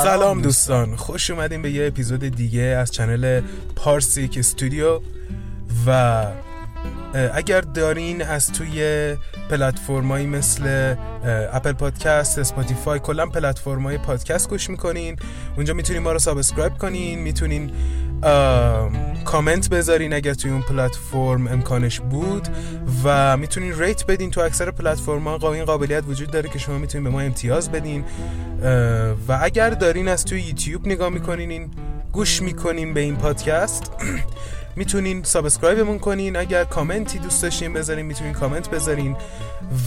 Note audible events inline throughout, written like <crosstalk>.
سلام دوستان. خوش اومدین به یه اپیزود دیگه از channel پارسیک استودیو. و اگر دارین از توی پلتفرمایی مثل اپل پادکست، اسپاتیفای کلا پلتفرمای پادکست گوش می‌کنین. اونجا می‌تونین ما رو subscribe کنین. می‌تونین کامنت بذارین اگر توی اون پلتفرم امکانش بود و می‌تونین rate بدین. تو اکثر پلتفرم ها این قابلیت وجود داره که شما می‌تونین به ما امتیاز بدین. و اگر دارین از توی یوتیوب نگاه می‌کنین این گوش می‌کنین به این پادکست <clears throat> می‌تونین subscribe مون کنین. اگر کامنتی دوست داشتین بذارین می‌تونین کامنت بذارین.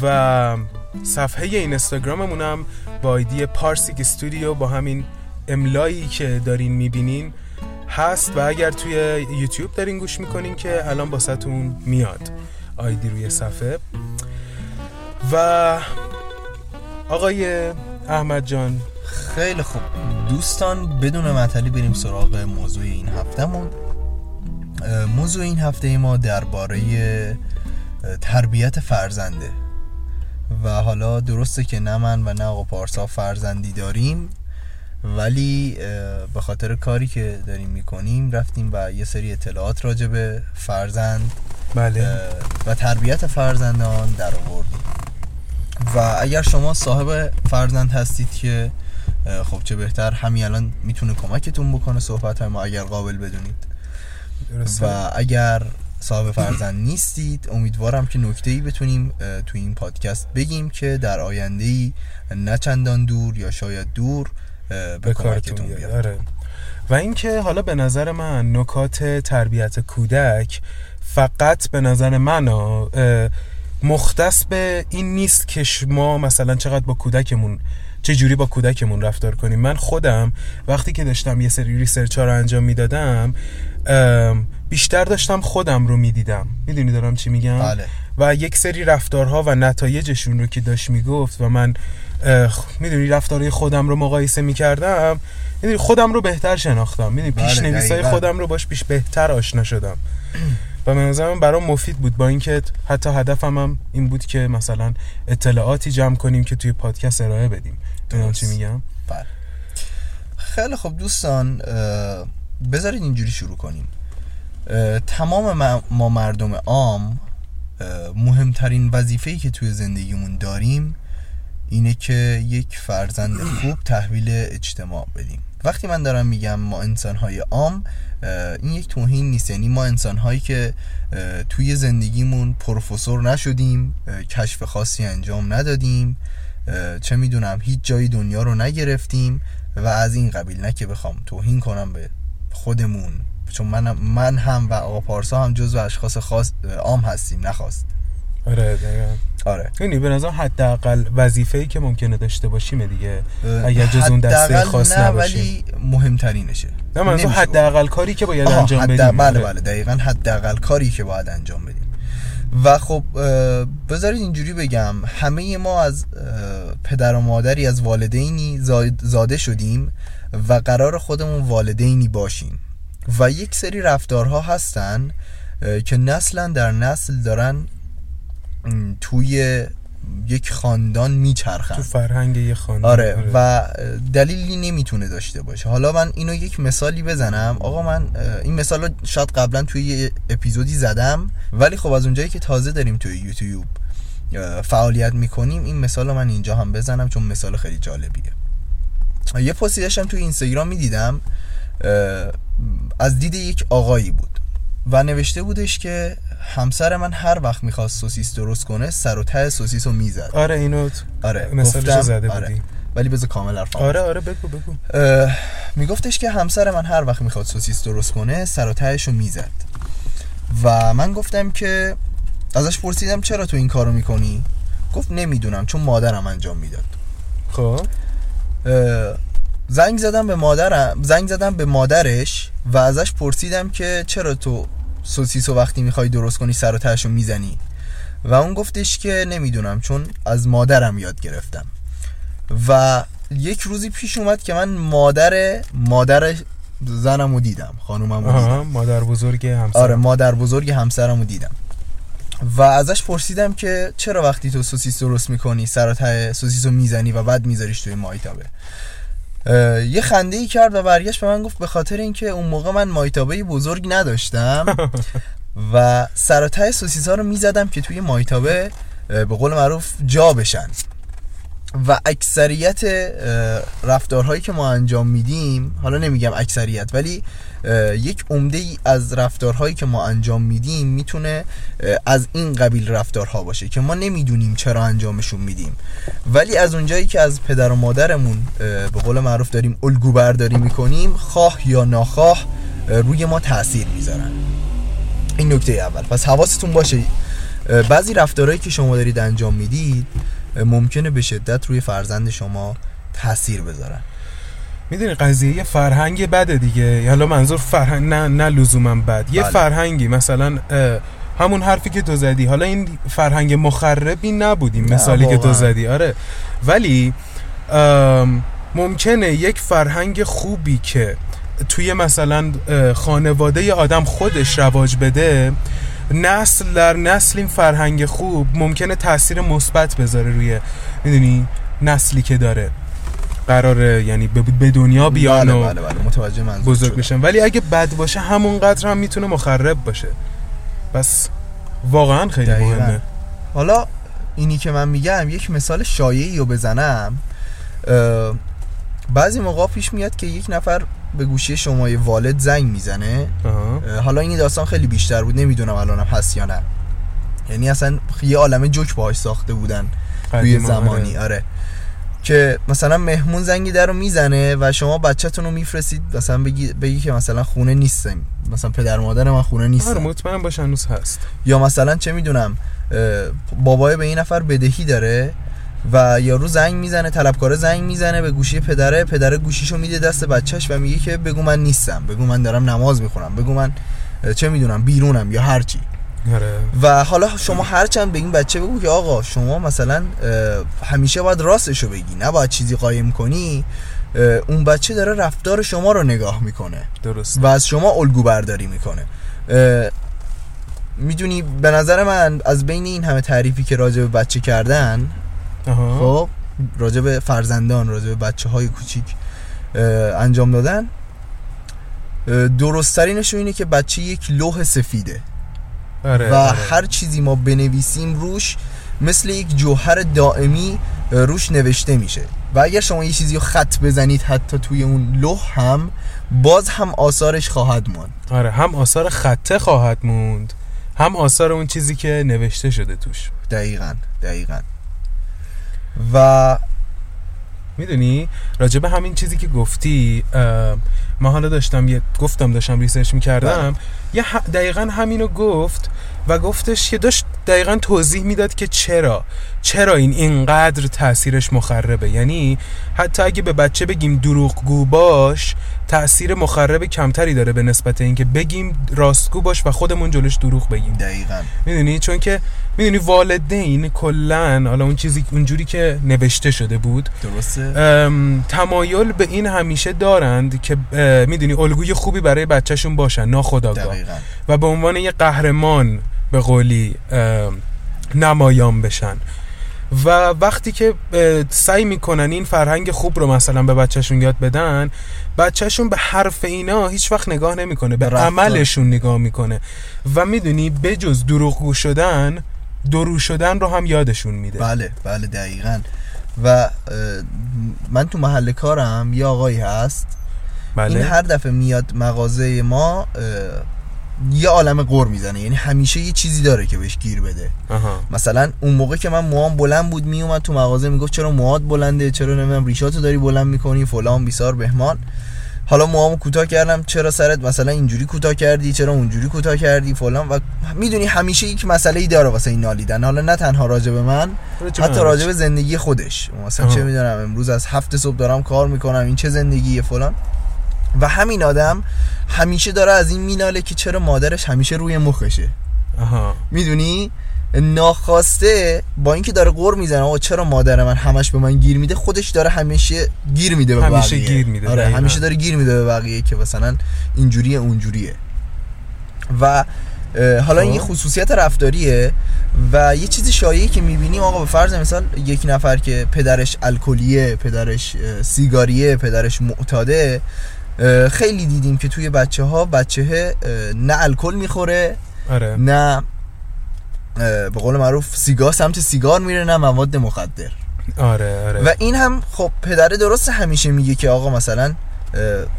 و صفحه این اینستاگراممون هم با ID پارسیک استودیو با همین املایی که دارین می‌بینین هست و اگر توی یوتیوب دارین گوش می‌کنین که الان براتون میاد. ID روی صفحه. و آقای احمد جان خیلی خوب. دوستان بدون معطلی بریم سراغ موضوع این هفتهمون. موضوع این هفته ما درباره تربیت فرزنده. و حالا درسته که نه من و نه آقا پارسا فرزندی داریم. ولی به خاطر کاری که داریم می‌کنیم رفتیم و یه سری اطلاعات راجع به فرزند بله. و تربیت فرزندان در آوردیم. و اگر شما صاحب فرزند هستید که خب چه بهتر همین الان می‌تونه کمکتون بکنه صحبت ما اگر قابل بدونید. و اگر صاحب فرزند نیستید امیدوارم که نکته ای بتونیم تو این پادکست بگیم که در آینده ای نه چندان دور یا شاید دور به کمکتون بیاد. آره. و اینکه حالا به نظر من نکات تربیت کودک فقط به نظر من مختص به این نیست که ما مثلا چقدر با کودکمون چه جوری با کودکمون رفتار کنیم. من خودم وقتی که داشتم یه سری ریسرچ ها رو انجام می‌دادم بیشتر داشتم خودم رو می‌دیدم. می‌دونی دارم چی میگم؟ بله. و یک سری رفتارها و نتایجشون رو که داشت می‌گفت و من می‌دونی رفتارهای خودم رو مقایسه می‌کردم. می‌دونی خودم رو بهتر شناختم. می‌دونی پیش بله نویسای خودم رو باش پیش بهتر آشنا شدم. و به نظرم برام مفید بود با اینکه حتی هدفم هم این بود که مثلا اطلاعاتی جمع کنیم که توی پادکست ارائه بدیم. دونم چی میگم؟ بله. خیلی خب دوستان بذارید اینجوری شروع کنیم. تمام ما مردم عام مهمترین وظیفه‌ای که توی زندگیمون داریم اینه که یک فرزند خوب تحویل اجتماع بدیم. وقتی من دارم میگم ما انسانهای عام این یک توهین نیست. یعنی ما انسانهایی که توی زندگیمون پروفسور نشدیم کشف خاصی انجام ندادیم چه می‌دونم هیچ جایی دنیا رو نگرفتیم و از این قبیل نه که بخوام توهین کنم به خودمون. چون من, من هم و آقا پارسا هم جزو اشخاص خاص عام هستیم نخواست. آره دقیقا. آره. یعنی به نظر حداقل وظیفه‌ای که ممکنه داشته باشیم دیگه اگر جز اون دسته خاص نه نباشیم. ولی مهمترینشه. نه منظور حداقل کاری که باید انجام بدیم. بله بله دقیقا حداقل کاری که باید انجام بدیم. و خب بذارید اینجوری بگم. همه ما از پدر و مادری از والدینی زاده شدیم و قرار خودمون والدینی باشیم. و یک سری رفتارها هستن که نسلا در نسل دارن توی یک خاندان میچرخن. تو فرهنگ یک خاندان. آره, آره. و دلیلی نمی‌تونه داشته باشه. حالا من اینو یک مثالی بزنم. آقا من این مثال رو شاید قبلا توی یه اپیزودی زدم ولی خب از اونجایی که تازه داریم توی یوتیوب فعالیت می‌کنیم این مثال رو من اینجا هم بزنم چون مثال خیلی جالبیه. یه پستی داشتم توی اینستاگرام می‌دیدم از دید یک آقایی بود. و نوشته بودش که همسر من هر وقت می‌خواست سوسیس درست کنه سر و ته سوسیس رو می‌زد. آره اینو آره مثالش زده آره. بودی. ولی بذار کامل حرفم آره آره بگو بگو. میگفتش که همسر من هر وقت می‌خواد سوسیس درست کنه سر و تهش رو می‌زد. و من گفتم که ازش پرسیدم چرا تو این کارو می‌کنی؟ گفت نمی‌دونم چون مادرم انجام می‌داد. خب. زنگ زدم به مادرم زنگ زدم به مادرش و ازش پرسیدم که چرا تو سوسیسو وقتی می‌خوای درست کنی سر و تهشو می‌زنی؟ و اون گفتش که نمی‌دونم چون از مادرم یاد گرفتم. و یک روزی پیش اومد که من مادر مادر زنم رو دیدم خانومم رو دیدم. مادر بزرگ همسرم. آره مادر بزرگ همسرم رو دیدم. و ازش پرسیدم که چرا وقتی تو سوسیس درست می‌کنی سر و ته سوسیس رو می‌زنی و بعد میذاریش توی مایتابه یه خنده ای کرد و برگشت به من گفت به خاطر اینکه اون موقع من مایتابه بزرگ نداشتم <laughs> و سر و ته سوسیس ها رو می‌زدم که توی مایتابه به قول معروف جا بشن. و اکثریت رفتارهایی که ما انجام میدیم حالا نمیگم اکثریت ولی یک عمده ای از رفتارهایی که ما انجام میدیم می‌تونه از این قبیل رفتارها باشه که ما نمی‌دونیم چرا انجامشون میدیم. ولی از اونجایی که از پدر و مادرمون به قول معروف داریم الگو برداری می‌کنیم خواه یا ناخواه اه، روی ما تاثیر می‌ذارن. این نکته اول. پس حواستون باشه بعضی رفتارهایی که شما دارید انجام می‌دید ممکنه به شدت روی فرزند شما تاثیر بذارن. می‌دونی قضیه یه فرهنگ بده دیگه. حالا منظور فرهنگ نه نه لزوما بد. یه بله. فرهنگی مثلا همون حرفی که تو زدی. حالا این فرهنگ مخربی نبودیم مثالی که تو. زدی. آره. ولی ممکنه یک فرهنگ خوبی که توی مثلا خانواده آدم خودش رواج بده نسل در نسل این فرهنگ خوب ممکنه تاثیر مثبت بذاره روی می‌دونی نسلی که داره. قراره یعنی به به دنیا بیان بله و بله بله متوجه بزرگ شدم. بشن. ولی اگه بد باشه همونقدر هم می‌تونه مخرب باشه. پس واقعا خیلی دقیقاً. مهمه. حالا اینی که من میگم یک مثال شایعی رو بزنم. بعضی موقع پیش میاد که یک نفر به گوشی شما یه والد زنگ می‌زنه. حالا این داستان خیلی بیشتر بود نمی‌دونم الانم هست یا نه. یعنی اصلا یه عالمه جوک باهاش ساخته بودن توی قدیما، زمانی. آره. آره که مثلا مهمون زنگی در رو می‌زنه و شما بچه‌تون رو میفرستید مثلا بگی, بگی که مثلا خونه نیستم مثلا پدر مادر من خونه آره نیستم مطمئن باش هنوز هست. یا مثلا چه می‌دونم بابای به این نفر بدهی داره و یارو زنگ می‌زنه طلبکار زنگ می‌زنه به گوشی پدره پدره گوشیشو میده دست بچهش و میگه که بگو من نیستم بگو من دارم نماز می‌خونم بگو من چه می‌دونم بیرونم یا هرچی. آره و حالا شما هرچند به این بچه بگو که آقا شما مثلا همیشه باید راستشو بگی. نباید چیزی قایم کنی. اون بچه داره رفتار شما رو نگاه می‌کنه. درست و از شما الگو برداری می‌کنه می‌دونی به نظر من از بین این همه تعریفی که راجع به بچه کردن. خب راجع به فرزندان راجع به بچه های کوچیک انجام دادن اه، درستترینش اینه که بچه یک لوح سفیده. آره و آره. هر چیزی ما بنویسیم روش مثل یک جوهر دائمی روش نوشته میشه. و اگر شما یه چیزی رو خط بزنید حتی توی اون لوح هم باز هم آثارش خواهد ماند. آره هم آثار خطه خواهد موند هم آثار اون چیزی که نوشته شده توش. دقیقا دقیقا. و می‌دونی؟ راجبه همین چیزی که گفتی ما حالا داشتم یه گفتم داشتم ریسرچ می‌کردم. یه ه- دقیقا همینو گفت و گفتش که داشت دقیقا توضیح می‌داد که چرا. چرا این اینقدر تاثیرش مخربه؟ یعنی حتی اگه به بچه بگیم دروغگو باش تاثیر مخرب کمتری داره به نسبت اینکه بگیم راستگو باش و خودمون جلوش دروغ بگیم. دقیقا. می‌دونی؟ چون که می‌دونی والدین کلا حالا اون چیزی اونجوری که نوشته شده بود درسته. تمایل به این همیشه دارند که می‌دونی؟ الگوی خوبی برای بچهشون باشن ناخداگاه و به عنوان یه قهرمان به قولی نمایان بشن. و وقتی که سعی می‌کنن این فرهنگ خوب رو مثلا به بچهشون یاد بدن بچهشون به حرف اینا هیچ وقت نگاه نمی‌کنه به. عملشون نگاه می‌کنه. و می‌دونی بجز دروغگو شدن درو شدن رو هم یادشون میده. بله بله دقیقا. و من تو محل کارم یه آقایی هست. این بله هر دفعه میاد مغازه ما یه عالم قر می‌زنه. یعنی همیشه یه چیزی داره که بهش گیر بده. آها. مثلا اون موقع که من موام بلند بود میومد تو مغازه می‌گفت چرا موات بلنده؟ چرا نمی‌دونم ریشاتو داری بلند می‌کنی؟ فلان بیسار بهمان. حالا موامو کوتاه کردم چرا سرت مثلا اینجوری کوتاه کردی؟ چرا اونجوری کوتاه کردی؟ فلان. و می‌دونی همیشه یک مسئله ای داره واسه این نالیدن. حالا نه تنها راجع به من حتی راجع به زندگی خودش. مثلا. چه می‌دونم امروز از هفت صبح دارم کار می‌کنم این چه زندگیه فلان. و همین آدم همیشه داره از این میناله که چرا مادرش همیشه روی مخشه. می‌دونی؟ ناخواسته با اینکه داره قر می‌زنه آقا چرا مادر من همش به من گیر میده؟ خودش داره همیشه گیر میده به همیشه بقیه. گیر میده، آره. همیشه داره گیر میده به بقیه که مثلا اینجوریه اونجوریه. و حالا این خب. یه خصوصیت رفتاریه و یه چیز شایعی که می‌بینیم آقا به فرض مثال یک نفر که پدرش الکلیه پدرش سیگاریه پدرش معتاده خیلی دیدیم که توی بچه ها بچه نه الکل می‌خوره آره. نه به قول معروف سیگار سمت سیگار میره نه مواد مخدر. آره آره. و این هم خب پدره درست همیشه میگه که آقا مثلا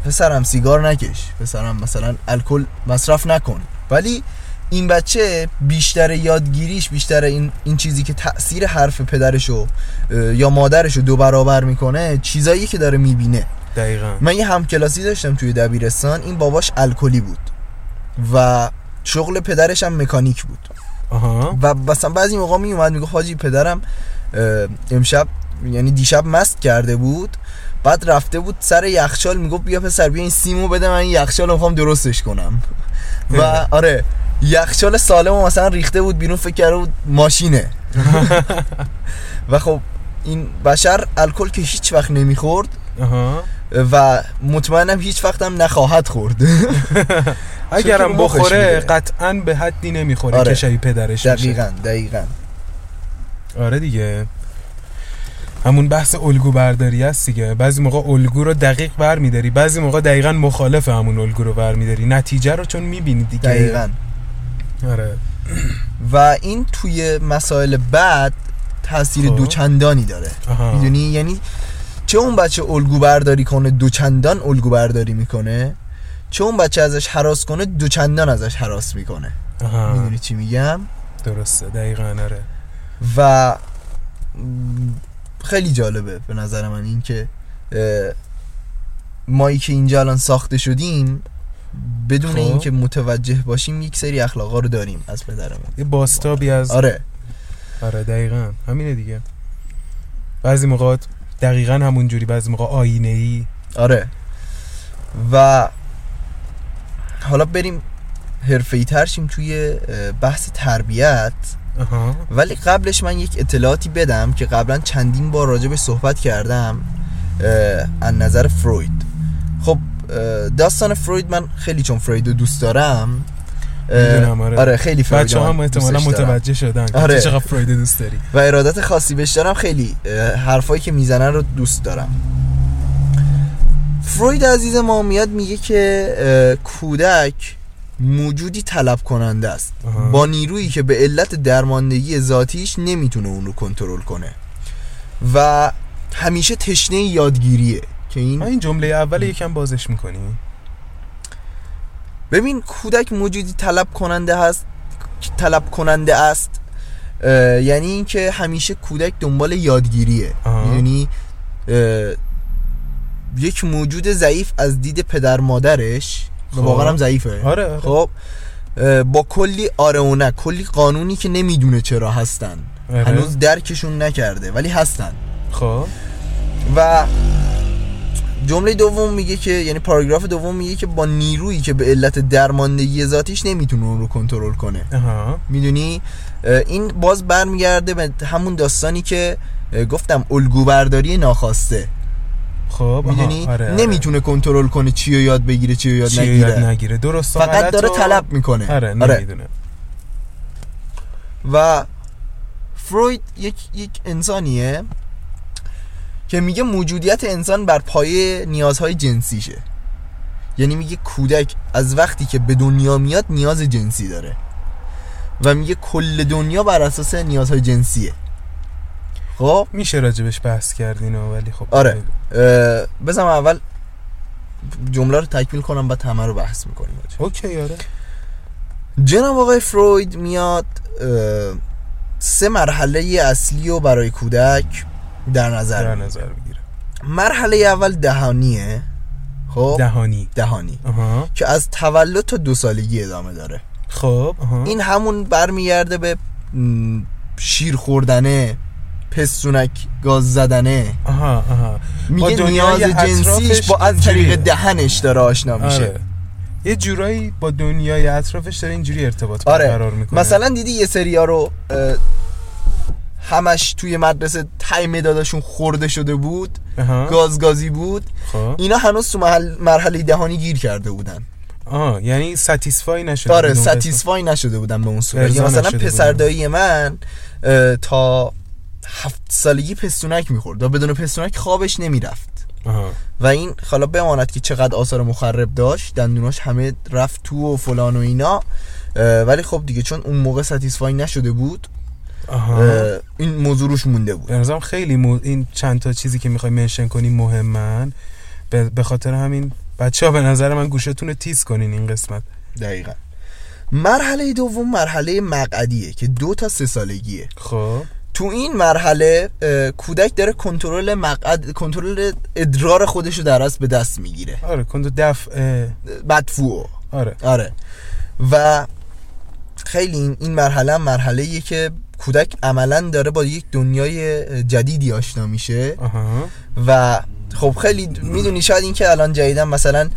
پسرم سیگار نکش پسرم مثلا الکل مصرف نکن. ولی این بچه بیشتر یادگیریش بیشتر این این چیزی که تاثیر حرف پدرشو یا مادرشو دو برابر می‌کنه چیزایی که داره می‌بینه. دقیقا. من یه همکلاسی داشتم توی دبیرستان این باباش الکلی بود و شغل پدرش هم مکانیک بود. آها. و مثلا بعضی موقع می اومد میگه حاجی پدرم امشب یعنی دیشب مست کرده بود بعد رفته بود سر یخچال می‌گفت بیا پسر بیا این سیمو بده من این یخچال می‌خوام درستش کنم. و. آره یخچال سالم رو مثلا ریخته بود بیرون فکر کرده بود ماشینه. <laughs> و خب این بشر الکل که هیچ وقت نمی‌خورد. و مطمئنم هیچ وقت هم نخواهد خورد. <laughs> اگرم بخوره. قطعا به حدی نمی‌خوره آره. که شبیه پدرش میشه. دقیقا دقیقا. آره دیگه. همون بحث الگو برداری است دیگه. بعضی موقع الگو رو دقیق برمیداری بعضی موقع دقیقا مخالف همون الگو رو برمیداری نتیجه رو چون می‌بینی دیگه. دقیقا. آره. و این توی مسائل بعد تاثیر خب. دوچندانی داره. می‌دونی؟ یعنی چه اون بچه الگو برداری کنه دوچندان الگو برداری می‌کنه؟ چه اون بچه ازش حراس کنه دوچندان ازش حراس می‌کنه. می‌دونی چی میگم؟ درسته دقیقا آره. و خیلی جالبه به نظر من این که مایی که اینجا الان ساخته شدیم بدون خب. اینکه متوجه باشیم یک سری اخلاقا رو داریم از پدرمون. یه باستابی از آره. آره دقیقا. همینه دیگه. بعضی موقع دقیقا همون جوری بعضی موقع آینه ای آره. و حالا بریم حرفه‌ای تر شیم توی بحث تربیت. آها. ولی قبلش من یک اطلاعاتی بدم که قبلا چندین بار راجبش صحبت کردم از نظر فروید. خب داستان فروید من خیلی چون فروید رو دوست دارم آره, آره خیلی فروید بچه هم احتمالا متوجه شدن. که آره. چقدر فروید دوست داری؟ و ارادت خاصی بهش دارم خیلی حرفایی که می‌زنن رو دوست دارم. فروید عزیز ما میاد میگه که کودک موجودی طلب کننده است. آها. با نیرویی که به علت درماندگی ذاتیش نمی‌تونه اون رو کنترل کنه. و همیشه تشنه یادگیریه که این این جمله اول یکم بازش می‌کنیم ببین کودک موجودی طلب کننده هست طلب کننده است. یعنی اینکه همیشه کودک دنبال یادگیریه. یعنی یک موجود ضعیف از دید پدر مادرش خب. واقعا هم ضعیفه. آره آره. خب با کلی آره و نه کلی قانونی که نمی‌دونه چرا هستن. آره. هنوز درکشون نکرده ولی هستن. خب. و جمله دوم میگه که یعنی پاراگراف دوم میگه که با نیرویی که به علت درماندگی ذاتیش نمی‌تونه اون رو کنترل کنه. می‌دونی؟ این باز برمیگرده به همون داستانی که گفتم الگو برداری ناخواسته. خب. می‌دونی؟ آره، آره. نمی‌تونه کنترل کنه چی رو یاد بگیره چی رو یاد چیه نگیره. یاد نگیره. درست و فقط داره رو- طلب می‌کنه. آره. نمی‌دونه. و فروید یک یک انسانیه که میگه موجودیت انسان بر پایه نیازهای جنسیشه. یعنی میگه کودک از وقتی که به دنیا میاد نیاز جنسی داره. و میگه کل دنیا بر اساس نیازهای جنسیه. خب؟ میشه راجبش بحث کردین ولی خب آره. بذارم اول جمله رو تکمیل کنم بعد همه رو بحث می‌کنیم اوکی آره. جناب آقای فروید میاد سه مرحله اصلی رو برای کودک در نظر در می‌گیره. نظر بگیره مرحله اول دهانیه. خب؟ دهانی. دهانی. آها که از تولد تا دو سالگی ادامه داره. خب این همون برمیگرده به شیر خوردنه پستونک گاز زدنه. آها آها با میگه دنیای نیاز جنسیش با از. طریق دهنش داره آشنا میشه. آره. یه جورایی با دنیای اطرافش داره اینجوری ارتباط آره. می‌کنه. مثلا دیدی یه سریا رو همش توی مدرسه تای مدادشون خورده شده بود. گازگازی بود خب اینا هنوز تو محل مرحله دهانی گیر کرده بودن آه یعنی ساتیسفای نشده آره. ستیسفای نشده بودم به اون صورت یا مثلا نشده پسر بودم. دایی من تا هفت سالگی پستونک می‌خورد و بدون پستونک خوابش نمی‌رفت. و این حالا بماند که چقدر آثار مخرب داشت دندوناش همه رفت تو و فلان و اینا ولی خب دیگه چون اون موقع ستیسفای نشده بود آها. این موضوع روش مونده بود. به نظرم خیلی مو... این چند تا چیزی که می‌خوای منشن کنی مهمن. به خاطر همین بچه ها به نظر من گوشتون رو تیز کنین این قسمت. دقیقا. مرحله دوم مرحله مقعدیه که دو تا سه سالگیه. خب. تو این مرحله کودک داره کنترل مقعد کنترل ادرار خودش رو در از به دست می‌گیره. آره کند دفع بدفوع. آره. آره. و خیلی این, این مرحله هم مرحله که کودک عملا داره با یک دنیای جدیدی آشنا میشه. و خب خیلی می‌دونی شاید این که الان جدیدن مثلا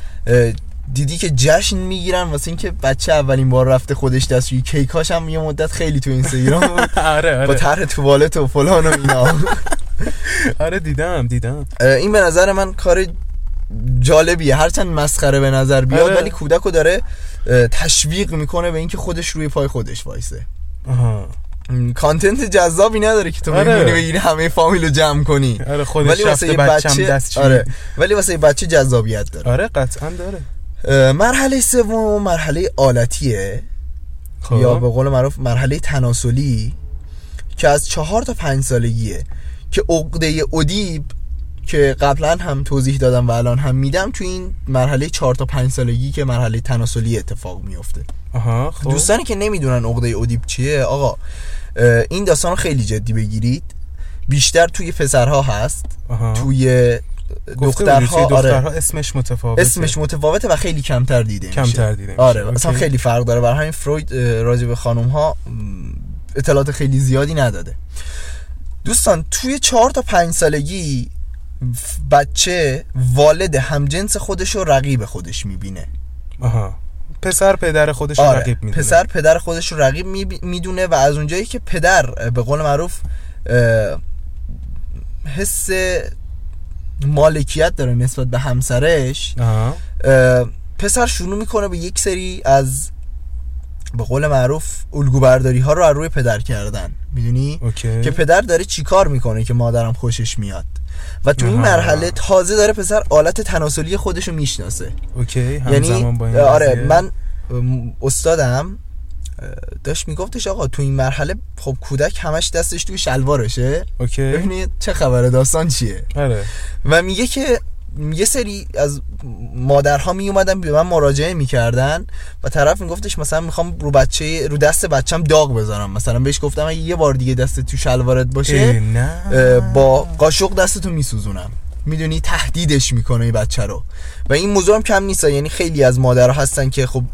دیدی که جشن می‌گیرن واسه اینکه بچه اولین بار رفته خودش دستشویی. کیکاش هم یه مدت خیلی تو اینستاگرام <laughs> بود. آره با آره طرح توالت و فلان و اینا. <laughs> آره دیدم دیدم. این به نظر من کار جالبیه. هرچند مسخره به نظر بیاد آره. ولی کودک رو داره تشویق می‌کنه به اینکه خودش روی پای خودش وایسه. آها. کانتنت جذابی نداره که تو آره. بگیری بگیری همه فامیل رو جمع کنی. آره خودش ولی واسه بچه دست آره. ولی واسه بچه جذابیت داره. آره قطعا داره. مرحله سوم مرحله آلتیه. خب. یا به قول معروف مرحله تناسلی که از چهار تا پنج سالگیه که عقده ادیب که قبلا هم توضیح دادم و الان هم میدم تو این مرحله چهار تا پنج سالگی که مرحله تناسلی اتفاق میفته آها خب. دوستانی که نمی‌دونن عقده ادیب چیه آقا این داستان رو خیلی جدی بگیرید. بیشتر توی پسرها هست. آها. توی دخترها دخترها آره. اسمش متفاوته. اسمش متفاوته و خیلی کمتر دیده میشه. کمتر دیده میشه. آره اوکی. اصلا خیلی فرق داره. برای همین فروید راجع به خانم ها اطلاعات خیلی زیادی نداده. دوستان توی چهار تا پنج سالگی بچه والد همجنس خودش رو رقیب خودش می‌بینه. آها. پسر پدر خودش رو آره رقیب می‌دونه. پسر پدر خودش رو رقیب می‌دونه و از اونجایی که پدر به قول معروف حس مالکیت داره نسبت به همسرش اه، پسر شروع می‌کنه به یک سری از به قول معروف الگو برداری ها رو از روی پدر کردن. می‌دونی؟ که پدر داره چیکار می‌کنه که مادرم خوشش میاد. و تو این. مرحله تازه داره پسر آلت تناسلی خودش رو می‌شناسه. اوکی یعنی با این آره. من استادم داشت میگفتش آقا تو این مرحله خب کودک همش دستش توی شلوارشه. اوکی. ببینید چه خبره داستان چیه؟ آره. و میگه که یه سری از مادرها می اومدن به من مراجعه می‌کردن و طرف میگفتش مثلا می‌خوام رو بچه رو دست بچم داغ بذارم. مثلا بهش گفتم اگه یه بار دیگه دست تو شلوارت باشه نه. با قاشق دستتو میسوزونم. می‌دونی تهدیدش می‌کنه این بچه رو. و این موضوع هم کم نیست یعنی خیلی از مادرها هستن که خب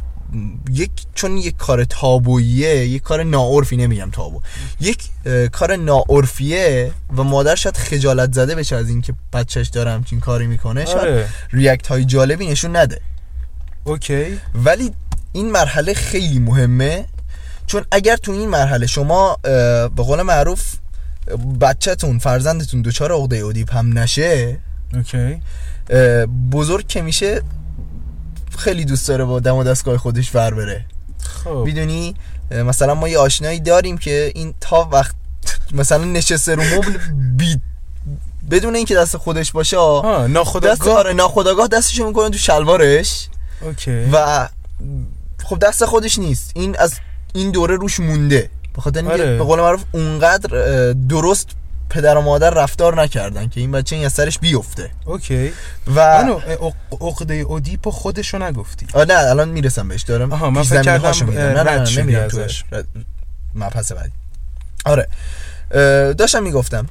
یک چون یک کار تابوییه یک کار ناعرفی نمیگم تابو. یک کار ناعرفیه و مادر شاید خجالت زده بشه از اینکه بچهش داره همچین کاری می‌کنه شاید آره. ریاکت های جالبی نشون نده. okay. ولی این مرحله خیلی مهمه چون اگر تو این مرحله شما به قول معروف بچهتون فرزندتون دچار عقده اودیپ هم نشه okay. بزرگ که میشه خیلی دوست داره با دم و دستگاه خودش ور بره. خب. می‌دونی؟ مثلا ما یه آشنایی داریم که این تا وقت مثلا نشسته رو مبل بی بدون اینکه دست خودش باشه دست ناخودآگاه آره ناخودآگاه دستشو می‌کنه تو شلوارش. okay. و خب دست خودش نیست. این از این دوره روش مونده. به خاطر اینکه آره. به قول معروف اونقدر درست پدر و مادر رفتار نکردن که این بچه این از سرش بیفته. okay. و عقده اودیپو خودشو نگفتی. آه نه الان می‌رسم بهش دارم آها، من فکر کردم،. نه نه نه ازش. مبحث بعدی. آره. داشتم می‌گفتم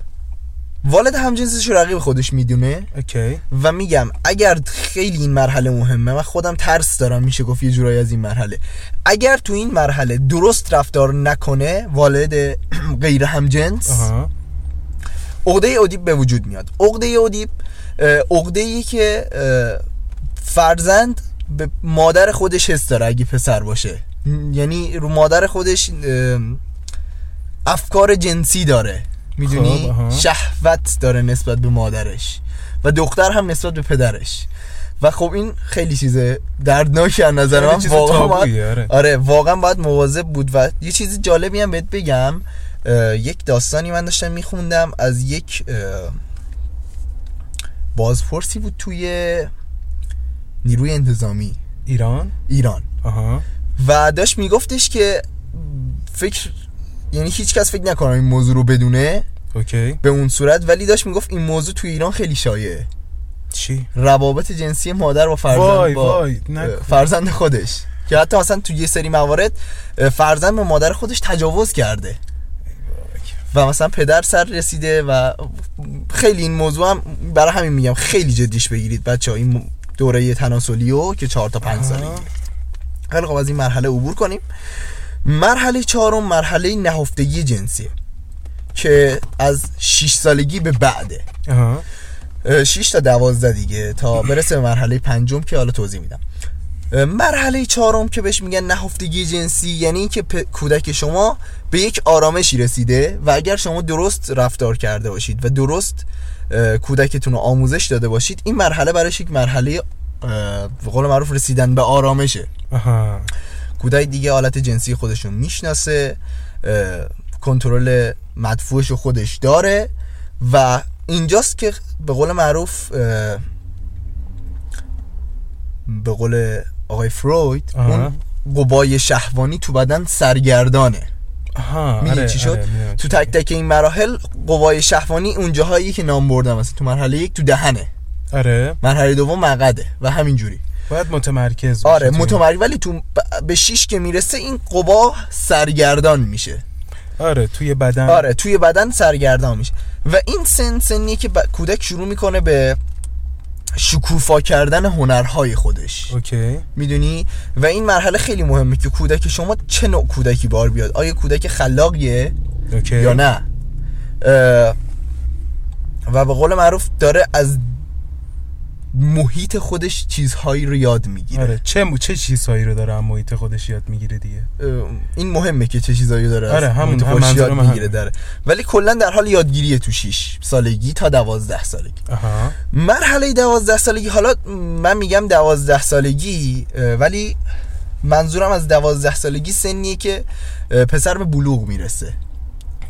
والد همجنسش رقیب خودش می‌دونه okay. و میگم اگر خیلی این مرحله مهمه من خودم ترس دارم میشه گفت یه جورایی از این مرحله. اگر تو این مرحله درست رفتار نکنه والد <clears throat> غیر همجنس آها. عقده اودیپ به وجود میاد. عقده اودیپ عقده ای که فرزند به مادر خودش حس داره اگه پسر باشه. یعنی رو مادر خودش افکار جنسی داره. می‌دونی؟ خب،. شهوت داره نسبت به مادرش. و دختر هم نسبت به پدرش. و خب این خیلی چیزه دردناکی از نظر من. چیز واقعا باید آره. آره واقعا باید مواظب بود. و یه چیز جالبی هم بهت بگم. یک داستانی من داشتم میخوندم. از یک بازپرسی بود توی نیروی انتظامی. ایران؟ ایران. آها. و داشت میگفتش که فکر یعنی هیچ کس فکر نکنه این موضوع رو بدونه اوکی. به اون صورت ولی داشت می‌گفت این موضوع توی ایران خیلی شایعه. چی؟ روابط جنسی مادر با فرزند وای، با وای، فرزند خودش. که حتی مثلا توی یه سری موارد فرزند به مادر خودش تجاوز کرده. و مثلا پدر سر رسیده و خیلی این موضوع هم برای همین میگم خیلی جدیش بگیرید بچه ها این دوره تناسلیو که چهار تا پنج آها. خیلی خب از این مرحله عبور کنیم. مرحله چهارم مرحله نهفتگی جنسیه که از 6 سالگی به بعده. آها. 6 تا 12 دیگه تا برسه به مرحله پنجم که حالا توضیح میدم. مرحله چهارم که بهش میگن نهفتگی جنسی یعنی اینکه پ- کودک شما به یک آرامشی رسیده و اگر شما درست رفتار کرده باشید و درست کودکتون رو آموزش داده باشید این مرحله براش یک مرحله به قول معروف رسیدن به آرامشه. آها. کودک دیگه حالت جنسی خودشون می‌شناسه اه، کنترل مدفوعش رو خودش داره و اینجاست که به قول معروف به قول آقای فروید آها. اون قبای شهوانی تو بدن سرگردانه. می‌دونی آره، چی شد؟ آره، تو تک تک این مراحل قوای شهوانی اون جاهایی که نام بردم مثلا تو مرحله یک تو دهنه. آره. مرحله دوم مقده و همینجوری. باید متمرکز باشی آره متمرکز ولی تو ب- به شیش که می‌رسه این قبا سرگردان میشه. آره توی بدن. آره توی بدن سرگردان میشه. و این سن سنیه که ب- کودک شروع می‌کنه به شکوفا کردن هنرهای خودش. اوکی. می‌دونی؟ و این مرحله خیلی مهمه که کودک شما چه نوع کودکی بار بیاد؟ آیا کودک خلاقیه اوکی. یا نه؟ و به قول معروف داره از محیط خودش چیزهایی رو یاد می‌گیره. آره چه مو- چه چیزهایی رو داره از محیط خودش یاد می‌گیره دیگه؟ این مهمه که چه چیزایی داره آره، همون- هم خودش یاد. می‌گیره داره. ولی کلا در حال یادگیریه تو 6 سالگی تا 12 سالگی. آها. مرحله 12 سالگی حالا من میگم 12 سالگی ولی منظورم از 12 سالگی سنیه که پسر به بلوغ می‌رسه.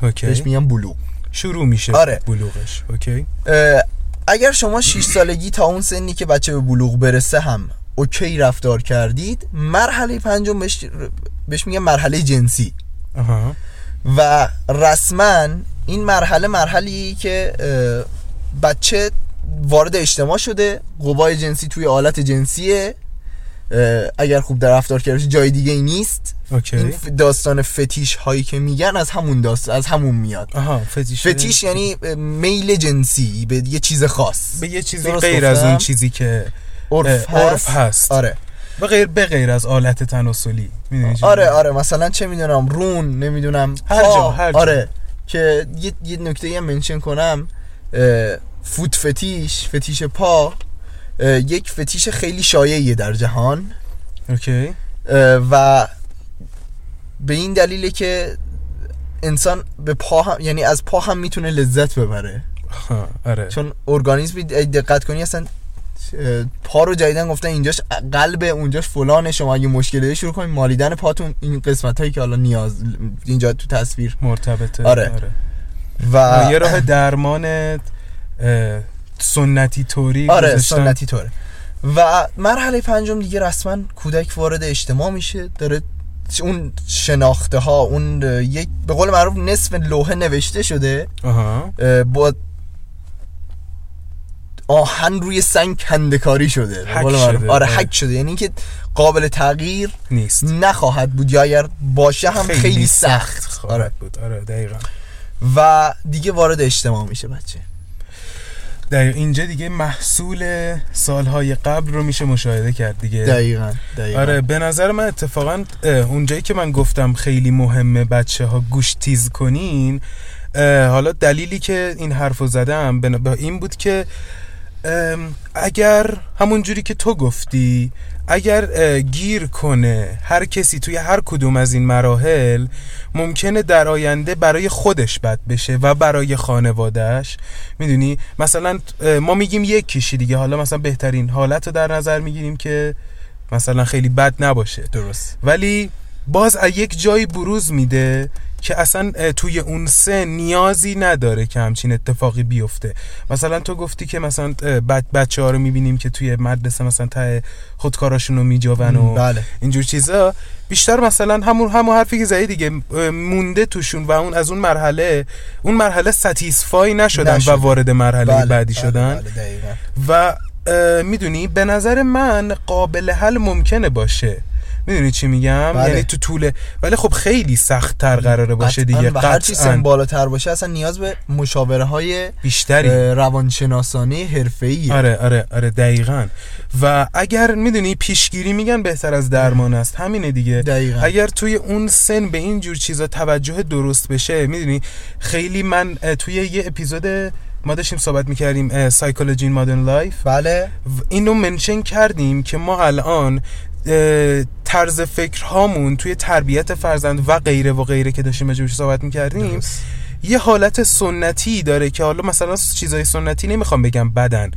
بهش okay میگم بلوغ. شروع میشه آره. بلوغش. okay. اگر شما 6 سالگی تا اون سنی که بچه به بلوغ برسه هم okay رفتار کردید مرحله پنجم بهش, بهش میگم مرحله جنسی. و رسما این مرحله مرحله که اه، بچه وارد اجتماع شده قوای جنسی توی آلت جنسیه. اگر خوب در رفتار کرده جای دیگه ای نیست okay این داستان فتیش هایی که میگن از همون داست از همون میاد آها fetish fetish یعنی اه، میل جنسی به یه چیز خاص به یه چیزی غیر از؟ اون چیزی که عرف هست. هست. آره به غیر به غیر از آلت تناسلی آره؟ آره مثلا چه می‌دونم رون نمی‌دونم هر جا، هر جا. آره که یه, یه نکته هم منشن کنم فوت فتیش فتیش پا یک فتیش خیلی شایعیه در جهان. اوکی. و به این دلیله که انسان به پا هم یعنی از پا هم می‌تونه لذت ببره. آره. چون ارگانیسم دقت کنی اصلا پا رو جدیدن گفتن اینجاش قلب اونجاش فلانه شما اگه مشکلی شروع کنید مالیدن پاتون این قسمت هایی که حالا نیاز اینجا تو تصویر. مرتبطه. آره. و آه، یه راه درمان سنتی طوری آره گذاشتن. سنتی طوره. و مرحله پنجم دیگه رسما کودک وارد اجتماع میشه. داره اون شناخته ها اون یک به قول معروف نصف لوحه نوشته شده. آها. اه، با آهن روی سنگ کندکاری شده. حک. شده، آره آره. حک شده. یعنی که قابل تغییر نیست. نخواهد بود یا اگر باشه هم خیلی, سخت خواهد آره بود. آره دقیقا. و دیگه وارد اجتماع میشه بچه. دقیقا اینجا دیگه محصول سالهای قبل رو میشه مشاهده کرد دیگه. دقیقا دقیقا. آره به نظر من اتفاقا اونجایی که من گفتم خیلی مهمه بچه ها گوش تیز کنین حالا دلیلی که این حرف رو زدم به این بود که اگر همون جوری که تو گفتی اگر گیر کنه هر کسی توی هر کدوم از این مراحل ممکنه در آینده برای خودش بد بشه و برای خانوادهش می‌دونی؟ مثلا ما میگیم یک کشی دیگه. حالا مثلا بهترین حالت رو در نظر می‌گیریم که مثلا خیلی بد نباشه. درست. ولی باز از یک جایی بروز میده که اصلا توی اون سن نیازی نداره که همچین اتفاقی بیفته. مثلا تو گفتی که مثلا بد بچه ها رو می‌بینیم که توی مدرسه مثلا ته خودکاراشون رو میجاون و بله. اینجور چیزا. بیشتر مثلا همون همون حرفی که زدی دیگه مونده توشون و اون از اون مرحله اون مرحله ستیسفای نشدن نشدن. و وارد مرحله بله، بعدی بله، شدن. بله،. و می‌دونی به نظر من قابل حل ممکنه باشه. می‌دونی چی میگم؟ بله. یعنی تو طول ولی خب خیلی سخت تر قراره باشه قطعاً دیگه. و هر چی سن بالاتر باشه اصلا نیاز به مشاوره های بیشتری روانشناسانه حرفه‌ای آره آره آره دقیقا. و اگر می‌دونی پیشگیری میگن بهتر از درمان است. همینه دیگه. دقیقاً. اگر توی اون سن به این جور چیزا توجه درست بشه می‌دونی؟ خیلی من توی یه اپیزود ما داشتیم صحبت می‌کردیم psychology modern life بله. اینو منشن کردیم که ما الان طرز فکر هامون توی تربیت فرزند و غیره و غیره که داشتیم راجعش صحبت می‌کردیم درست. یه حالت سنتی داره که حالا مثلا چیزای سنتی نمی‌خوام بگم بدن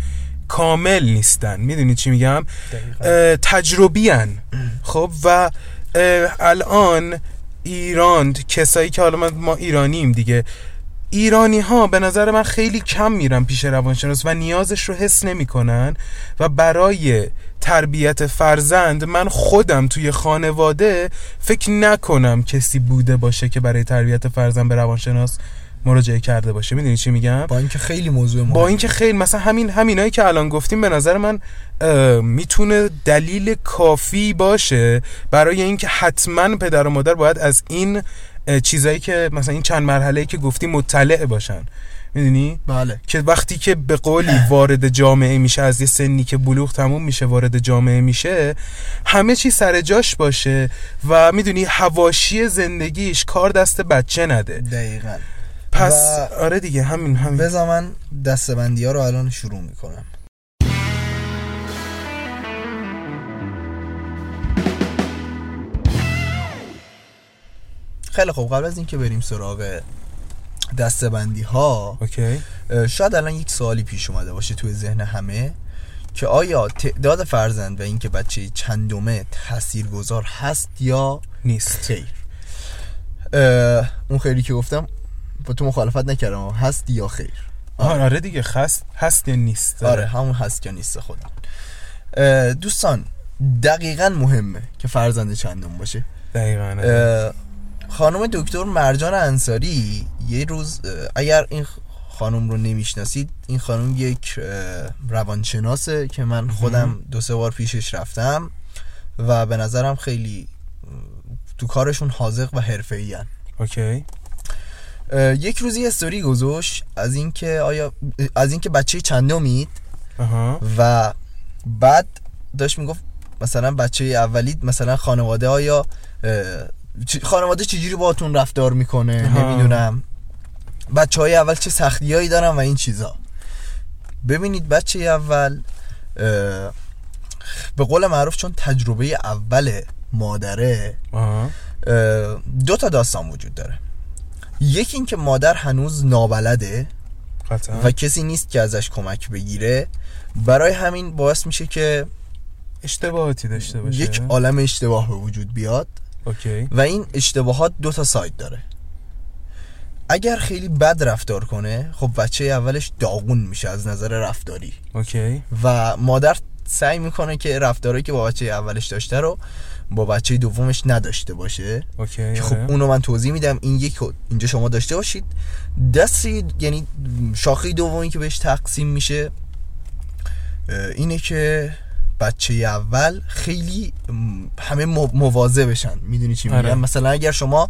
کامل نیستن. می‌دونی چی میگم؟ اه، تجربیان خب و الان ایران کسایی که حالا ما- ما ایرانیم دیگه ایرانی ها به نظر من خیلی کم میرن پیش روانشناس و نیازش رو حس نمی‌کنن و برای تربیت فرزند من خودم توی خانواده فکر نکنم کسی بوده باشه که برای تربیت فرزند به روانشناس مراجعه کرده باشه. می‌دونی چی میگم؟ با اینکه خیلی موضوع مهم با اینکه خیلی مثلا همین همینایی که الان گفتیم به نظر من می‌تونه دلیل کافی باشه برای اینکه حتما پدر و مادر باید از این چیزایی که مثلا این چند مرحله که گفتی مطلع باشن. می‌دونی؟ بله. که وقتی که به قولی وارد جامعه میشه از یه سنی که بلوغ تموم میشه وارد جامعه میشه همه چی سر جاش باشه و می‌دونی هواشی زندگیش کار دست بچه نده. دقیقا. پس و- آره دیگه همین همین. بذار من دستبندی ها رو الان شروع می‌کنم. خیلی خوب. قبل از اینکه بریم سراغ دستبندی ها اوکی شاید الان یک سوالی پیش اومده باشه توی ذهن همه که آیا تعداد فرزند و اینکه بچه چندمه تاثیرگذار هست یا نیست. خیر؟ اون خیری که گفتم با تو مخالفت نکردم هست یا خیر؟ آره. آره دیگه خست هست یا نیست؟ آره. همون هست یا نیست خودم. دوستان دقیقا مهمه که فرزند چندم باشه. دقیقاً. آره. خانم دکتر مرجان انصاری یه روز اگر این خانم رو نمی‌شناسید این خانم یک روانشناسه که من خودم دو سه بار پیشش رفتم و به نظرم خیلی تو کارشون حاضق و حرفه‌ای اوکی. یک روزی استوری گذاشت از اینکه آیا از اینکه بچه چندمید و بعد داشت می‌گفت مثلا بچه اولی مثلا خانواده آیا خانواده چجوری باهاتون رفتار می‌کنه؟ آها. نمی‌دونم. بچه های اول چه سختی هایی دارن و این چیزا. ببینید بچه اول به قول معروف چون تجربه اول مادره اه، دو تا داستان وجود داره. یکی اینکه مادر هنوز نابلده قطعا. و کسی نیست که ازش کمک بگیره. برای همین باعث میشه که اشتباهاتی داشته باشه. یک عالم اشتباه به وجود بیاد. okay. و این اشتباهات دو تا side داره. اگر خیلی بد رفتار کنه خب بچه اولش داغون میشه از نظر رفتاری. okay. و مادر سعی می‌کنه که رفتاری که با بچه اولش داشته رو با بچه دومش نداشته باشه. okay که خب آره. اونو من توضیح میدم. این یک اینجا شما داشته باشید. دستی یعنی شاخه دومی که بهش تقسیم میشه اینه که بچه اول خیلی همه مو- مواظب بشن. می‌دونی چی میگم؟ آره. مثلا اگر شما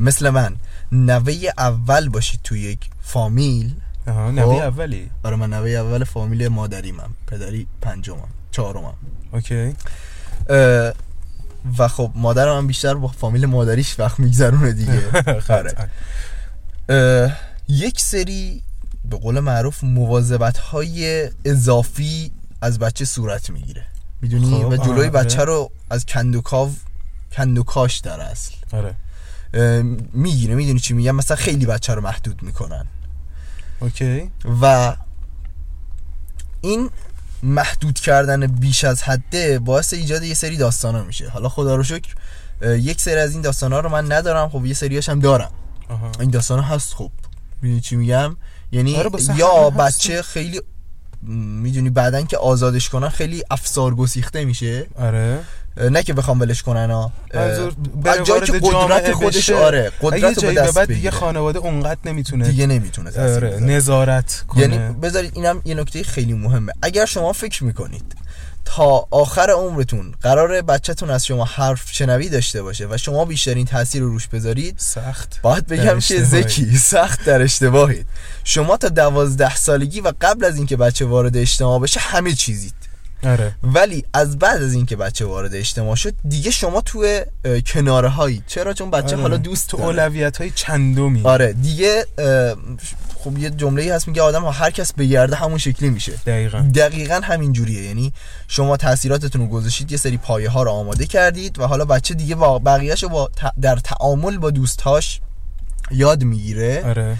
مثل من نوه اول باشید توی یک فامیل آها خب. اولی. آره من نوه اول فامیل مادریمم پدری پنجمم چهارمم. اوکی. و خب مادرم هم بیشتر با فامیل مادریش وقت میگذرونه دیگه. <laughs> اه، یک سری به قول معروف مواظبت های اضافی از بچه صورت می‌گیره. می‌دونی؟ خب، و جلوی آره. بچه رو از کندوکاو کندوکاش در اصل. آره. می‌گیره. می‌دونی چی میگم؟ مثلا خیلی بچه رو محدود می‌کنن. اوکی. و این محدود کردن بیش از حده باعث ایجاد یه سری داستانا میشه. حالا خدا رو شکر یک سری از این داستانا رو من ندارم. خب یه سریاش هم دارم. آها. این داستانا هست خب. می‌دونی چی میگم؟ یعنی آره، یا. بچه خیلی می‌دونی بعدن که آزادش کنن خیلی افسار گسیخته میشه آره نه که بخوام ولش کنن ها جایی که قدرت خودش. آره قدرت به دست بعد دیگه. خانواده اونقدر نمی‌تونه دیگه نمی‌تونه آره. نظارت کنه یعنی بذارید اینم یه نکته خیلی مهمه اگر شما فکر می‌کنید تا آخر عمرتون قرار بچهتون از شما حرف شنوی داشته باشه و شما بیشترین تاثیر رو روش بذارید. سخت. باید بگم که. زکی سخت در اشتباهید. شما تا دوازده سالگی و قبل از اینکه بچه وارد اجتماع بشه همه چیزید. آره. ولی از بعد از اینکه بچه وارد اجتماع شد دیگه شما توی کناره هایی چرا؟ چون بچه آره. حالا دوست تو. اولویت های چندمی. آره. دیگه خب یه جمله ای هست میگه آدم ها هر کس به گرده همون شکلی میشه. دقیقا. دقیقا همین جوریه. یعنی شما تاثیراتتون رو گذاشتید یه سری پایه ها رو آماده کردید و حالا بچه دیگه با بقیهش رو با در تعامل با دوستاش یاد می‌گیره. آره.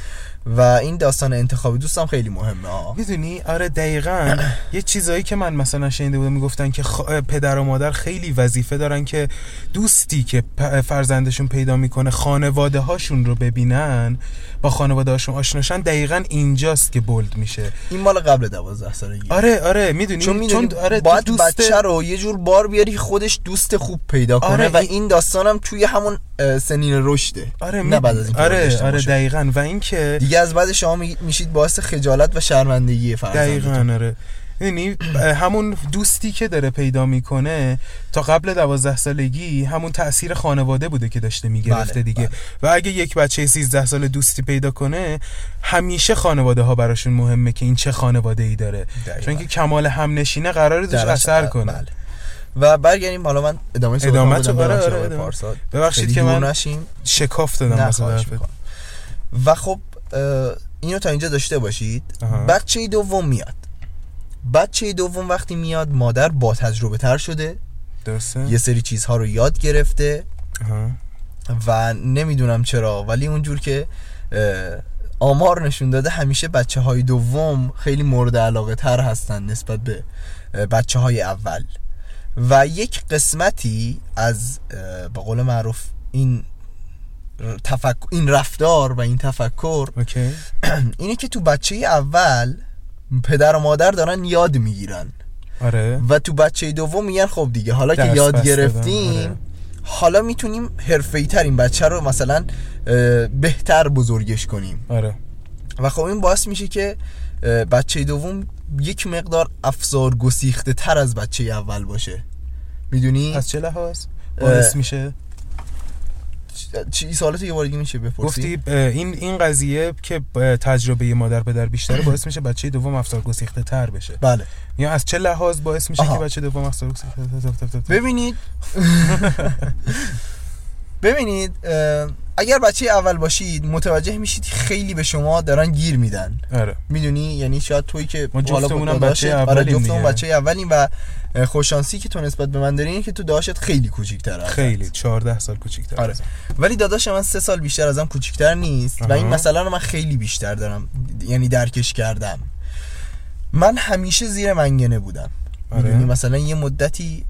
و این داستان انتخاب دوستم خیلی مهمه. می‌دونی؟ آره دقیقا. یه چیزایی که من مثلا شنیده بودم می‌گفتن که خ... پدر و مادر خیلی وظیفه دارن که دوستی که پ- فرزندشون پیدا می‌کنه خانواده هاشون رو ببینن با خانواده هاشون آشناشن دقیقا اینجاست که بولد میشه. این مال قبل دوازده سالگی. آره آره می‌دونی؟ چون می‌دونی آره باید دوست بچه رو یه جور بار بیاری خودش دوست خوب پیدا کنه آره، و این- این داستانم توی همون سنین رشده. آره نه بعد از وارد آره آره. دقیقا. و اینکه دیگه از بعد شما می- میشید باعث خجالت و شرمندگی فرزندتون. دقیقا آره. یعنی همون دوستی که داره پیدا می‌کنه تا قبل دوازده سالگی همون تاثیر خانواده بوده که داشته می‌گرفته بله، دیگه. و اگه یک بچه 13 سال دوستی پیدا کنه همیشه خانواده ها براشون مهمه که این چه خانواده ای داره. دقیقاً. چون که کمال هم نشینه قراره توش درش- اثر کنه. بله. و برگردیم حالا من ادامه ادامه بدم تو- ببخشید آره، آره، که من شکاف دادم. و خب اینو تا اینجا داشته باشید. بچه دوم میاد. بچه دوم وقتی میاد مادر با تجربه تر شده. درسته؟ یه سری چیزها رو یاد گرفته. آها. و نمی‌دونم چرا ولی اونجور که اه، آمار نشون داده همیشه بچه های دوم خیلی مورد علاقه تر هستن نسبت به بچه های اول. و یک قسمتی از اه، به قول معروف این ر- تفک... این رفتار و این تفکر اوکی. <clears throat> اینه که تو بچه اول پدر و مادر دارن یاد می‌گیرن. آره. و تو بچه دوم میگن خب دیگه حالا که یاد گرفتیم آره. حالا می‌تونیم حرفه‌ای تر این بچه رو مثلا بهتر بزرگش کنیم. آره. و خب این باعث میشه که بچه دوم یک مقدار افزار گسیخته تر از بچه اول باشه. می‌دونی؟ از چه لحاظ؟ باعث میشه؟ چی سوالات یه بار دیگه میشه بپرسی؟ گفتی این این قضیه که تجربه مادر پدر بیشتره باعث میشه بچه دوم افسار گسیخته تر بشه. بله. یا از چه لحاظ باعث میشه آها. که بچه دوم افسار گسیخته ببینید. <laughs> ببینید اگر بچه اول باشید متوجه میشید خیلی به شما دارن گیر میدن آره می‌دونی یعنی شاید توی که ما با داداشت- بچه آره اولیم جفتمون دیگه. بچه اولیم و اه، خوششانسی که تو نسبت به من داری اینه که تو داداشت خیلی کوچیک‌تره ازت. خیلی 14 سال کوچیک‌تر آره ولی داداش من سه سال بیشتر ازم کوچیکتر نیست و. این مسئله رو من خیلی بیشتر دارم یعنی درکش کردم من همیشه زیر منگنه بودم آره. می‌دونی مثلا یه مدتی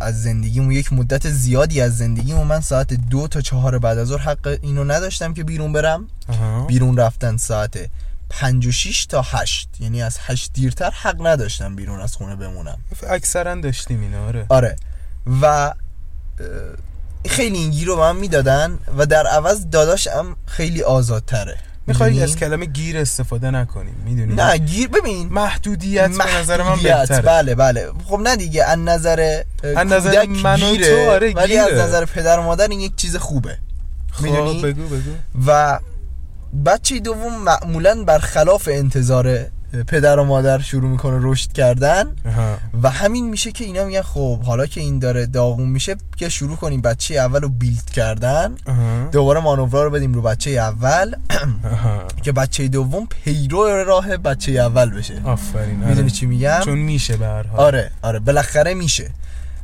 از زندگیمو یک مدت زیادی از زندگیمو من ساعت دو تا چهار بعد از ظهر حق اینو نداشتم که بیرون برم. آها. بیرون رفتن ساعت پنج و شیش تا هشت. یعنی از هشت دیرتر حق نداشتم بیرون از خونه بمونم. اکثرا داشتیم اینا آره. آره. و خیلی این گیر رو به من می‌دادن و در عوض داداشم خیلی آزادتره. می‌خوای؟ از کلمه گیر استفاده نکنیم می‌دونی؟ نه گیر ببین. محدودیت به نظر من محدودیت، بهتره. بله بله. خب نه دیگه از نظر از نظر من و گیره تو، آره، ولی از. نظر پدر و مادر این یک چیز خوبه. خب می‌دونی؟ بگو بگو. و بچه دوم معمولا برخلاف انتظار پدر و مادر شروع می‌کنه رشد کردن. و همین میشه که اینا میگن خب حالا که این داره داغون میشه که شروع کنیم بچه اول رو بیلد کردن. دوباره مانورا رو بدیم رو بچه اول. که بچه دوم پیرو راه بچه اول بشه. آفرین می‌دونی آره. چی میگم؟ چون میشه به آره آره بالاخره میشه.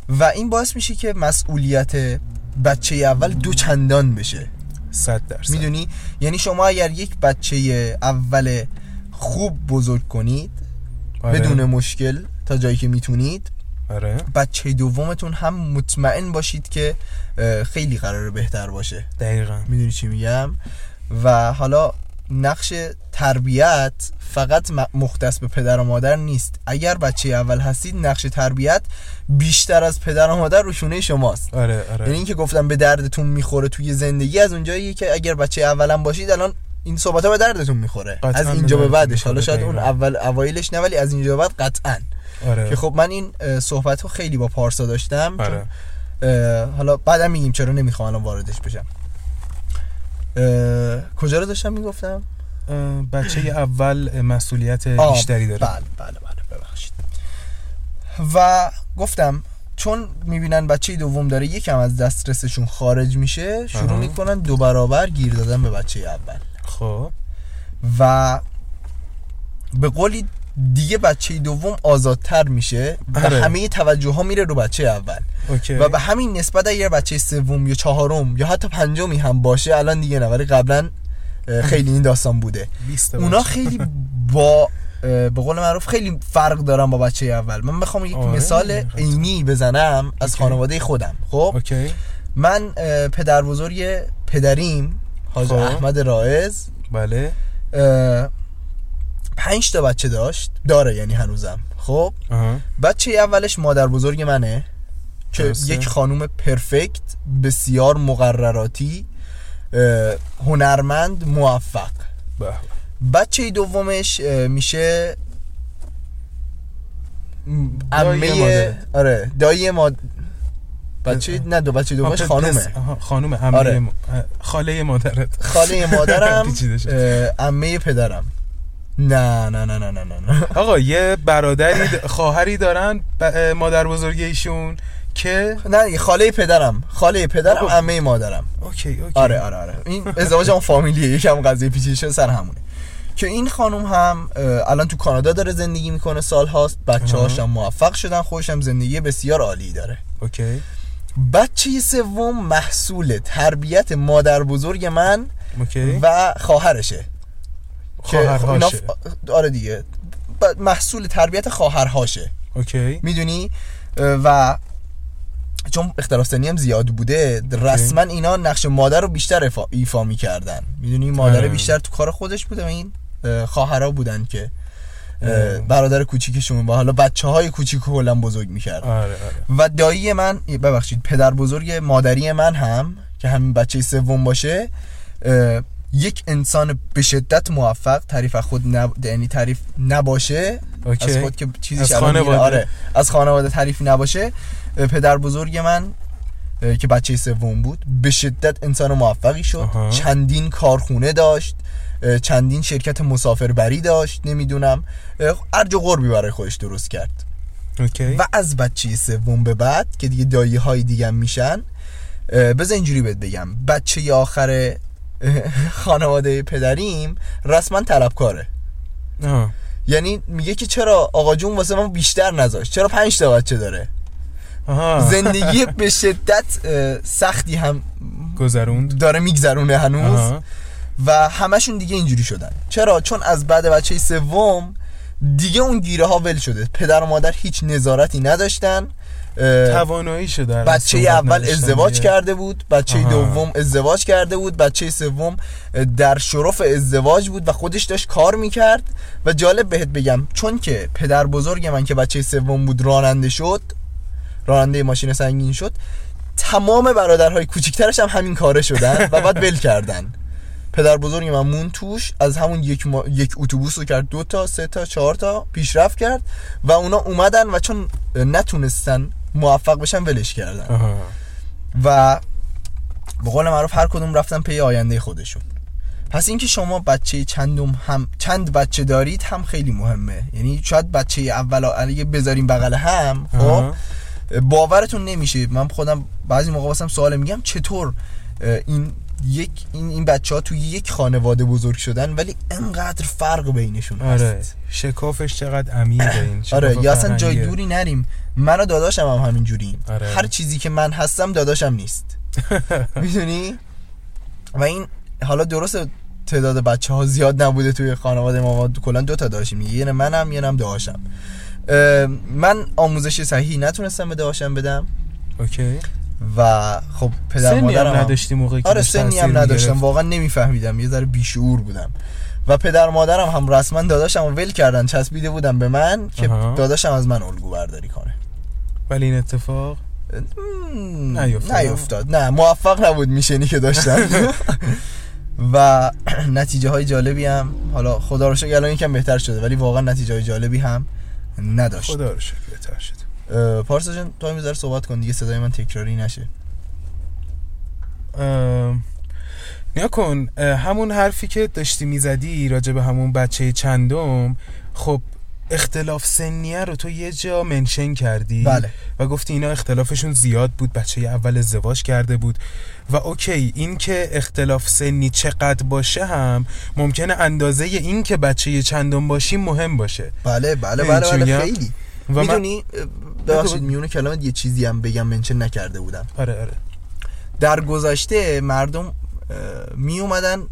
و این باعث میشه که مسئولیت بچه اول دو چندان بشه. صد درصد. می‌دونی؟ یعنی شما اگر یک بچه اول خوب بزرگ کنید آره. بدون مشکل تا جایی که می‌تونید. آره. بچه دومتون هم مطمئن باشید که خیلی قراره بهتر باشه. دقیقا. می‌دونی چی میگم؟ و حالا نقش تربیت فقط مختص به پدر و مادر نیست. اگر بچه اول هستید نقش تربیت بیشتر از پدر و مادر رو شونه شماست. آره آره. یعنی اینکه گفتم به دردتون می‌خوره توی زندگی از اونجایی که اگر بچه اولم باشید الان این صحبت ها به دردتون می‌خوره. از اینجا به بعدش. حالا شاید اون. اول اوایلش نه ولی از اینجا به بعد قطعا. آره. که خب من این صحبت رو خیلی با پارسا داشتم آره. حالا بعدم میگیم چرا نمی‌خوام الان واردش بشم. کجا رو داشتم می‌گفتم؟ بچه اول مسئولیت بیشتری داره. بله بله بله ببخشید. و گفتم چون می‌بینن بچه دوم داره یکم از دسترسشون خارج میشه شروع. می‌کنن دو برابر گیر دادن به بچه اول. خب و به قولی دیگه بچه دوم آزادتر میشه و آره. همه توجه ها میره رو بچه اول okay و به همین نسبت اگر بچه سوم یا چهارم یا حتی پنجمی هم باشه الان دیگه نه ولی قبلا خیلی این داستان بوده 20 اونا. خیلی با به قول معروف خیلی فرق دارن با بچه اول من می‌خوام یک آره، مثال. عینی بزنم از okay. خانواده خودم خب okay من پدر بزرگ پدریم حاج خب. احمد رائز بله پنج تا بچه داشت داره یعنی هنوزم خب بچه اولش مادر بزرگ منه که درسته. یک خانوم پرفکت بسیار مقرراتی هنرمند موفق به به. بچه دومش میشه مادرت. آره دایی ماد بچه نه دو بچه دومش خانومه. خانومه عمه آره. م- خاله مادرت. خاله مادرم <laughs> عمه پدرم. نه نه نه نه نه نه <laughs> آقا یه برادری خواهری دارن ب- مادر بزرگ ایشون که نه خاله پدرم. خاله پدرم. عمه مادرم. اوکی اوکی. آره آره آره. این ازدواج هم فامیلیه یکم قضیه پیچیده سر همونه. که این خانم هم الان تو کانادا داره زندگی می‌کنه سال هاست بچه هاش هم موفق شدن خودش هم زندگی بسیار عالی داره. okay. بچه سوم محصول تربیت مادر بزرگ من okay. و خواهرشه. خواهرهاشه. ف- آره دیگه. ب- محصول تربیت خواهرهاشه. okay. می‌دونی؟ و چون اختلاف سنی هم زیاد بوده رسما اینا نقش مادر رو بیشتر ایفا, می‌کردن. می‌دونی؟ مادر. بیشتر تو کار خودش بوده و این اه، خواهرها بودن که. برادر کوچیکشون با حالا بچه های کوچیک کلا بزرگ می‌کرد آره آره و دایی من ببخشید پدر بزرگ مادری من هم که همین بچه سوم باشه یک انسان به شدت موفق تعریف از خود نب... یعنی تعریف نباشه اوکی. از خود که چیزی از خانواده. آره از خانواده تعریفی نباشه پدر بزرگ من که بچه سوم بود به شدت انسان موفقی شد آها. چندین کارخونه داشت چندین شرکت مسافربری داشت نمی‌دونم. ارج و قربی برای خودش درست کرد. اوکی. و از بچه سوم به بعد که دیگه دایی های دیگه میشن بذار اینجوری بهت بگم. بچه آخر خانواده پدریم رسما طلبکاره. آه. یعنی میگه که چرا آقا جون واسه ما بیشتر نذاشت؟ چرا پنج تا بچه داره؟ زندگی به شدت سختی هم گذروند. داره میگذرونه هنوز. آها. و همشون دیگه اینجوری شدن. چرا؟ چون از بعد بچه سوم دیگه اون گیره ها ول شده. پدر و مادر هیچ نظارتی نداشتن. توانایی در بچه اول ازدواج دیگه. کرده بود. بچه آها. دوم ازدواج کرده بود. بچه سوم در شرف ازدواج بود و خودش داشت کار می‌کرد. و جالب بهت بگم چون که پدر بزرگ من که بچه سوم بود راننده شد راننده ماشین سنگین شد تمام برادرهای کوچیکترش هم همین کاره شدن و بعد ول کردن. پدر بزرگ من مون توش از همون یک, ما... یک اتوبوس رو کرد دو تا سه تا چهار تا پیشرفت کرد و اونا اومدن و چون نتونستن موفق بشن ولش کردن. و به قول معروف هر کدوم رفتن پی آینده خودشون. پس اینکه شما بچه چندم هم چند بچه دارید هم خیلی مهمه. یعنی شاید بچه اول اگه بذاریم بغل هم خب. باورتون نمیشه. من خودم بعضی موقع واسم سوال میگم چطور این یک این این بچه ها توی یک خانواده بزرگ شدن ولی انقدر فرق بینشون آره. هست شکافش چقدر عمیقه این <laughs> آره یا اصلا جای. دوری نریم. من و داداشم هم همین جوریم آره. هر چیزی که من هستم داداشم نیست. <laughs> می‌دونی؟ و این حالا درست تعداد بچه ها زیاد نبوده توی خانواده ما کلا دو تا داشتیم. یه نه منم یه نه هم داشتم من آموزش صحیحی نتونستم به داشتم بدم. اوکی. و خب پدر سنی مادرم هم نداشتی موقعی که آره سنی هم نداشتم؟ واقعا نمیفهمیدم یه ذره بیشعور بودم. و پدر مادرم هم رسما داداشم رو ول کردن چسبیده بودم به من که آها. داداشم از من الگو برداری کنه. ولی این اتفاق؟ مم، نیفتاد. نیفتاد. نه موفق نبود میشنی که داشتم. <laughs> و نتیجه های جالبی هم حالا خدا رو شکر الان یکم بهتر شده ولی واقعا نتیجه های جالبی هم نداشت. خدا رو شکر بهتر شد اه، پارسا جان تو هم صحبت کن دیگه صدای من تکراری نشه نیا کن همون حرفی که داشتی می‌زدی راجع به همون بچه چندم خب اختلاف سنیه رو تو یه جا منشن کردی بله و گفتی اینا اختلافشون زیاد بود بچه اول ازدواج کرده بود و اوکی این که اختلاف سنی چقدر باشه هم ممکنه اندازه این که بچه چندم باشی مهم باشه بله بله بله بله میگم؟ خیلی می‌دونی؟ ببخشید. میونه کلامت یه چیزی هم بگم منشن نکرده بودم. آره آره. در گذشته مردم می اومدن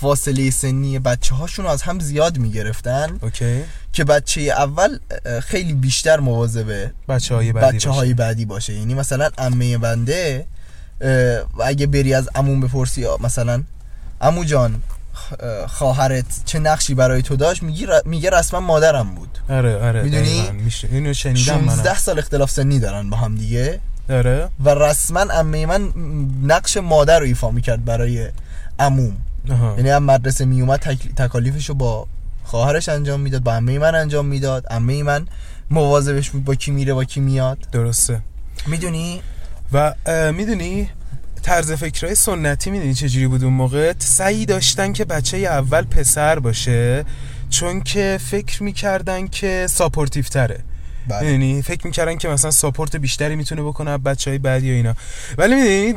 فاصله سنی بچه هاشون رو از هم زیاد می گرفتن اوکی. که بچه اول خیلی بیشتر مواظب بچه های بعدی بچه باشه. های بعدی باشه. یعنی مثلا عمه بنده اگه بری از عموم بپرسی مثلا عمو جان خواهرت چه نقشی برای تو داشت میگی ر- میگه رسما مادرم بود. آره آره می‌دونی؟ میشه. اینو شنیدم منم. 16 سال اختلاف سنی دارن با هم دیگه. آره. و رسما عمه من نقش مادر رو ایفا می‌کرد برای عموم. یعنی هم مدرسه میومد تک... تکالیفش رو با خواهرش انجام می‌داد با عمه من انجام می‌داد. عمه من مواظبش بود با کی میره با کی میاد. درسته. می‌دونی؟ و می‌دونی طرز فکرهای سنتی می‌دونی چجوری بود اون موقع؟ سعی داشتن که بچه اول پسر باشه چون که فکر می‌کردن که supportive تره. می‌دونی؟ فکر می‌کردن که مثلا support بیشتری می‌تونه بکنه بچه های بعدی و اینا. ولی می‌دونی؟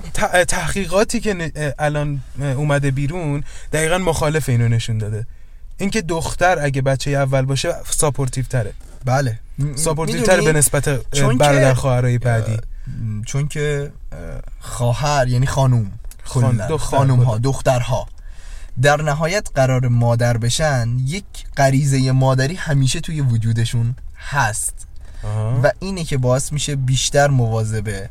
تحقیقاتی که الان اومده بیرون دقیقا مخالف اینو نشون داده. اینکه دختر اگه بچه اول باشه supportive تره. بله. ساپورتیو؟ تره به نسبت برادر خواهرای بعدی. چون که اه، خواهر یعنی خانوم خان- کلاً، دختر خانوم ها. دخترها. در نهایت قرار مادر بشن یک غریزه مادری همیشه توی وجودشون هست. و اینه که باعث میشه بیشتر مواظبه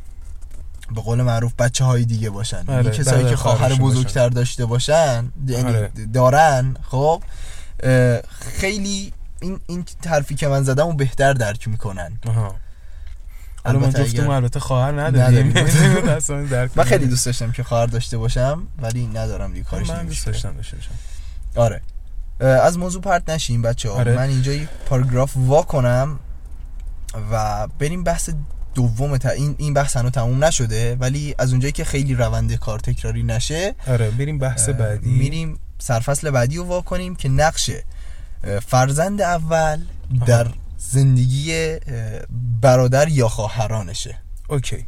به قول معروف بچه های دیگه باشن. آره، یعنی کسایی برادر که خواهر بزرگتر داشته باشن یعنی آره. دارن خب خیلی این این حرفی که من زدم و بهتر درک می‌کنن. آها. حالا ما جفتمون البته خواهر نداریم. <laughs> <laughs> من خیلی. دوست داشتم که خواهر داشته باشم ولی ندارم دیگه کارش من دوست داشتم داشته باشم. آره. از موضوع پرت نشیم بچه ها آره. من اینجا یک پاراگراف وا کنم و بریم بحث دوم تا این این بحث هنوز تموم نشده ولی از اونجایی که خیلی روند کار تکراری نشه آره بریم بحث بعدی. میریم سرفصل بعدی رو وا کنیم که نقش فرزند اول در زندگی برادر یا خواهرانشه اوکی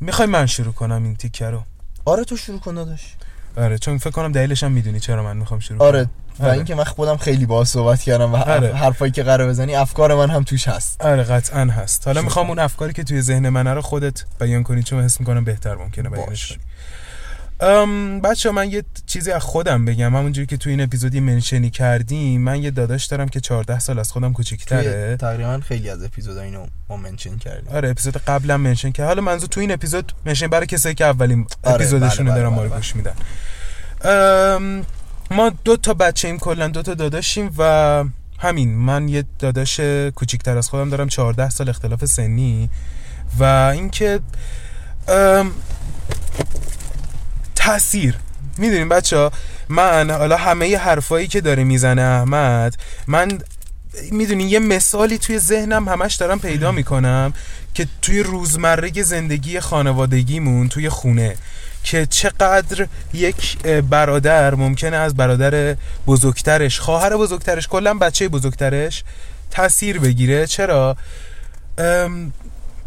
می‌خوای من شروع کنم این تیکه رو آره تو شروع کن داداش آره چون فکر کنم دلیلش هم می‌دونی چرا من می‌خوام شروع آره کنم و آره. اینکه من خودم خیلی باهاش صحبت کردم و آره. حرفایی که قرار بزنی افکار من هم توش هست آره قطعا هست حالا می‌خوام. اون افکاری که توی ذهن منه رو خودت بیان کنی چون حس می‌کنم بهتر ممکنه بیانش. کنی بچه من یه چیزی از خودم بگم. همونجوری که توی این اپیزودی منشنی کردیم من یه داداش دارم که 14 سال از خودم کوچیک‌تره. تقریبا خیلی از اپیزودا اینو ما منشن کردیم. آره اپیزود قبلا منشن که حالا منظور تو این اپیزود منشن برای کسایی که اولین آره، اپیزودشون رو بله، دارن بله، ما بله. گوش میدن. ما دو تا بچه ایم کلا دو تا داداشیم و همین من یه داداش کوچیکتر از خودم دارم 14 سال اختلاف سنی. و اینکه تاثیر می‌دونیم بچه ها؟ من حالا همه ی حرفایی که داره می‌زنه احمد من می‌دونی یه مثالی توی ذهنم همش دارم پیدا می‌کنم که توی روزمره زندگی خانوادگیمون توی خونه که چقدر یک برادر ممکنه از برادر بزرگترش خواهر بزرگترش کلا بچه بزرگترش تاثیر بگیره. چرا؟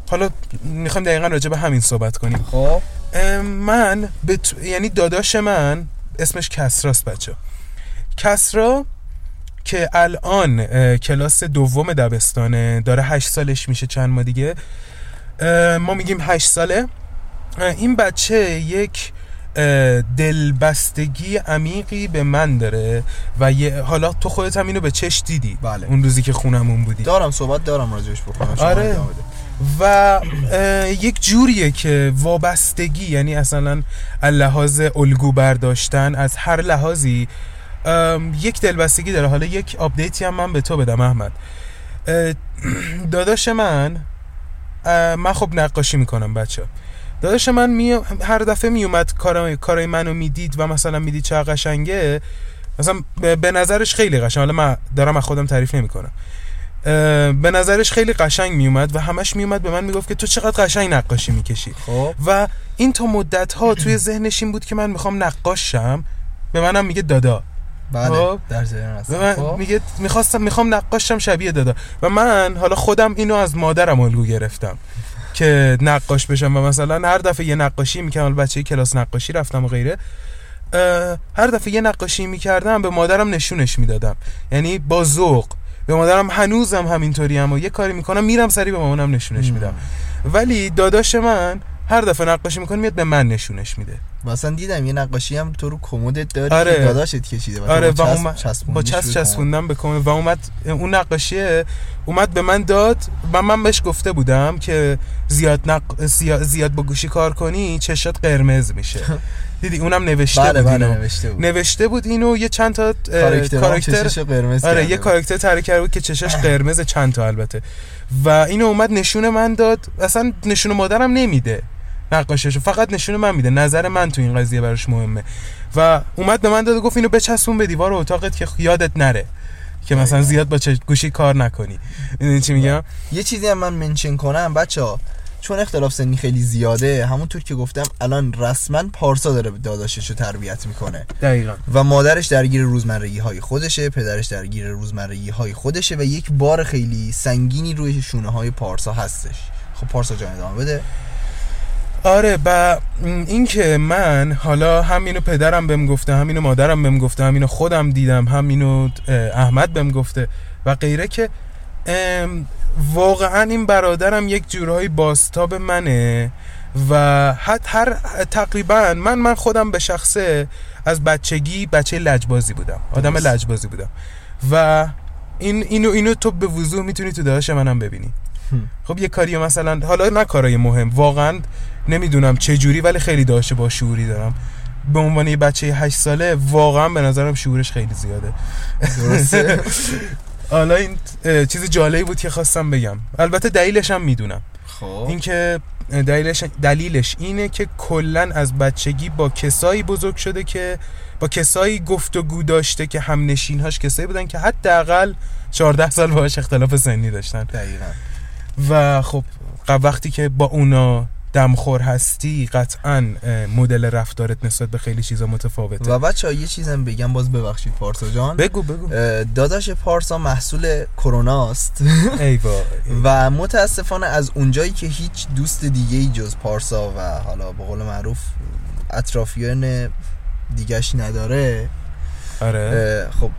حالا می‌خوایم دقیقا راجع به همین صحبت کنیم. خب. من ط- یعنی داداش من اسمش کسراست بچه. کسرا که الان کلاس دوم دبستانه داره هشت سالش میشه چند ماه دیگه. ما میگیم هشت ساله. این بچه یک دلبستگی عمیقی به من داره و یه حالا تو خودت هم اینو به چش دیدی. بله. اون روزی که خونمون بودی. دارم صحبت دارم راجعش بکنم آره. و یک جوریه که وابستگی یعنی اصلا لحاظ الگو برداشتن از هر لحاظی یک دلبستگی داره. حالا یک آپدیتی هم من به تو بدم احمد. داداش من من خب نقاشی می‌کنم بچه. داداش من می... هر دفعه میومد کارای منو می‌دید و مثلا می‌دید چه قشنگه مثلا به نظرش خیلی قشنگ. حالا من دارم از خودم تعریف نمی‌کنم. به نظرش خیلی قشنگ میومد و همش میومد به من می‌گفت که تو چقدر قشنگ نقاشی می‌کشی. خب. و این تا مدت ها توی ذهنش این بود که من می‌خوام نقاش شم به منم میگه دادا. بله خب. در من خب. میگه می‌خواستم می‌خوام نقاش شم شبیه دادا. و من حالا خودم اینو از مادرم الگو گرفتم که نقاش بشم و مثلا هر دفعه یه نقاشی می‌کردم بچه کلاس نقاشی رفتم و غیره هر دفعه یه نقاشی می‌کردم به مادرم نشونش می‌دادم. یعنی با ذوق. به مادرم هنوزم همینطوری هم و یه کاری می‌کنم میرم سری به مامانم نشونش میدم ولی داداش من هر دفعه نقاشی می‌کنه میاد به من نشونش میده اصلا دیدم یه نقاشی هم تو رو کمدت داری آره. داداشت کشیده تو آره و با چسب با چسب. چسبوندم به کمد و اومد اون نقاشیه اومد به من داد و من بهش گفته بودم که زیاد نق... زیاد, زیاد با گوشی کار کنی چشات قرمز میشه <laughs> دیدی؟ اونم نوشته بله بود بله اینو. نوشته بود. نوشته بود اینو یه چند تا کاراکتر چشش قرمز آره یه. کاراکتر تعریف کرده بود که چشاش قرمز چند تا البته. و اینو اومد نشون من داد. اصلا نشون مادرم نمیده نقاششو فقط نشون من میده. نظر من تو این قضیه براش مهمه. و اومد به من داد و گفت اینو بچسبون به دیوار اتاقت که یادت نره که مثلا زیاد با گوشی کار نکنی. می‌دونی چی میگم؟ یه چیزی هم من منشن کنم بچه ها چون اختلاف سنی خیلی زیاده همونطور که گفتم الان رسما پارسا داره داداشش رو تربیت می‌کنه. دقیقا. و مادرش درگیر روزمرگی های خودشه پدرش درگیر روزمرگی های خودشه و یک بار خیلی سنگینی روی شونه های پارسا هستش. خب پارسا جان ادامه بده. آره و این که من حالا همینو پدرم بهم گفته همینو مادرم بهم گفته همینو خودم دیدم همینو احمد بهم گفته و غیره که واقعا این برادرم یک جورایی باستاب منه و حتی هر تقریبا من من خودم به شخصه از بچگی بچه لجبازی بودم. آدم. لجبازی بودم. و این اینو اینو تو به وضوح می‌تونی تو داداش منم ببینی. هم. خب یه کاری مثلا حالا نه کارای مهم. واقعا نمی‌دونم چه جوری ولی خیلی داشته با شعوری دارم. به عنوان یه بچه 8 ساله واقعا به نظرم شعورش خیلی زیاده. درسته. <laughs> حالا این چیز جالبی بود که خواستم بگم. البته دلیلش هم می‌دونم. خب. اینکه دلیلش دلیلش اینه که کلا از بچگی با کسایی بزرگ شده که با کسایی گفتگو داشته که هم نشینهاش کسایی بودن که حداقل 14 سال باهاش اختلاف سنی داشتن. دقیقا. و خب وقتی که با اونا دمخور هستی قطعا مدل رفتارت نسبت به خیلی چیزا متفاوته. و بچه یه چیزم بگم باز ببخشید پارسا جان. بگو بگو. داداش پارسا محصول کروناست. <laughs> ای وای. و متاسفانه از اونجایی که هیچ دوست دیگه ای جز پارسا و حالا به قول معروف اطرافیان دیگهش نداره. آره. خب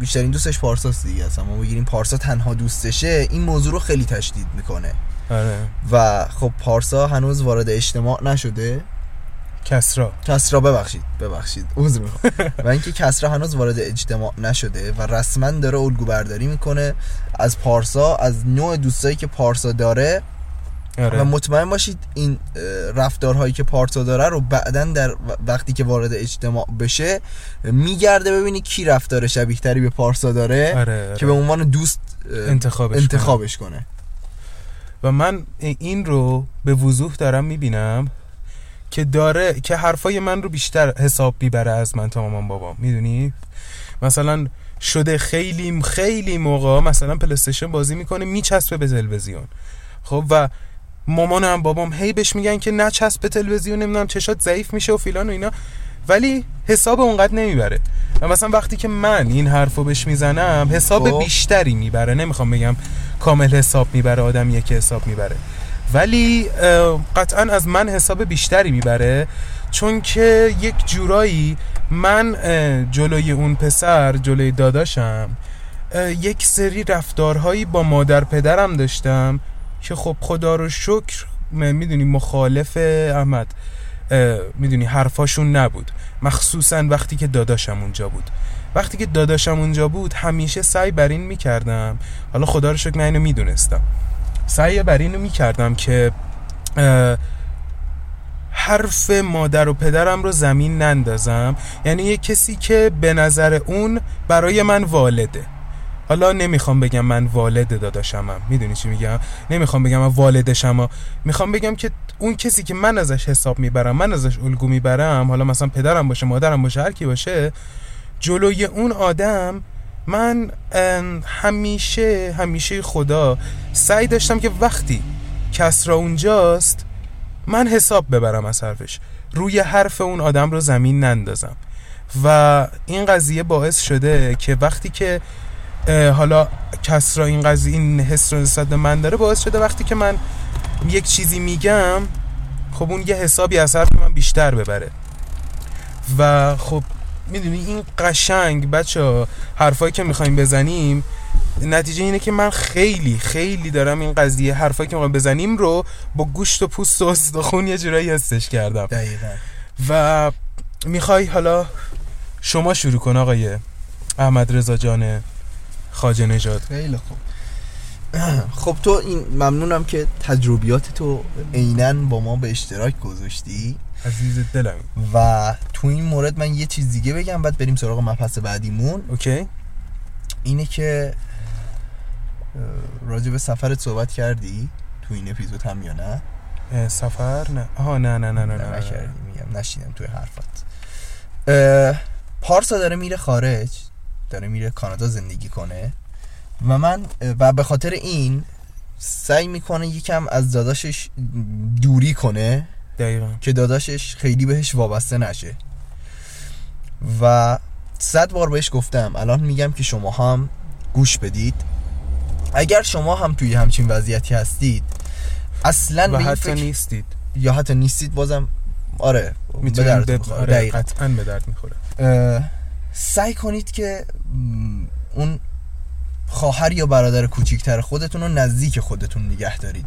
بیشترین دوستش پارساست دیگه. اصلا ما بگیریم پارسا تنها دوستشه این موضوع رو خیلی تشدید می‌کنه. آره. و خب پارسا هنوز وارد اجتماع نشده. کسرا. کسرا ببخشید ببخشید عذر می‌خوام. <laughs> و اینکه کسرا هنوز وارد اجتماع نشده و رسما داره الگو برداری می‌کنه از پارسا از نوع دوستایی که پارسا داره. و آره مطمئن باشید این رفتارهایی که پارسا داره رو بعدا در و- وقتی که وارد اجتماع بشه میگرده ببینی کی رفتار شبیه تری به پارسا داره آره, آره. که به عنوان دوست انتخابش کنه. و من این رو به وضوح دارم می‌بینم که داره که حرفای من رو بیشتر حساب می‌بره از من تا مامان بابام می‌دونی؟ مثلا شده خیلی خیلی موقع مثلا پلیستشن بازی می‌کنه میچسبه به تلویزیون. خب و مامان هم بابام هی بهش میگن که نچسب به تلویزیون نمی‌دونم چشات ضعیف میشه و فیلان و اینا. ولی حساب اونقدر نمی‌بره. و مثلا وقتی که من این حرفو بهش می‌زنم حساب خب. بیشتری می‌بره. نمی‌خوام بگم کامل حساب می‌بره آدمیه که حساب می‌بره. ولی قطعا از من حساب بیشتری می‌بره چون که یک جورایی من جلوی اون پسر جلوی داداشم یک سری رفتارهایی با مادر پدرم داشتم که خب خدا رو شکر می‌دونی مخالف احمد می‌دونی حرفاشون نبود. مخصوصا وقتی که داداشم اونجا بود. وقتی که داداشم اونجا بود همیشه سعی بر این می‌کردم. حالا خدا رو شکر من اینو می‌دونستم. سعی بر اینو می‌کردم که حرف مادر و پدرم رو زمین نندازم. یعنی یه کسی که به نظر اون برای من والده. حالا نمی‌خوام بگم من والد داداشمم. می‌دونی چی میگم؟ نمی‌خوام بگم من والدشم. می‌خوام بگم که اون کسی که من ازش حساب می‌برم من ازش الگو می‌برم حالا مثلا پدرم باشه مادرم باشه هر کی باشه جلوی اون آدم من همیشه همیشه خدا سعی داشتم که وقتی کسرا اونجاست من حساب ببرم از حرفش. روی حرف اون آدم رو زمین نندازم. و این قضیه باعث شده که وقتی که حالا کسرا این قضیه این حس رو نسبت من داره باعث شده وقتی که من یک چیزی میگم خب اون یه حسابی از حرف من بیشتر ببره. و خب می‌دونی این قشنگ بچه حرفایی که می‌خوایم بزنیم نتیجه اینه که من خیلی خیلی دارم این قضیه حرفایی که می‌خوایم بزنیم رو با گوشت و پوست و استخون یه جورایی حسش کردم. دقیقا. و می‌خوای حالا شما شروع کن آقای احمد رضا جان خاجه نجات خیلی خوب. خب تو این ممنونم که تجربیات تو عینا با ما به اشتراک گذاشتی. عزیز دلم. و تو این مورد من یه چیز دیگه بگم بعد بریم سراغ مبحث بعدیمون. اوکی. اینه که راجع به سفرت صحبت کردی؟ تو این اپیزود هم یا نه؟ سفر؟ نه. آها نه نه نه نه نه, نکردی میگم نشیدم توی حرفت پارسا داره میره خارج داره میره کانادا زندگی کنه. و من و به خاطر این سعی می‌کنه یکم از داداشش دوری کنه. دقیقا. که داداشش خیلی بهش وابسته نشه. و صد بار بهش گفتم الان میگم که شما هم گوش بدید. اگر شما هم توی همچین وضعیتی هستید اصلا و حتی نیستید. یا حتی نیستید بازم آره می‌تونید به آره قطعا به درد می‌خوره. سعی کنید که اون خواهر یا برادر کوچیکتر خودتون رو نزدیک خودتون نگه دارید.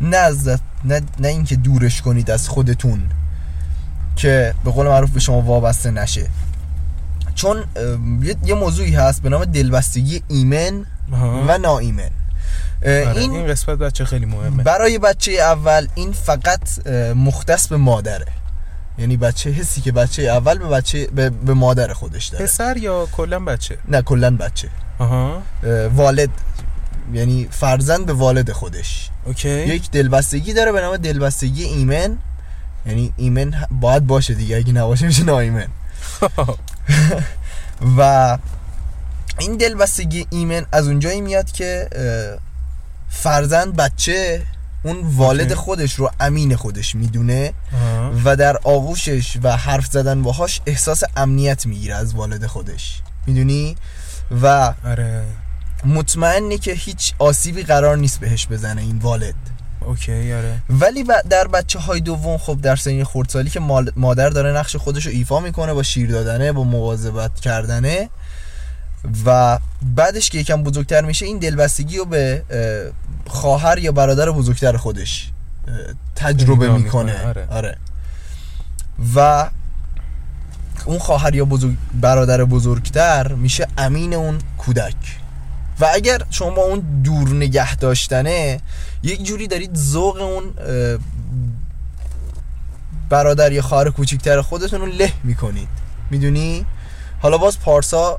نه از نه, نه اینکه دورش کنید از خودتون که به قول معروف به شما وابسته نشه. چون یه موضوعی هست به نام دلبستگی ایمن و ناایمن. آره، این این قسمت بچه خیلی مهمه. برای بچه اول این فقط مختص به مادره. یعنی بچه حسی که بچه اول به بچه به, به مادر خودش داره. پسر یا کلا بچه؟ نه کلا بچه. آها. والد یعنی فرزند به والد خودش. اوکی. یک دلبستگی داره به نام دلبستگی ایمن. یعنی ایمن باید باشه دیگه اگه نباشه میشه نایمن. <laughs> و این دلبستگی ایمن از اونجایی میاد که فرزند بچه اون والد خودش رو امین خودش می‌دونه و در آغوشش و حرف زدن باهاش احساس امنیت می‌گیره از والد خودش. می‌دونی؟ و آره. مطمئنه که هیچ آسیبی قرار نیست بهش بزنه این والد اوکی آره ولی در بچه های دوم خب در سنین خردسالی که مادر داره نقش خودش رو ایفا می‌کنه با شیر دادنه با مواظبت کردنه و بعدش که یکم بزرگتر میشه این دلبستگی رو به خواهر یا برادر بزرگتر خودش تجربه می‌کنه آره. آره. و اون خواهر یا بزرگ برادر بزرگتر میشه امین اون کودک. و اگر شما با اون دور نگه داشتنه یک جوری دارید ذوق اون برادر یا خواهر کوچیکتر خودتون رو له می‌کنید. می‌دونی؟ حالا باز پارسا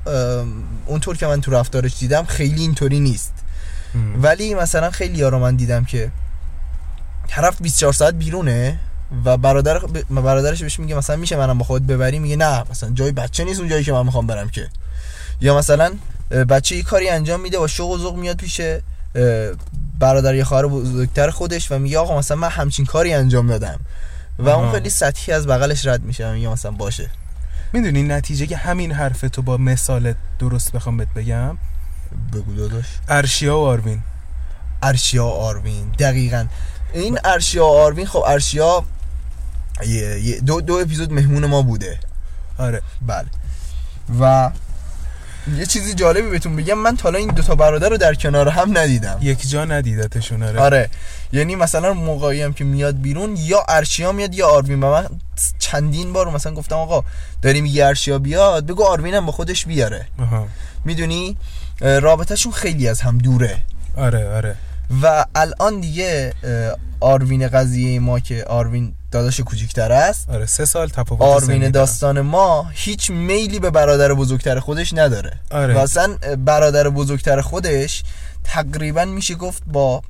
اونطور که من تو رفتارش دیدم خیلی اینطوری نیست. ولی مثلا خیلی یارو من دیدم که طرف 24 ساعت بیرونه. و برادر برادرش بهش میگه مثلا میشه منم با خود ببری؟ میگه نه مثلا جای بچه نیست اون جایی که من می‌خوام برم که. یا مثلا بچه یه کاری انجام میده و شوق و ذوق میاد پیش برادر یه خواهر بزرگتر خودش و میگه آقا مثلا من همچین کاری انجام دادم. و اون خیلی سطحی از بغلش رد میشه میگه مثلا باشه. می‌دونی نتیجه که همین حرف تو با مثال درست بخوام بهت بگم؟ بگو داداش. ارشیا و آروین. ارشیا و آروین. دقیقا. این ارشیا و آروین خب ارشیا یه- دو, دو اپیزود مهمون ما بوده. آره. بله. و یه چیزی جالبی بهتون بگم من تا حالا این دوتا برادر رو در کنار هم ندیدم. یک جا ندیدتشون آره. آره. یعنی مثلا موقعی هم که میاد بیرون یا ارشیا میاد یا آروین. و من چندین بار مثلا گفتم آقا داریم یه ارشیا بیاد؟ بگو آروین هم با خودش بیاره. می‌دونی؟ رابطهشون خیلی از هم دوره. آره آره. و الان دیگه آروین قضیه ما که آروین داداش کوچیکتر است آره سه سال تفاوت آروین. داستان ما هیچ میلی به برادر بزرگتر خودش نداره آره. و اصلا برادر بزرگتر خودش تقریبا میشه گفت با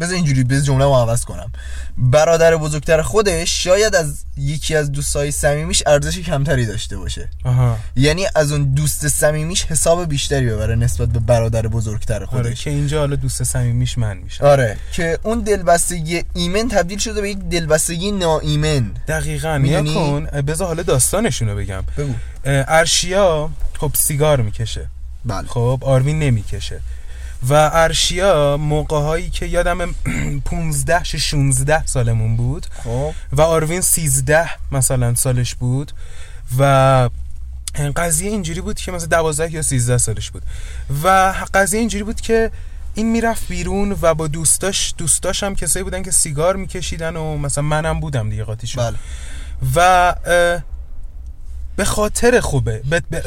بذار اینجوری بذار جمله ما عوض کنم. برادر بزرگتر خودش شاید از یکی از دوستای صمیمیش ارزش کمتری داشته باشه. آها. یعنی از اون دوست صمیمیش حساب بیشتری ببره نسبت به برادر بزرگتر آره خودش. که اینجا حالا دوست صمیمیش من میشه آره که اون دلبستگی ایمن تبدیل شده به یک دلبستگی ناایمن. دقیقا می‌دونی؟ کن بذار حالا داستانشونو بگم. بگو. ارشیا خب سیگار می‌کشه. بله. خب آروین نمی‌کشه. و ارشیا موقع هایی که یادم 15 16 سالمون بود. خب. و آروین 13 مثلا سالش بود. و قضیه اینجوری بود که مثلا 12 یا 13 سالش بود. و قضیه اینجوری بود که این می‌رفت بیرون و با دوستاش دوستاش هم کسایی بودن که سیگار میکشیدن و مثلا منم بودم دیگه قاطیشون. بله. و به خاطر خوبه.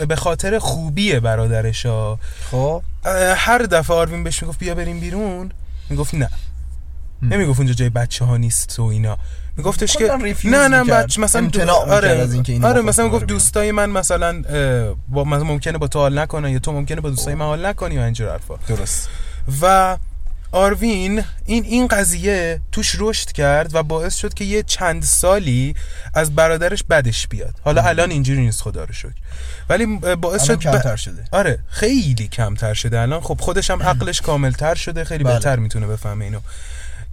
به- خاطر خوبی برادرشا خب. اه، هر دفعه آروین بهش می‌گفت بیا بریم بیرون می‌گفت نه. نمی‌گفت اونجا جای بچه ها نیست و اینا. میگفتش که نه نه. بچه مثلا می‌کرد آره از اینکه آره مثلا می‌گفت. دوستای من مثلا با مثلا ممکنه با تو حال نکنن یا تو ممکنه با دوستای من حال نکنی و اینجور حرفا. درست. و آروین این این قضیه توش رشد کرد و باعث شد که یه چند سالی از برادرش بدش بیاد. حالا الان اینجوری نیست خدا رو شکر. ولی باعث شد کمتر شده. آره خیلی کمتر شده. الان خب خودش هم عقلش کاملتر شده خیلی بله. بهتر می‌تونه بفهمه اینو.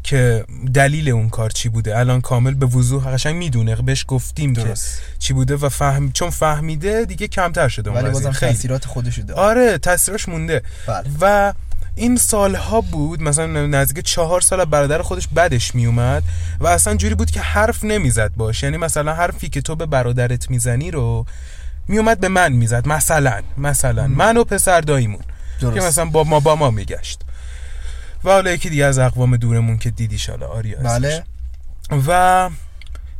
که دلیل اون کار چی بوده. الان کامل به وضوح قشنگ می‌دونه. بهش گفتیم درست. که چی بوده و فهم چون فهمیده دیگه کمتر شده ولی. بازم تاثیرات خودشو داره. آره تاثیرش مونده. بله. و این سالها بود مثلا نزدیک چهار سال برادر خودش بدش میومد و اصلا جوری بود که حرف نمی‌زد باش. یعنی مثلا حرفی که تو به برادرت می‌زنی رو میومد به من می‌زد مثلا مثلا. من و پسر داییمون که مثلا با ما با ما میگشت. و حالا یکی دیگه از اقوام دورمون که دیدیش حالا آریا. بله. و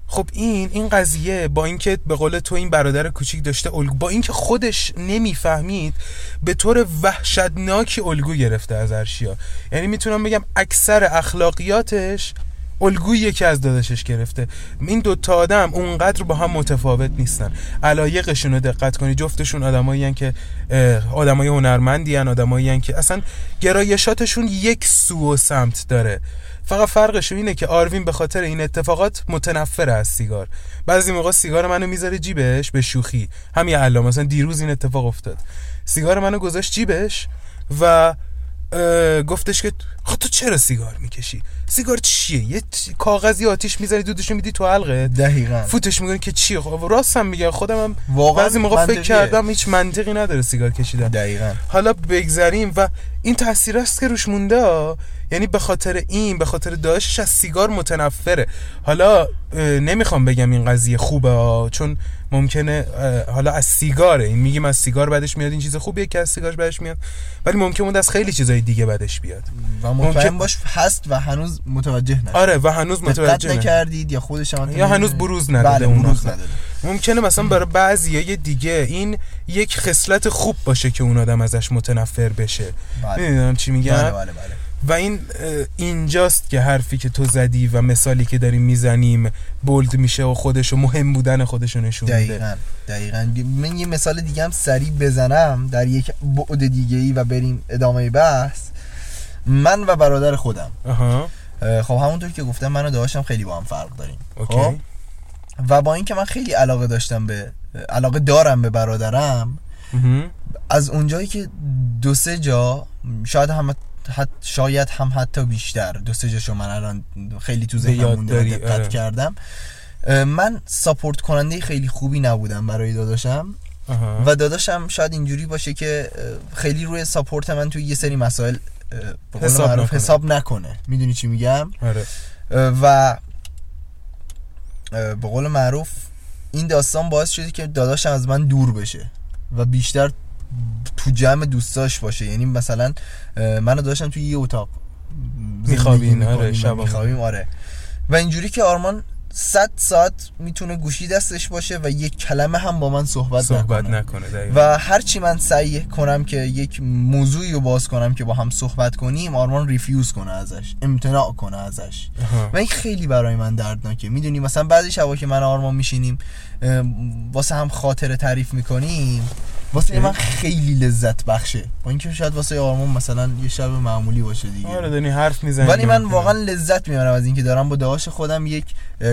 خب این این قضیه با اینکه به قول تو این برادر کوچیک داشته الگو با اینکه خودش نمی‌فهمید به طور وحشتناکی الگو گرفته از ارشیا. یعنی می‌تونم بگم اکثر اخلاقیاتش الگویی که از داداشش گرفته. این دو تا آدم اونقدر با هم متفاوت نیستن. علایقشون رو دقت کنی جفتشون آدمایی که آدمای هنرمندی ان آدمایی که اصلا گرایشاتشون یک سو و سمت داره. فقط فرقش اینه که آروین به خاطر این اتفاقات متنفر از سیگار. بعضی موقع سیگار منو می‌ذاره جیبش به شوخی. همین الان مثلا دیروز این اتفاق افتاد. سیگار منو گذاشت جیبش و گفتش که خب تو چرا سیگار می‌کشی؟ سیگار چیه؟ یه کاغذی آتیش می‌زنی دودشو میدی تو حلقه؟ دقیقا. فوتش می‌کنی که چیه؟ خب راستم میگه خودم هم واقعا بعضی موقع فکر. کردم هیچ منطقی نداره سیگار کشیدن. دقیقا. حالا بگذریم و این تاثیر است که روش مونده. یعنی به خاطر این به خاطر داشتش از سیگار متنفره. حالا نمی‌خوام بگم این قضیه خوبه ها چون ممکنه حالا از سیگاره. این میگیم از سیگار بعدش میاد این چیز خوبیه که از سیگارش بعدش میاد. ولی ممکن بود از خیلی چیزای دیگه بعدش بیاد. و ممکن- باش هست و هنوز متوجه نشد. آره و هنوز متوجه. نکردید یا خودش یا هنوز بروز نداده بله اون بروز. نداده. ممکنه مثلا برای بعضی دیگه این یک خصلت خوب باشه که اون آدم ازش متنفر بشه. بله. می‌دونم چی میگم؟ بله بله بله. و این اینجاست که حرفی که تو زدی و مثالی که داریم می‌زنیم بولد میشه و خودش و مهم بودن خودشو نشون میده. دقیقا دقیقا. من یه مثال دیگه هم سریع بزنم در یک بعد دیگه ای و بریم ادامه بحث. من و برادر خودم. آها. خب همونطور که گفتم من و داداشم خیلی با هم فرق داریم. خب؟ اوکی و با اینکه من خیلی علاقه داشتم به علاقه دارم به برادرم. از اونجایی که دو سه جا شاید هم حت شاید هم حتی بیشتر دو سه جاشو من الان خیلی تو ذهنم مونده دقت آره. کردم من ساپورت کننده خیلی خوبی نبودم برای داداشم. و داداشم شاید اینجوری باشه که خیلی روی ساپورت من توی یه سری مسائل حساب نکنه. حساب نکنه می‌دونی چی میگم آره و به قول معروف این داستان باعث شده که داداشم از من دور بشه و بیشتر تو جمع دوستاش باشه یعنی مثلا منو داشتم توی یه اتاق میخوابین، زندگی آره، و شبا. میخوابیم آره و اینجوری که آرمان صد ساعت می‌تونه گوشی دستش باشه و یک کلمه هم با من صحبت, صحبت نکنه نکنه دقیقاً. و هرچی من سعی کنم که یک موضوعی رو باز کنم که با هم صحبت کنیم آرمان ریفیوز کنه ازش امتناع کنه ازش آها. و این خیلی برای من دردناکه می‌دونی مثلا بعضی شبا که من و آرمان میشینیم واسه هم خاطره تعریف می‌کنیم واسه من خیلی لذت بخشه. با اینکه شاید واسه آرمان مثلا یه شب معمولی باشه دیگه. آره داری حرف می‌زنی ولی من واقعا لذت می‌برم از اینکه دارم با داداش خودم یک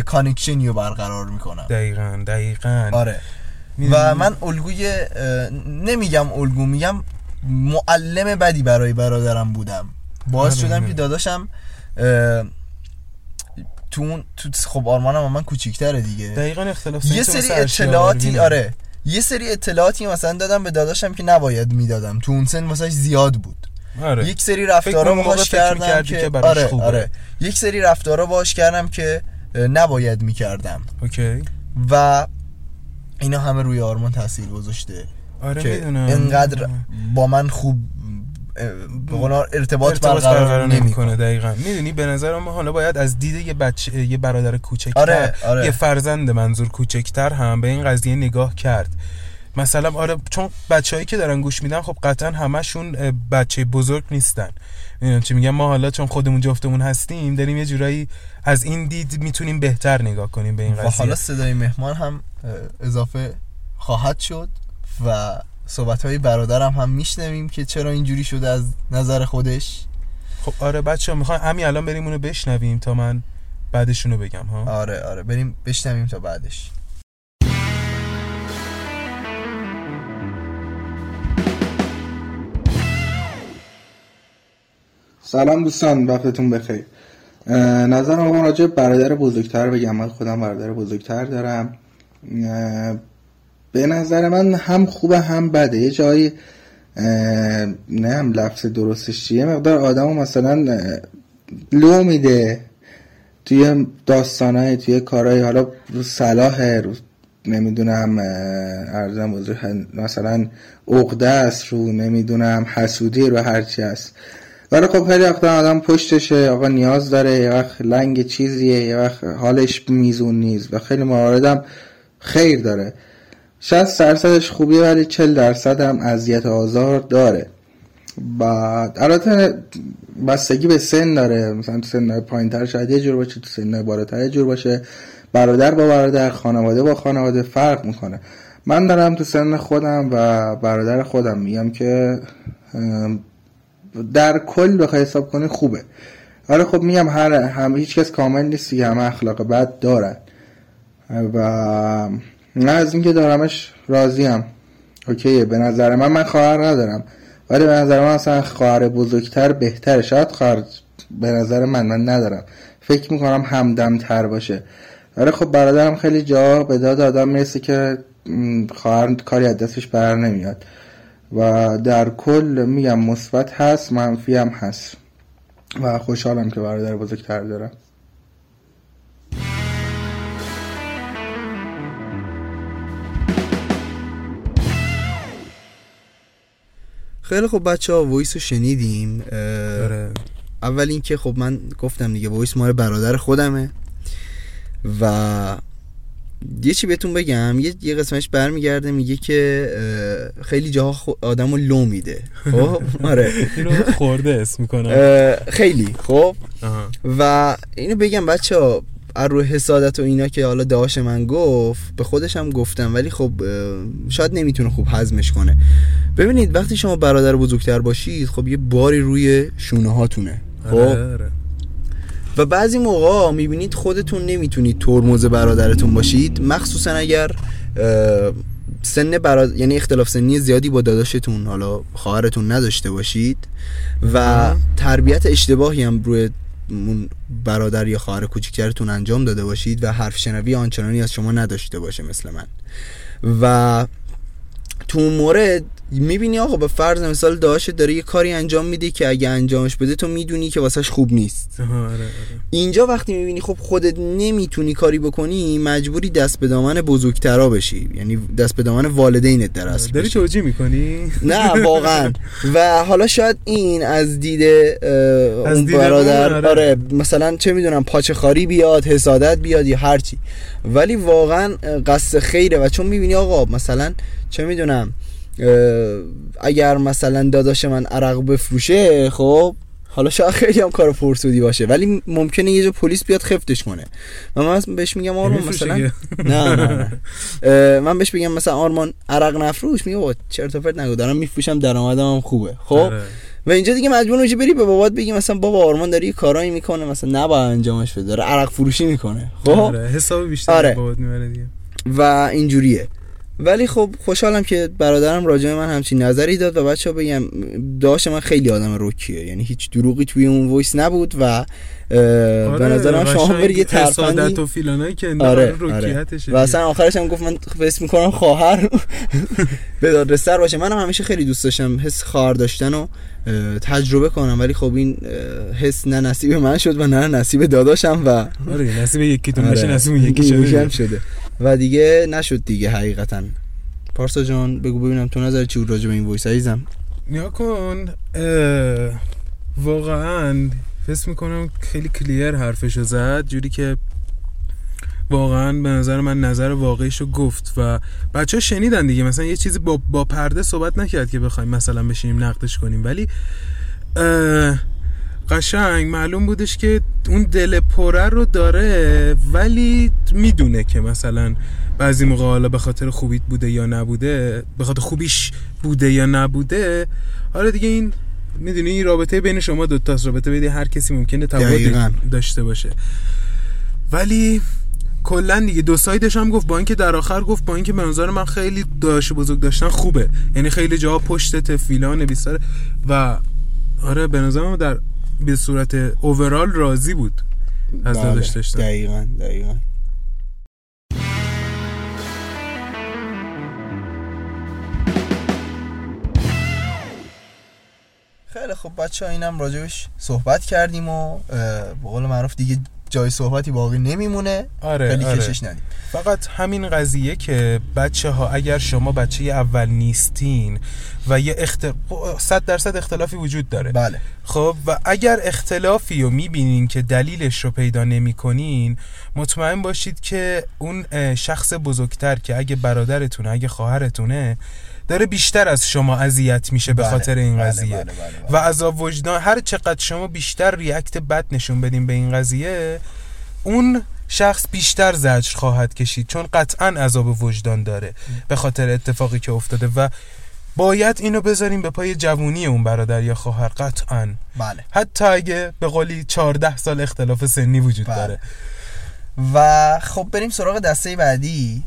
کانکشنی رو برقرار می‌کنم. دقیقاً دقیقاً. آره. و من الگوی نمیگم الگو میگم معلم بدی برای برادرم بودم. باعث آره، شدم آره. که داداشم تو اون تو خب آرمانم من کوچیک‌تره دیگه. دقیقاً اختلاف یه سری اطلاعاتی آره. یه سری اطلاعاتی مثلا دادم به داداشم که نباید می‌دادم. تو اون سن واسش زیاد بود. آره. یک سری رفتارا باهاش فکر کردم که, که آره خوبه. آره. یک سری رفتارا باهاش کردم که نباید می‌کردم. اوکی. و اینا همه روی آرمان تاثیر گذاشته آره که می‌دونم. انقدر با من خوب ارتباط, ارتباط برقرار نمی‌کنه. دقیقا. می‌دونی؟ به نظر من حالا باید از دید یه بچه یه برادر کوچکتر آره، آره. یه فرزند منظور کوچکتر هم به این قضیه نگاه کرد. مثلا آره چون بچههایی که دارن گوش میدن خب قطعا همشون بچه بزرگ نیستن. می‌دونم چی میگم؟ ما حالا چون خودمون جفتمون هستیم داریم یه جورایی از این دید می‌تونیم بهتر نگاه کنیم به این قضیه. حالا صدای مهمان هم اضافه خواهد شد و صحبت های برادرم هم میشنویم که چرا اینجوری شده از نظر خودش. خب آره بچه ها می‌خوان همین الان بریم اونو بشنویم تا من بعدشونو بگم ها؟ آره آره بریم بشنویم تا بعدش. سلام دوستان وقتتون بخیر. اه، نظرم آقا راجع برادر بزرگتر بگم من خودم برادر بزرگتر دارم. به نظر من هم خوبه هم بده. یه جایی نه هم لفظ درستش چیه؟ مقدار آدمو مثلا لو میده توی داستانهای توی کارهای حالا رو صلاح رو نمی‌دونم ارزم مثلا عقده است رو نمی‌دونم حسودی رو هرچی هست ولی خب خیلی وقتا آدم پشتشه آقا نیاز داره یه وقت لنگ چیزیه یه وقت حالش میزون نیست و خیلی مواردم خیر داره. 60 درصدش خوبیه ولی 40 درصد هم اذیت آزار داره. بعد البته بستگی به سن داره. مثلا تو سن پایین تر شاید یه جور باشه تو سن بالاتر یه جور باشه. برادر با برادر خانواده با خانواده فرق می‌کنه. من دارم تو سن خودم و برادر خودم میگم که در کل بخوای حساب کنی خوبه. آره خب میگم هر هم هیچ کس کامل نیست همه اخلاق بد دارن. و نه از اینکه دارمش راضیم. اوکیه به نظر من من خواهر ندارم. ولی به نظر من اصلا خواهر بزرگتر بهتره شاید خواهر به نظر من من ندارم. فکر می‌کنم همدم تر باشه. آره خب برادرم خیلی جا به داد آدم می‌رسه که خواهر کاری از دستش بر نمیاد. و در کل میگم مثبت هست منفی هم هست. و خوشحالم که برادر بزرگتر دارم خیلی خب بچه ها voice رو شنیدیم اه، آره. اول اینکه خب من گفتم دیگه voice مال برادر خودمه و یه چی بهتون بگم یه, یه قسمش برمیگرده میگه که خیلی جاها خو- آدمو لو میده. خب؟ <laughs> آره. اینو خورده اسم می‌کنم. خیلی. خب. و اینو بگم بچه ها از روی حسادت و اینا که حالا داش من گفت به خودش هم گفتم ولی خب شاید نمی‌تونه خوب هضمش کنه. ببینید وقتی شما برادر بزرگتر باشید خب یه باری روی شونه هاتونه. خب؟ آره، آره. و بعضی موقع می‌بینید خودتون نمی‌تونید ترمز برادرتون باشید. مخصوصا اگر سن براد... یعنی اختلاف سنی زیادی با داداشتون حالا خواهرتون نداشته باشید. و تربیت اشتباهی هم روی برادر یا خواهر کوچکترتون انجام داده باشید و حرف شنوی آنچنانی از شما نداشته باشه مثل من. و تو مورد می‌بینی آقا به فرض مثال داشت داره یه کاری انجام میده که اگه انجامش بده تو می‌دونی که واسهش خوب نیست آره، آره. اینجا وقتی می‌بینی خب خودت نمی‌تونی کاری بکنی مجبوری دست به دامن بزرگترا بشی یعنی دست به دامن والدینت در اصل داری. توجیه می‌کنی نه واقعا و حالا شاید این از دید اون برادر آره. آره مثلا چه می‌دونم پاچه خاری بیاد حسادت بیاد یا هرچی ولی واقعا قصد خیره و چون می‌بینی آقا مثلا چه می‌دونم اگر مثلا داداش من عرق بفروشه خب حالا شاید خیلی هم کار پرسودی باشه ولی ممکنه یه جا پلیس بیاد خفتش کنه. و من بهش میگم آرمان مثلا. نه نه نه. من بهش بگم مثلا آرمان عرق نفروش. میگه بابا چرت و پرت نگو دارم میفروشم درآمدم هم خوبه. خب؟ آره. و اینجا دیگه مجبور میشی بری به بابات بگی مثلا بابا آرمان داره یه کارایی می‌کنه مثلا نباید انجامش بده داره عرق فروشی می‌کنه. خب؟ آره حساب بیشتر آره. بابات می‌بره دیگه. و اینجوریه. ولی خب خوشحالم که برادرم راجع من همچین نظری داد و بچه بگم داشت من خیلی آدم رکیه. یعنی هیچ دروغی توی اون وایس نبود و اه، به نظرم شما آره، بری یه حسادت ترفندی و فیلانایی که آره آره آره. و اصلا آخرش هم گفت من حس می‌کنم خواهر. <laughs> به دادرستر باشه. منم همیشه خیلی دوست داشتم حس خواهر داشتن و تجربه کنم ولی خب این حس نه نصیب من شد و نه نصیب داداشم و آره نصیب یکیتون بشه آره، نصیب یکی یکی شده. شده. و دیگه نشد دیگه حقیقتا. پارسا جان بگو ببینم تو نظر چی بود راجع به این وایس عزیزم. نیا کن. واقعا فکر می‌کنم خیلی کلیر حرفشو زد جوری که واقعا به نظر من نظر واقعیشو گفت و بچه ها شنیدن دیگه. مثلا یه چیزی با, با پرده صحبت نکرد که بخوایم مثلا بشینیم نقدش کنیم. ولی قشنگ معلوم بودش که اون دل پره رو داره ولی می‌دونه که مثلا بعضی موقع حالا به خاطر خوبیت بوده یا نبوده به خاطر خوبیش بوده یا نبوده حالا دیگه این می‌دونی این رابطه بین شما دوتاست. رابطه بین هر کسی ممکنه. تفاوتی داشته باشه. ولی کلا دیگه دو سایدش هم گفت با اینکه در آخر گفت با اینکه به نظر من خیلی داشت بزرگ داشتن خوبه. یعنی خیلی جاها پشتت فیلان بیساره و آره به نظر من در به صورت اوورال راضی بود از بله، داشتن. دقیقا دقیقا. خیلی خب بچه ها اینم راجبش صحبت کردیم و به قول معروف دیگه جای صحبتی باقی نمیمونه. آره خیلی آره. کشش ندیم. فقط همین قضیه که بچه ها اگر شما بچه اول نیستین و یه اخت... صد درصد اختلافی وجود داره. بله. خب و اگر اختلافی رو می‌بینین که دلیلش رو پیدا نمی‌کنین مطمئن باشید که اون شخص بزرگتر که اگه برادرتونه اگه خواهرتونه داره بیشتر از شما اذیت میشه به بله، خاطر این بله، قضیه بله، بله،. و عذاب وجدان هر چقدر شما بیشتر ریاکت بد نشون بدین به این قضیه اون شخص بیشتر زجر خواهد کشید چون قطعا عذاب وجدان داره به خاطر اتفاقی که افتاده و باید اینو بذاریم به پای جوونی اون برادر یا خواهر قطعا بله حتی اگه به قولی 14 سال اختلاف سنی وجود بله. داره و خب بریم سراغ دسته بعدی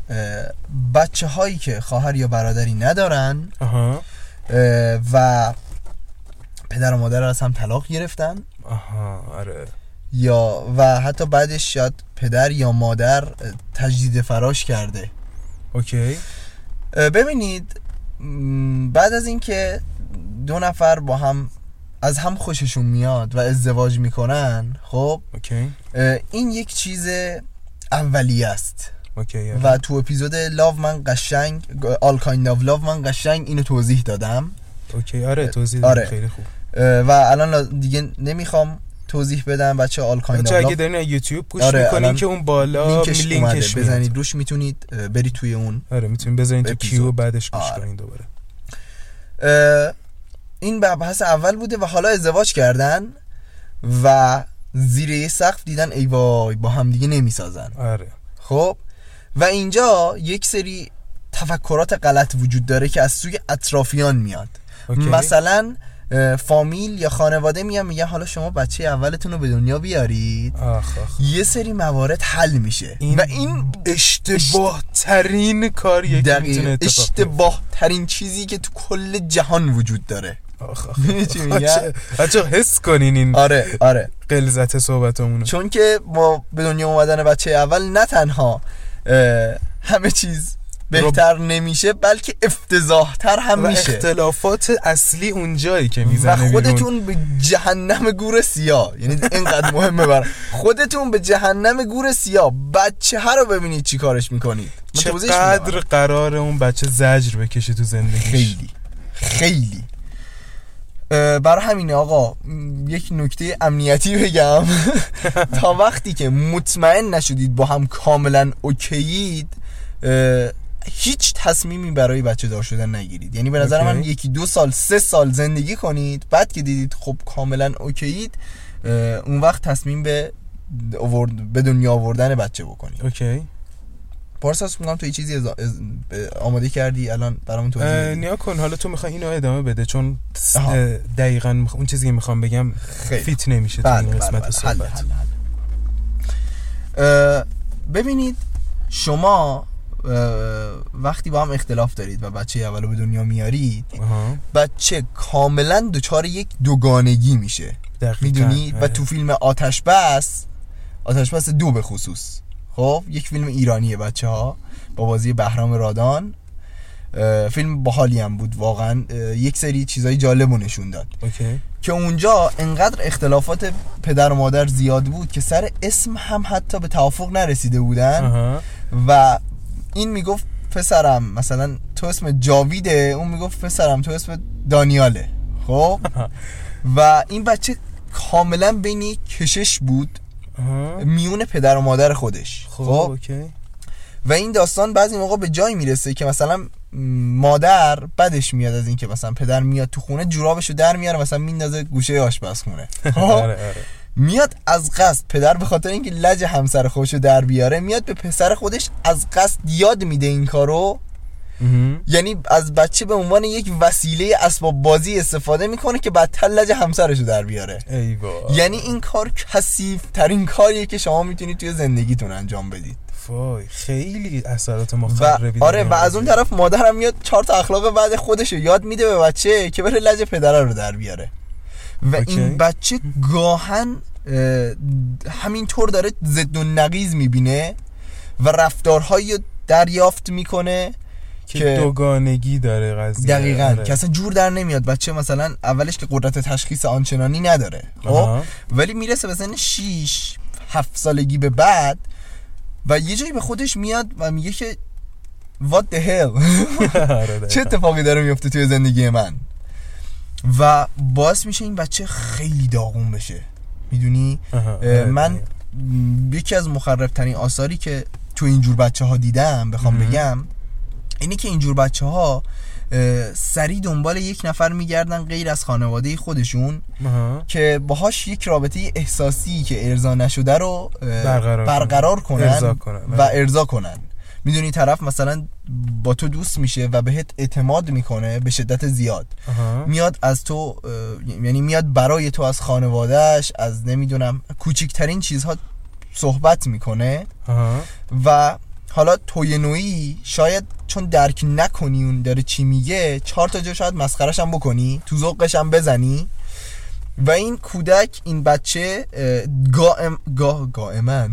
بچه هایی که خواهر یا برادری ندارن. اه، و پدر و مادر از هم طلاق گرفتن. آها آره. یا و حتی بعدش شاید پدر یا مادر تجدید فراش کرده. okay. ببینید بعد از اینکه دو نفر با هم از هم خوششون میاد و ازدواج می‌کنن خب okay این یک چیز اولیه است okay آره. و تو اپیزود love من قشنگ all kind of love من قشنگ اینو توضیح دادم اوکی آره توضیح آره. آره. خیلی خوب و الان لا- دیگه نمی‌خوام توضیح بدم بچه آل کایند اگه دارین یوتیوب گوش آره، می‌کنین که اون بالا لینکش, لینکش. بزنید روش می‌تونید برید توی اون آره می‌تونین بذارین تو. کیو بعدش گوش آره. کنین دوباره این بحث اول بوده و حالا ازدواج کردن و زیر یه سقف دیدن ای وای با هم دیگه نمی‌سازن. آره. خب؟ و اینجا یک سری تفکرات غلط وجود داره که از سوی اطرافیان میاد. اوکی. مثلا فامیل یا خانواده میان میگن حالا شما بچه اولتون رو به دنیا بیارید. آخ آخ یه سری موارد حل میشه. این و این اشتباه ترین کاریه که می‌تونه اتفاق. اشتباه ترین چیزی که تو کل جهان وجود داره. چی میگم؟ بچه- بچه حس کنین این آره آره. قلزت صحبتمونو چون که با به دنیا اومدن بچه اول نه تنها همه چیز بهتر نمیشه بلکه افتضاحتر هم و میشه. اختلافات اصلی اونجایی که و می‌زنه بیرون. خودتون به جهنم گور سیاه. یعنی اینقدر مهمه برای خودتون به جهنم گور سیاه. بچه ها رو ببینید چی کارش می‌کنید. چقدر قرار اون بچه زجر بکشه تو زندگیش. خیلی. خیلی. برای همینه آقا یک نکته امنیتی بگم. <laughs> تا وقتی که مطمئن نشدید با هم کاملا اوکیید هیچ تصمیمی برای بچه دار شدن نگیرید. یعنی به نظر من. یکی دو سال سه سال زندگی کنید بعد که دیدید خب کاملا اوکیید اون وقت تصمیم به به دنیا آوردن بچه بکنید. اوکی. پارساس میگم تو یه چیزی ازا- از- آماده کردی الان برامون توضیح. نیا کن حالا تو می‌خوای اینو ادامه بده چون دقیقا میخ- اون چیزی که می‌خوام بگم خیلی. فیت نمیشه تو بله این بله قسمت بله. صحبت ببینید شما وقتی با هم اختلاف دارید و بچه اولو به دنیا میارید. بچه کاملا دچار یک دوگانگی میشه دقیقاً. می‌دونی و. تو فیلم آتش بس آتش بس دو به خصوص خب یک فیلم ایرانیه بچه ها با بازی بهرام رادان. فیلم باحالی هم بود واقعا. یک سری چیزای جالب نشون داد. اوکی. که اونجا انقدر اختلافات پدر و مادر زیاد بود که سر اسم هم حتی به توافق نرسیده بودن. و این می‌گفت پسرم مثلا تو اسم جاویده اون می‌گفت پسرم تو اسم دانیاله. خب؟ و این بچه کاملا بین کشش بود. میون پدر و مادر خودش. خب خب؟ اوکی. و این داستان بعضی موقع به جایی می‌رسه که مثلا مادر بدش میاد از اینکه مثلا پدر میاد تو خونه جورابشو در میاره مثلا میندازه گوشه آشپزخونه. <laughs> خب؟ آره آره. میاد از قصد پدر به خاطر اینکه لج همسر خودشو در بیاره میاد به پسر خودش از قصد یاد میده این کارو. یعنی از بچه به عنوان یک وسیله اسباب بازی استفاده می‌کنه که بدتر لج همسرشو در بیاره. ای بابا. یعنی این کار کثیف ترین کاریه که شما می‌تونید توی زندگیتون انجام بدید. وای خیلی اثرات مخربی آره و از اون طرف مادرم میاد چهار تا اخلاق بعد خودشو یاد میده به بچه که بره لج پدره رو در بیاره. و اوکی. این بچه گاهن اه، همینطور داره ضد و نقیز می‌بینه و رفتارهایی رو دریافت می‌کنه که, که- دوگانگی داره قضیه دقیقا آره. که اصلا جور در نمیاد بچه مثلا اولش که قدرت تشخیص آنچنانی نداره خب. ولی می‌رسه به سن 6 7 سالگی به بعد و یه جایی به خودش میاد و میگه که what the hell <laughs> آره،. چه اتفاقی داره میفته توی زندگی من و باعث میشه این بچه خیلی داغون بشه می‌دونی آره، من یکی از مخرب ترین آثاری که تو اینجور بچه ها دیدم بخوام. بگم اینه که اینجور بچه ها سریع دنبال یک نفر میگردن غیر از خانواده خودشون آها. که باهاش یک رابطه احساسی که ارضا نشده رو اه، برقرار کنن. برقرار کنن, ارضا کنن. و ارضا کنن می‌دونی طرف مثلا با تو دوست میشه و بهت اعتماد می‌کنه به شدت زیاد آها. میاد از تو اه، یعنی میاد برای تو از خانوادهش از نمی‌دونم کوچکترین چیزها صحبت می‌کنه آها. و حالا توی نوعی شاید چون درک نکنی اون داره چی میگه چهار تا جا شاید مسخرش هم بکنی تو ذوقش هم بزنی. و این کودک این بچه گائم گاه گائمن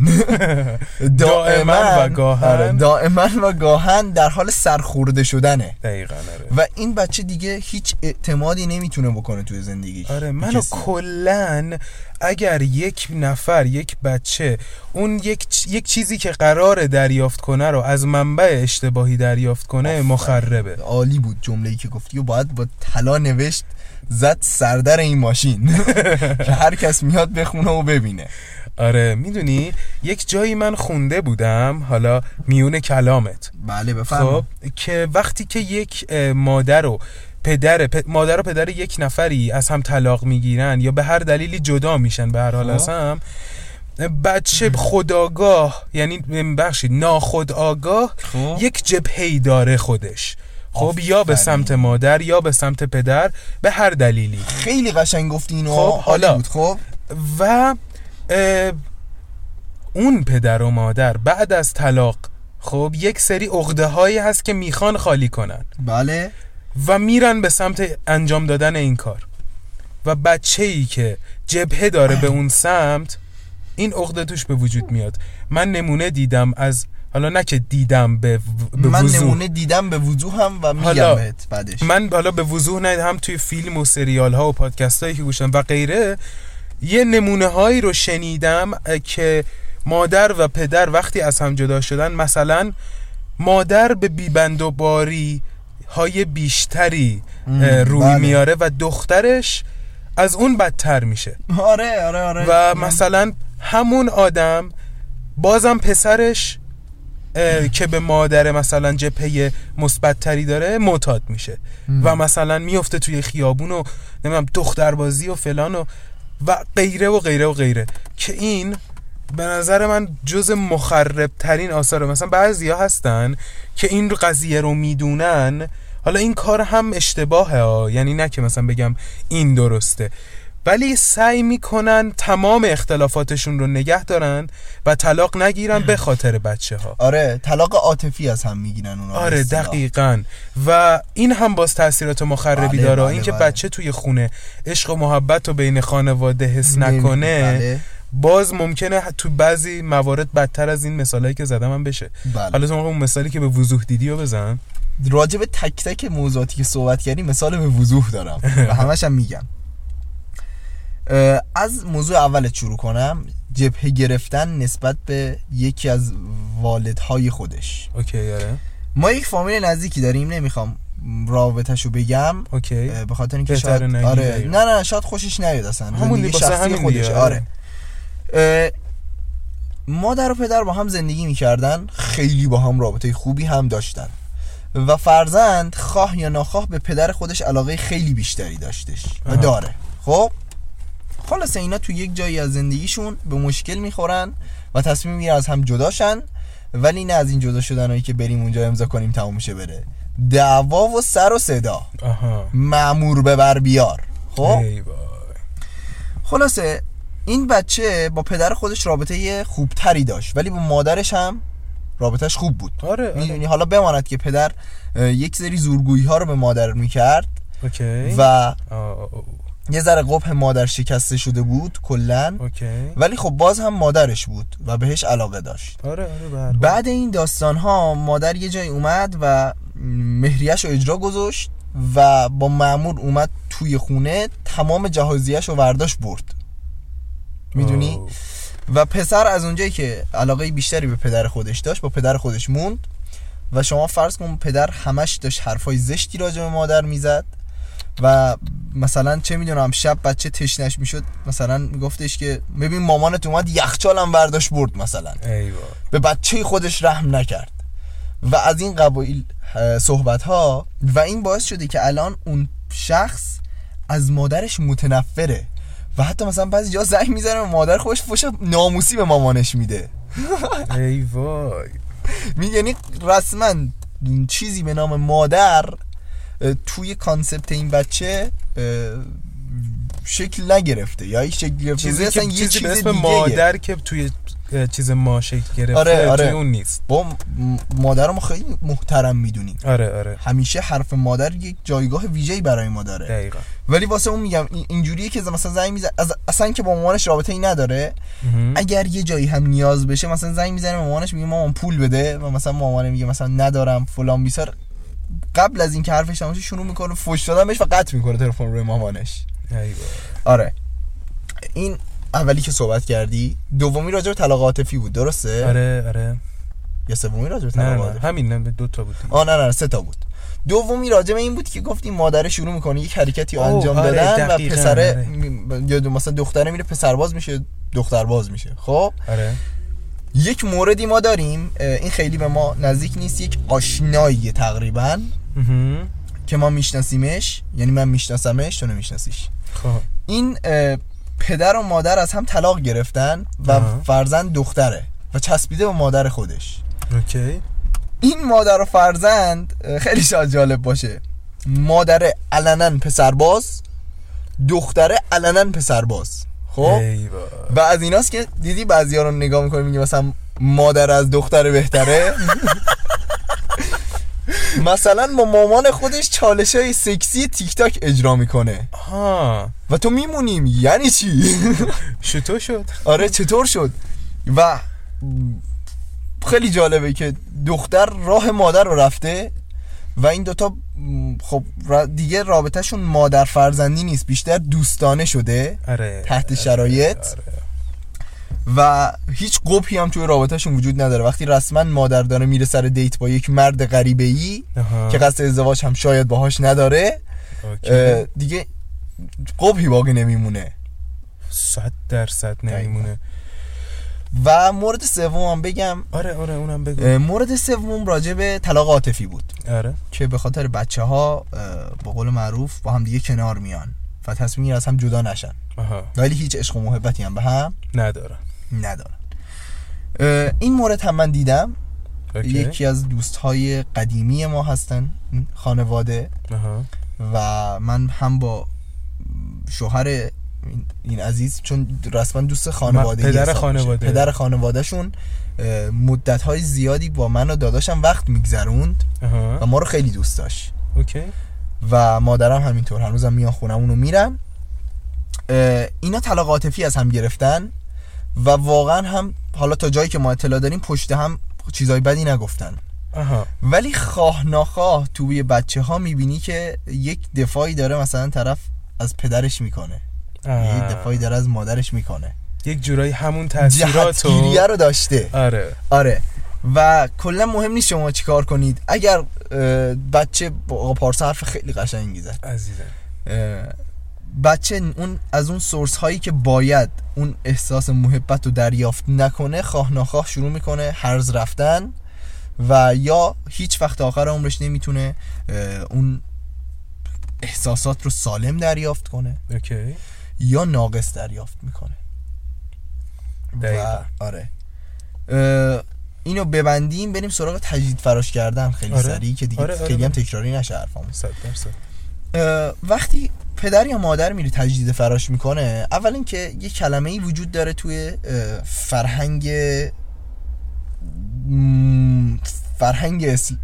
دائما و گاهن. دائما و گاهن در حال سرخورده شدنه دقیقا آره و این بچه دیگه هیچ اعتمادی نمی‌تونه بکنه توی زندگیش آره منو. کلا اگر یک نفر یک بچه اون یک چ- یک چیزی که قرار دریافت کنه رو از منبع اشتباهی دریافت کنه. مخربه عالی بود جمله‌ای که گفتی و باید با طلا نوشت زد سردر این ماشین. <laughs> که هر کس میاد بخونه و ببینه. آره می‌دونی یک جایی من خونده بودم حالا میون کلامت. بله خب بفرما که وقتی که یک مادر و پدر پ- مادر و پدر یک نفری از هم طلاق می‌گیرن یا به هر دلیلی جدا میشن به هر حال خب. از هم بچه خداگاه یعنی بخشید ناخداگاه خب. یک جبهه داره خودش. خب یا به. سمت مادر یا به سمت پدر به هر دلیلی. خیلی قشنگ گفتی اینو خب، حالا. بود خب. و اون پدر و مادر بعد از طلاق خب یک سری عقده هایی هست که می‌خوان خالی کنن. بله. و میرن به سمت انجام دادن این کار. و بچه ای که جبهه داره به اون سمت این عقده توش به وجود میاد. من نمونه دیدم از حالا نه که دیدم به, به من وضوح. نمونه دیدم به وضوح هم و میگم حالا، بهت بعدش. من حالا به وضوح ندیدم توی فیلم و سریال ها و پادکست هایی که گوشم و غیره یه نمونه هایی رو شنیدم که مادر و پدر وقتی از هم جدا شدن مثلا مادر به بیبند و باری های بیشتری روی بله. میاره و دخترش از اون بدتر میشه. آره آره آره. و مثلا همون آدم بازم پسرش که به مادر مثلا جپه مثبتتری داره معتاد میشه. و مثلا میفته توی خیابون و نمی‌دونم دختربازی و فلان و و غیره و غیره و غیره. که این به نظر من جز مخرب ترین آثار مثلا بعضی ها هستن که این قضیه رو می‌دونن. حالا این کار هم اشتباهه ها. یعنی نه که مثلا بگم این درسته. ولی سعی می‌کنن تمام اختلافاتشون رو نگه دارن و طلاق نگیرن به خاطر بچه ها آره طلاق عاطفی از هم می‌گیرن اونا آره. دقیقا و این هم باز تاثیرات مخربی بله، داره بله، اینکه بله. بچه توی خونه عشق و محبت رو بین خانواده حس نکنه بله. باز ممکنه تو بعضی موارد بدتر از این مثالایی که زدم هم بشه بله. حالا تو اون مثالی که به وضوح دیدی رو بزن راجع به تک تک موضوعاتی که صحبت کردیم مثال به وضوح دارم <laughs> و همش هم میگم از موضوع اولت شروع کنم. جبهه گرفتن نسبت به یکی از والدهای خودش. okay آره. ما یک فامیل نزدیکی داریم نمی‌خوام رابطهشو بگم. okay. به خاطر اینکه شاید آره. نه نه شاید خوشش نیاد اصلا. همون شخصی خودش دیگه، آره. اه، مادر و پدر با هم زندگی می‌کردن خیلی با هم رابطه خوبی هم داشتن. و فرزند خواه یا ناخواه به پدر خودش علاقه خیلی بیشتری داشتش. و. داره. خب؟ خلاصه اینا تو یک جایی از زندگیشون به مشکل می‌خورن و تصمیم می‌گیرن از هم جداشن ولی نه از این جدا شدنهایی که بریم اونجا امضا کنیم تموم شه بره. دعوا و سر و صدا. آها. معمور ببر بیار. خب. خلاصه این بچه با پدر خودش رابطه خوبتری داشت ولی با مادرش هم رابطهش خوب بود. آره آره. می‌دونی حالا بماند که پدر یک سری زورگویی ها رو به مادر می‌کرد اوکی. و آه. یه ذره قبح مادر شکسته شده بود کلا. ولی خب باز هم مادرش بود و بهش علاقه داشت. آره آره. بعد این داستان ها مادر یه جای اومد و مهریش رو اجرا گذاشت و با معمور اومد توی خونه تمام جهازیش رو ورداشت برد. می‌دونی. و پسر از اونجایی که علاقه بیشتری به پدر خودش داشت با پدر خودش موند. و شما فرض کن پدر همش داشت حرفای زشتی راجع به مادر می‌زد. و مثلا چه می‌دونم شب بچه تشنش می‌شد مثلا میگفتش که ببین مامانت اومد یخچالم برداشت برد مثلا. ای وای. به بچه خودش رحم نکرد. و از این قبایل صحبت ها و این باعث شده که الان اون شخص از مادرش متنفره. و حتی مثلا بعضی جا زنگ می‌زنه به مادر خودش فوش ناموسی به مامانش میده. <laughs> ای وای. می یعنی رسما چیزی به نام مادر توی کانسپت این بچه شکل نگرفته. یا هیچ شکل گرفته. چیزی اصلا که یه چیز به اسم مادر که توی چیز ما شکل گرفته آره، آره. توی اون نیست. با مادر ما خیلی محترم می‌دونیم. آره آره. همیشه حرف مادر یک جایگاه ویژه‌ای برای ما داره. دقیقا. ولی واسه اون میگم این- اینجوریه که مثلا زنگ می‌زنه از اصلا که با مامانش رابطه ای نداره. مهم. اگر یه جایی هم نیاز بشه مثلا زنگ می‌زنه مامانش میگه مامان پول بده. و مثلا مامان میگه مثلا ندارم فلان بیسار. قبل از اینکه حرفش تمام شه شروع می‌کنه فوش دادن بهش و قطع می‌کنه تلفن روی مامانش. آره. این اولی که صحبت کردی دومی راجع به طلاق عاطفی بود درسته؟ آره آره. یا سومی راجع به طلاق نه عاطفی؟ همین نه دو تا بود. آه نه نه سه تا بود. دومی راجع به این بود که گفتیم مادر شروع می‌کنه یک حرکتی انجام آره، دادن و پسره آره. یا مثلا دختره میره پسرباز میشه دخترباز میشه. خب؟ آره. یک موردی ما داریم این خیلی به ما نزدیک نیست یک آشنایی تقریبا. که ما میشناسیمش. یعنی من میشناسمش تو نمیشناسیش. خب. این پدر و مادر از هم طلاق گرفتن و. فرزند دختره و چسبیده به مادر خودش. اوکی. این مادر و فرزند خیلی شاید جالب باشه. مادر علنا پسرباز دختره علنا پسرباز. خب. و از ایناست که دیدی بعضی رو نگاه می‌کنی میگه مثلا مادر از دختر بهتره؟ <laughs> مثلا با مامان خودش چالش های سکسی تیک تاک اجرا می‌کنه. ها و تو میمونیم یعنی چی؟ <laughs> شتو شد؟ آره چطور شد؟ و خیلی جالبه که دختر راه مادر رو رفته و این دوتا خب دیگه رابطهشون مادر فرزندی نیست بیشتر دوستانه شده آره تحت شرایط. آره. و هیچ قبحی هم توی رابطهشون وجود نداره. وقتی رسما مادر داره میره سر دیت با یک مرد غریبه ای. که قصد ازدواج هم شاید باهاش نداره دیگه قبحی باقی نمیمونه. صد درصد نمیمونه. و مورد سوم بگم. آره آره اونم بگو. اه، مورد سوم راجع به طلاق عاطفی بود. آره. که به خاطر بچه ها به قول معروف با هم دیگه کنار میان و تصمیم از هم جدا نشن. آها. ولی هیچ عشق و محبتی هم به هم ندارن. اه، این مورد هم من دیدم. اوکی. یکی از دوست های قدیمی ما هستن خانواده. آها. و من هم با شوهر این- عزیز چون رسما دوست خانواده پدر خانواده. پدر خانوادهشون مدت های زیادی با من و داداشم وقت میگذروند و ما رو خیلی دوست داشت. اوکی. و مادرم همینطور هنوزم میان خونمون رو میرن. اه، اینا طلاق عاطفی از هم گرفتن و واقعا هم حالا تا جایی که ما اطلاع داریم پشت هم چیزای بدی نگفتن. آها ولی خواه ناخواه توی بچه ها می‌بینی که یک دفاعی داره مثلا طرف از پدرش می‌کنه. آه. یک دفاعی داره از مادرش می‌کنه. یک جورایی همون تاثیرات جهتگیریه رو داشته. آره. آره. و کلا مهم نیست شما چیکار کنید. اگر بچه با پارسا حرف خیلی قشنگی زد. عزیزم. بچه اون از اون سورس هایی که باید اون احساس محبت رو دریافت نکنه خواه ناخواه شروع می‌کنه هرز رفتن و یا هیچ وقت آخر عمرش نمی‌تونه اون احساسات رو سالم دریافت کنه. اوکی. یا ناقص دریافت می‌کنه و دقیقاً. آره اه، اینو ببندیم بریم سراغ تجدید فراش کردن خیلی آره. سریع که دیگه آره، آره، خیلی هم آره. تکراری نشه اه، وقتی پدر یا مادر میره تجدید فراش می‌کنه اول اینکه یه کلمه ای وجود داره توی فرهنگ فرهنگ اسل...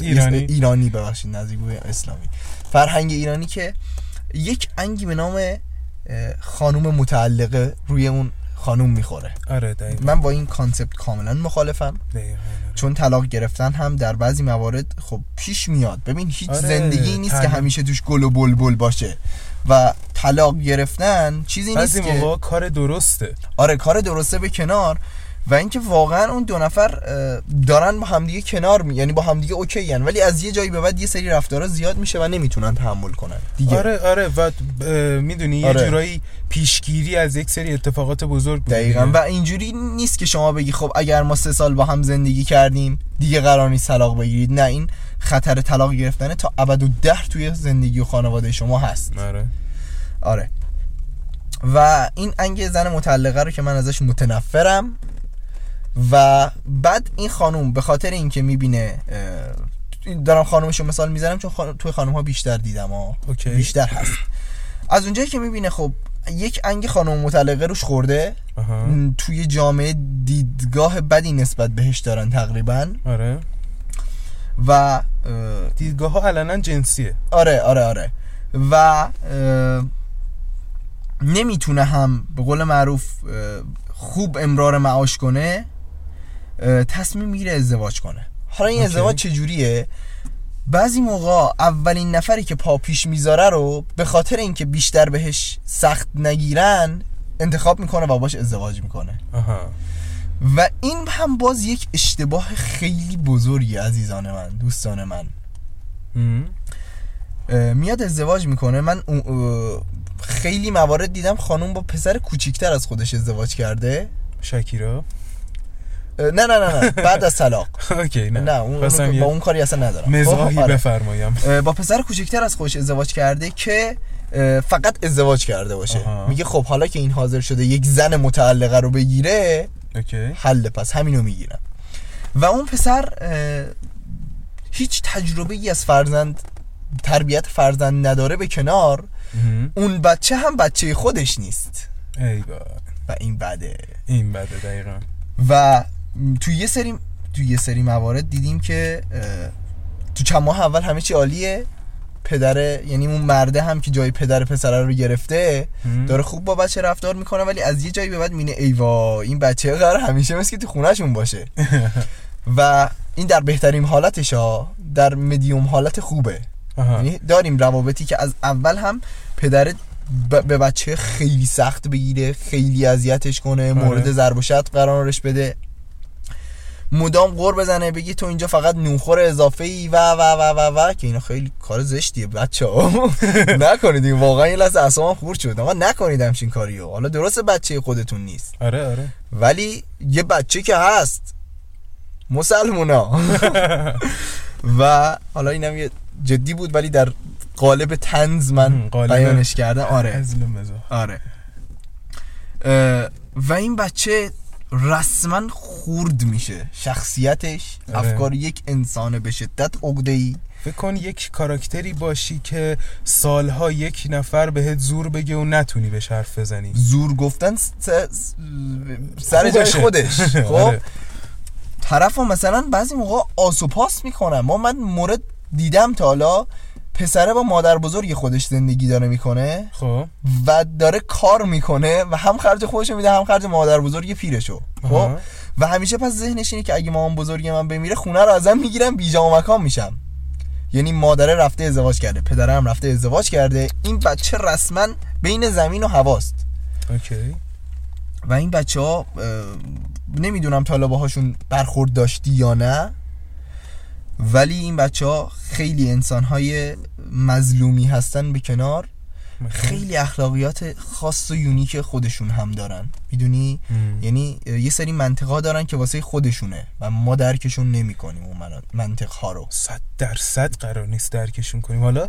ایرانی. ایرانی ببخشید نزدیک اسلامی فرهنگ ایرانی که یک انگی به نام خانوم متعلقه روی اون خانوم می‌خوره. آره دقیقاً. من با این کانسپت کاملا مخالفم. دقیقاً آره. چون طلاق گرفتن هم در بعضی موارد خب پیش میاد. ببین هیچ آره، زندگی نیست که. همیشه توش گل و بلبل باشه و طلاق گرفتن چیزی نیست که کار درسته. آره کار درسته به کنار. و اینکه واقعا اون دو نفر دارن با همدیگه کنار می یعنی با همدیگه اوکی ولی از یه جایی به بعد یه سری رفتارا زیاد میشه و نمی‌تونن تحمل کنن. دیگه. آره آره و می‌دونی یه آره. جورایی پیشگیری از یک سری اتفاقات بزرگ دقیقا. و اینجوری نیست که شما بگی خب اگر ما سه سال با هم زندگی کردیم دیگه قرار نیست طلاق بگیرید. نه این خطر طلاق گرفتن تا ابد و ده توی زندگی و خانواده شما هست. آره. آره. و این انگ زن مطلقه رو که من ازش متنفرم. و بعد این خانوم به خاطر اینکه می‌بینه دارم خانومش رو مثال می‌زنم چون خانم توی خانوم ها بیشتر دیدم ها اوکی. بیشتر هست. از اونجایی که می‌بینه خب یک انگ خانم مطلقه روش خورده. آها. توی جامعه دیدگاه بدی نسبت بهش دارن تقریبا. آره. و اه، دیدگاه ها علنا جنسیه. آره آره آره. و نمی‌تونه هم به قول معروف خوب امرار معاش کنه. تصمیم می‌گیره ازدواج کنه. حالا این. ازدواج چجوریه؟ بعضی موقع اولین نفری که پا پیش می‌ذاره رو به خاطر اینکه بیشتر بهش سخت نگیرن انتخاب می‌کنه و باش ازدواج می‌کنه. آها. و این هم باز یک اشتباه خیلی بزرگی عزیزان من دوستان من. میاد ازدواج می‌کنه. من خیلی موارد دیدم خانوم با پسر کوچیکتر از خودش ازدواج کرده. شکیرا نه نه نه نه. بعد از طلاق. <laughs> اوکی نه. نه اون با اون کاری اصلا ندارم. مزاحی خب، آره. بفرمایم. با پسر کوچکتر از خودش ازدواج کرده که فقط ازدواج کرده باشه. میگه خب حالا که این حاضر شده یک زن متعلقه رو بگیره اوکی. حل پس. همینو می‌گیرم. و اون پسر هیچ تجربه ای از فرزند تربیت فرزند نداره به کنار. اون بچه هم بچه خودش نیست. ای و این بده. این بده دقیقا. و تو یه سری تو یه سری موارد دیدیم که تو چند ماه اول همه چی عالیه. پدره یعنی اون مرده هم که جای پدر پسره رو گرفته. داره خوب با بچه رفتار می‌کنه ولی از یه جایی به بعد مینه ایوا این بچه قرار همیشه مثل که تو خونهشون باشه. <laughs> و این در بهترین حالتش ها در مدیوم حالت خوبه. یعنی داریم روابطی که از اول هم پدر ب- به بچه خیلی سخت بگیره خیلی اذیتش کنه مورد ضرب و قرارش بده. مدام قور بزنه بگی تو اینجا فقط نونخور اضافه ای و و و و و که اینا خیلی کار زشتیه بچه ها <laughs> نکنید واقعا یه لحظه اصابم خورد شد. آقا نکنید همچین کاریو. حالا درست بچه خودتون نیست. آره آره. ولی یه بچه که هست مسلمونا. <laughs> و حالا اینم یه جدی بود ولی در قالب تنز من بیانش کردم. آره. آره. و این بچه رسما خورد میشه شخصیتش آره. افکار یک انسان به شدت عقده ای فکر کن یک کاراکتری باشی که سالها یک نفر بهت زور بگه و نتونی بهش حرف بزنی زور گفتن س- س- سر جای. خودش <laughs> خب آره. طرف مثلا بعضی موقع آسو پاس می‌کنن ما من مورد دیدم تا حالا پسره با مادر بزرگ خودش زندگی داره می‌کنه خب. و داره کار می‌کنه و هم خرج خودش میده هم خرج مادر بزرگ پیرشو. خب. و همیشه پس ذهنش اینه که اگه مامان بزرگ من بمیره خونه رو ازم می‌گیرم بیجا و مکان میشم. یعنی مادره رفته ازدواج کرده پدره هم رفته ازدواج کرده. این بچه رسما بین زمین و هواست. اوکی. و این بچه ها نمی‌دونم تا حالا باهاشون برخورد داشتی یا نه. ولی این بچه ها خیلی انسان های مظلومی هستن به کنار. خیلی اخلاقیات خاص و یونیک خودشون هم دارن. می‌دونی. یعنی یه سری منطقه دارن که واسه خودشونه و ما درکشون نمی کنیم اون منطق ها رو. صد درصد قرار نیست درکشون کنیم. حالا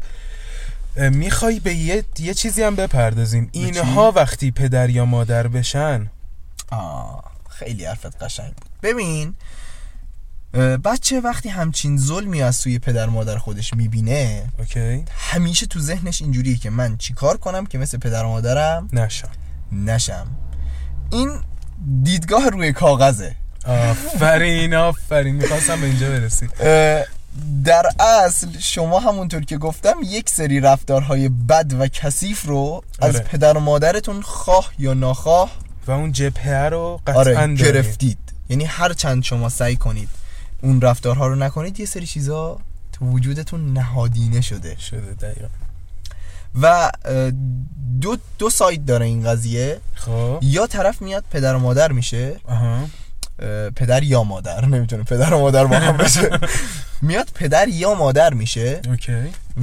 می‌خوای به یه, یه چیزی هم بپردازیم. اینها وقتی پدر یا مادر بشن؟ آه خیلی حرفت قشنگ بود. ببین بچه وقتی همچین ظلمی از سوی پدر مادر خودش می‌بینه اوکی. همیشه تو ذهنش اینجوریه که من چیکار کنم که مثل پدر و مادرم نشن نشم. این دیدگاه روی کاغذه. آفرین آفرین. می‌خواستم به اینجا برسی اه، در اصل شما همونطور که گفتم یک سری رفتارهای بد و کثیف رو از آره. پدر و مادرتون خواه یا ناخواه و اون جبهه رو قطعا آره. گرفتید. یعنی هر چند شما سعی کنید اون رفتارها رو نکنید یه سری چیزا تو وجودتون نهادینه شده. شده دقیقا. و دو دو سایت داره این قضیه. خب. یا طرف میاد پدر و مادر میشه. پدر یا مادر نمی‌تونه پدر و مادر با هم بشه. میاد پدر یا مادر میشه. اوکی.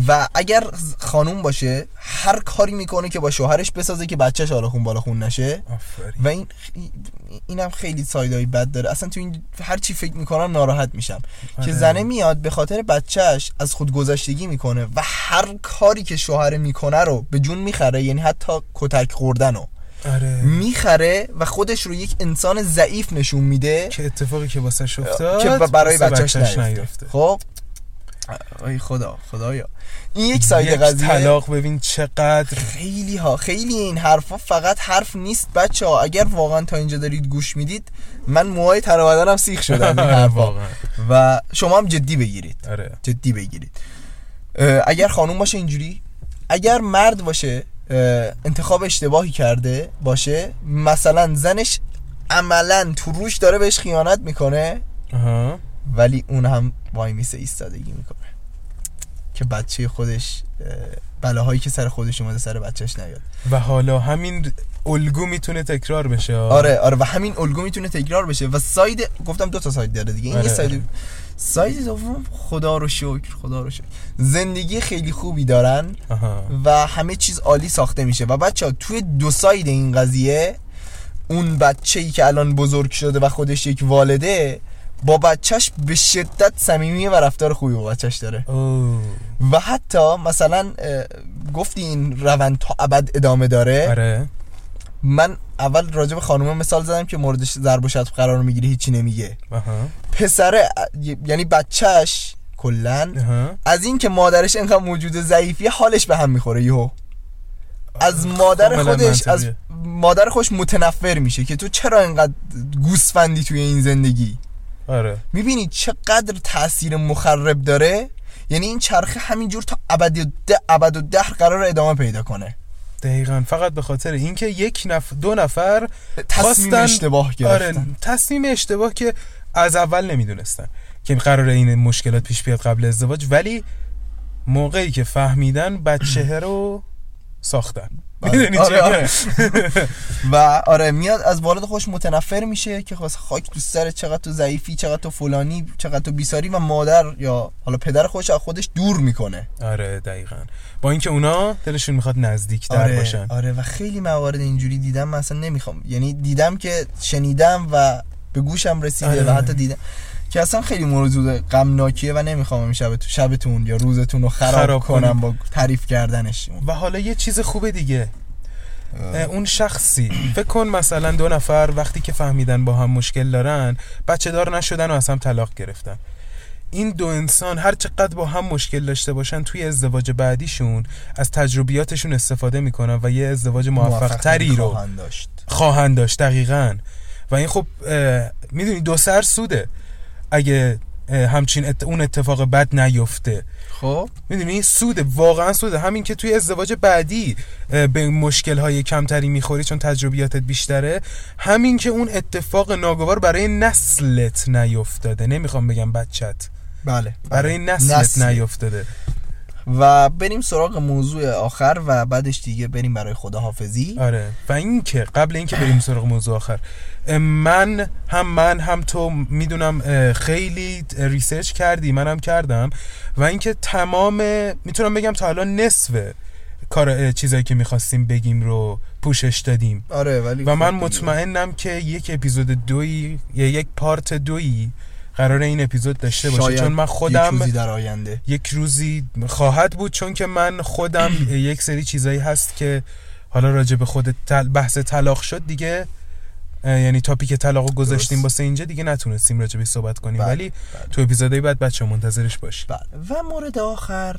و اگر خانوم باشه هر کاری می‌کنه که با شوهرش بسازه که بچهش حالا خون بالا خون نشه. و این اینم خیلی سایدای بد داره. اصلا تو این هر چی فکر می‌کنم ناراحت میشم. که آره. زنه میاد به خاطر بچهش از خود گذشتگی می‌کنه و هر کاری که شوهر می‌کنه رو به جون می‌خره یعنی حتی کتک خوردن رو آره. می‌خره و خودش رو یک انسان ضعیف نشون میده که اتفاقی که واسه افتاد که برای بچهش نیفته. خب؟ ای خدا خدایا. این یک ساید قضیه طلاق ببین چقدر خیلی ها خیلی این حرفا فقط حرف نیست بچه ها اگر واقعا تا اینجا دارید گوش می‌دید من موهای تر و بدنم سیخ شده از این <laughs> حرفا. و شما هم جدی بگیرید. آره. جدی بگیرید. اگر خانوم باشه اینجوری؟ اگر مرد باشه انتخاب اشتباهی کرده باشه؟ مثلا زنش عملا تو روش داره بهش خیانت می‌کنه؟ ولی اون هم وای میسه ایستادگی می‌کنه. که بچه خودش اه، بلاهایی که سر خودش اومده سر بچهش نیاد. و حالا همین الگو می‌تونه تکرار بشه. آره آره و همین الگو می‌تونه تکرار بشه و side گفتم دو تا side داره دیگه این آره، یه side آره. side دوم خدا رو شکر خدا رو شکر. زندگی خیلی خوبی دارن آها. و همه چیز عالی ساخته میشه. و بچه ها توی دو side این قضیه اون بچه ای که الان بزرگ شده و خودش یک والده با بچهش به شدت صمیمیه و رفتار خوبی با بچهش داره. اوه. و حتی مثلا گفتی این روند تا ابد ادامه داره. آره. من اول راجع به خانومه مثال زدم که موردش ضرب و شتم قرار می‌گیره هیچی نمیگه. پسره یعنی بچهش کلا از این که مادرش اینقدر موجود ضعیفیه حالش به هم می‌خوره یهو. از مادر کاملا خودش از. مادر خودش متنفر میشه که تو چرا اینقدر گوسفندی توی این زندگی؟ آره. می‌بینی چقدر تاثیر مخرب داره؟ یعنی این چرخه همینجور تا ابد و ده ابد و دهر قرار ادامه پیدا کنه. دقیقا. فقط به خاطر اینکه یک نفر دو نفر تصمیم اشتباه گرفتن. آره تصمیم اشتباه که از اول نمی‌دونستن که قرار این مشکلات پیش بیاد قبل ازدواج. ولی موقعی که فهمیدن بچه رو ساختن آره. می‌دونی آره، آره. <laughs> و آره میاد از والد خوش متنفر میشه که خواست خاک تو سر چقدر تو ضعیفی چقدر تو فلانی چقدر تو بیساری و مادر یا حالا پدر خوش از خودش دور می‌کنه آره دقیقا با اینکه اونا دلشون می‌خواد نزدیک در آره باشن آره و خیلی موارد اینجوری دیدم من اصلا نمی‌خوام یعنی دیدم که شنیدم و به گوشم رسیده آره. و حتی دیدم که اصلا خیلی موضوع غمناکیه و نمی‌خوام شب شبتون یا روزتون رو خراب, خراب کنم کنیم. با تعریف کردنش. و حالا یه چیز خوبه دیگه. اون شخصی. فکر کن مثلا دو نفر وقتی که فهمیدن با هم مشکل دارن بچه دار نشدن و از هم طلاق گرفتن. این دو انسان هر چقدر با هم مشکل داشته باشن توی ازدواج بعدیشون از تجربیاتشون استفاده می‌کنن و یه ازدواج موفق تری رو خواهند داشت. خواهند داشت دقیقا. و این خب می‌دونی دو سر سوده. اگه همچین ات- اون اتفاق بد نیفته. خب؟ می‌دونی؟ سوده واقعا سوده. همین که توی ازدواج بعدی به مشکل های کمتری می‌خوری چون تجربیاتت بیشتره همین که اون اتفاق ناگوار برای نسلت نیفتاده. نمی‌خوام بگم بچت بله. برای بله. نسلت نسل. نیفتاده. و بریم سراغ موضوع آخر و بعدش دیگه بریم برای خداحافظی. آره. و این که قبل اینکه بریم سراغ موضوع آخر من هم من هم تو می‌دونم خیلی research کردی منم کردم. و اینکه تمام می‌تونم بگم تا الان نصف کار چیزایی که می‌خواستیم بگیم رو پوشش دادیم. آره ولی و خب من دیگه. مطمئنم که یک اپیزود دویی یا یک پارت دویی قرار این اپیزود داشته باشه. چون من یک خودم روزی در آینده. یک روزی خواهد بود چون که من خودم <clears throat> یک سری چیزایی هست که حالا راجع به خود بحث طلاق شد دیگه یعنی تاپیک طلاق گذاشتیم. واسه اینجا دیگه نتونستیم راجع به صحبت کنیم. بله، ولی بله. تو اپیزودهای بعد بچه منتظرش باش بله. و مورد آخر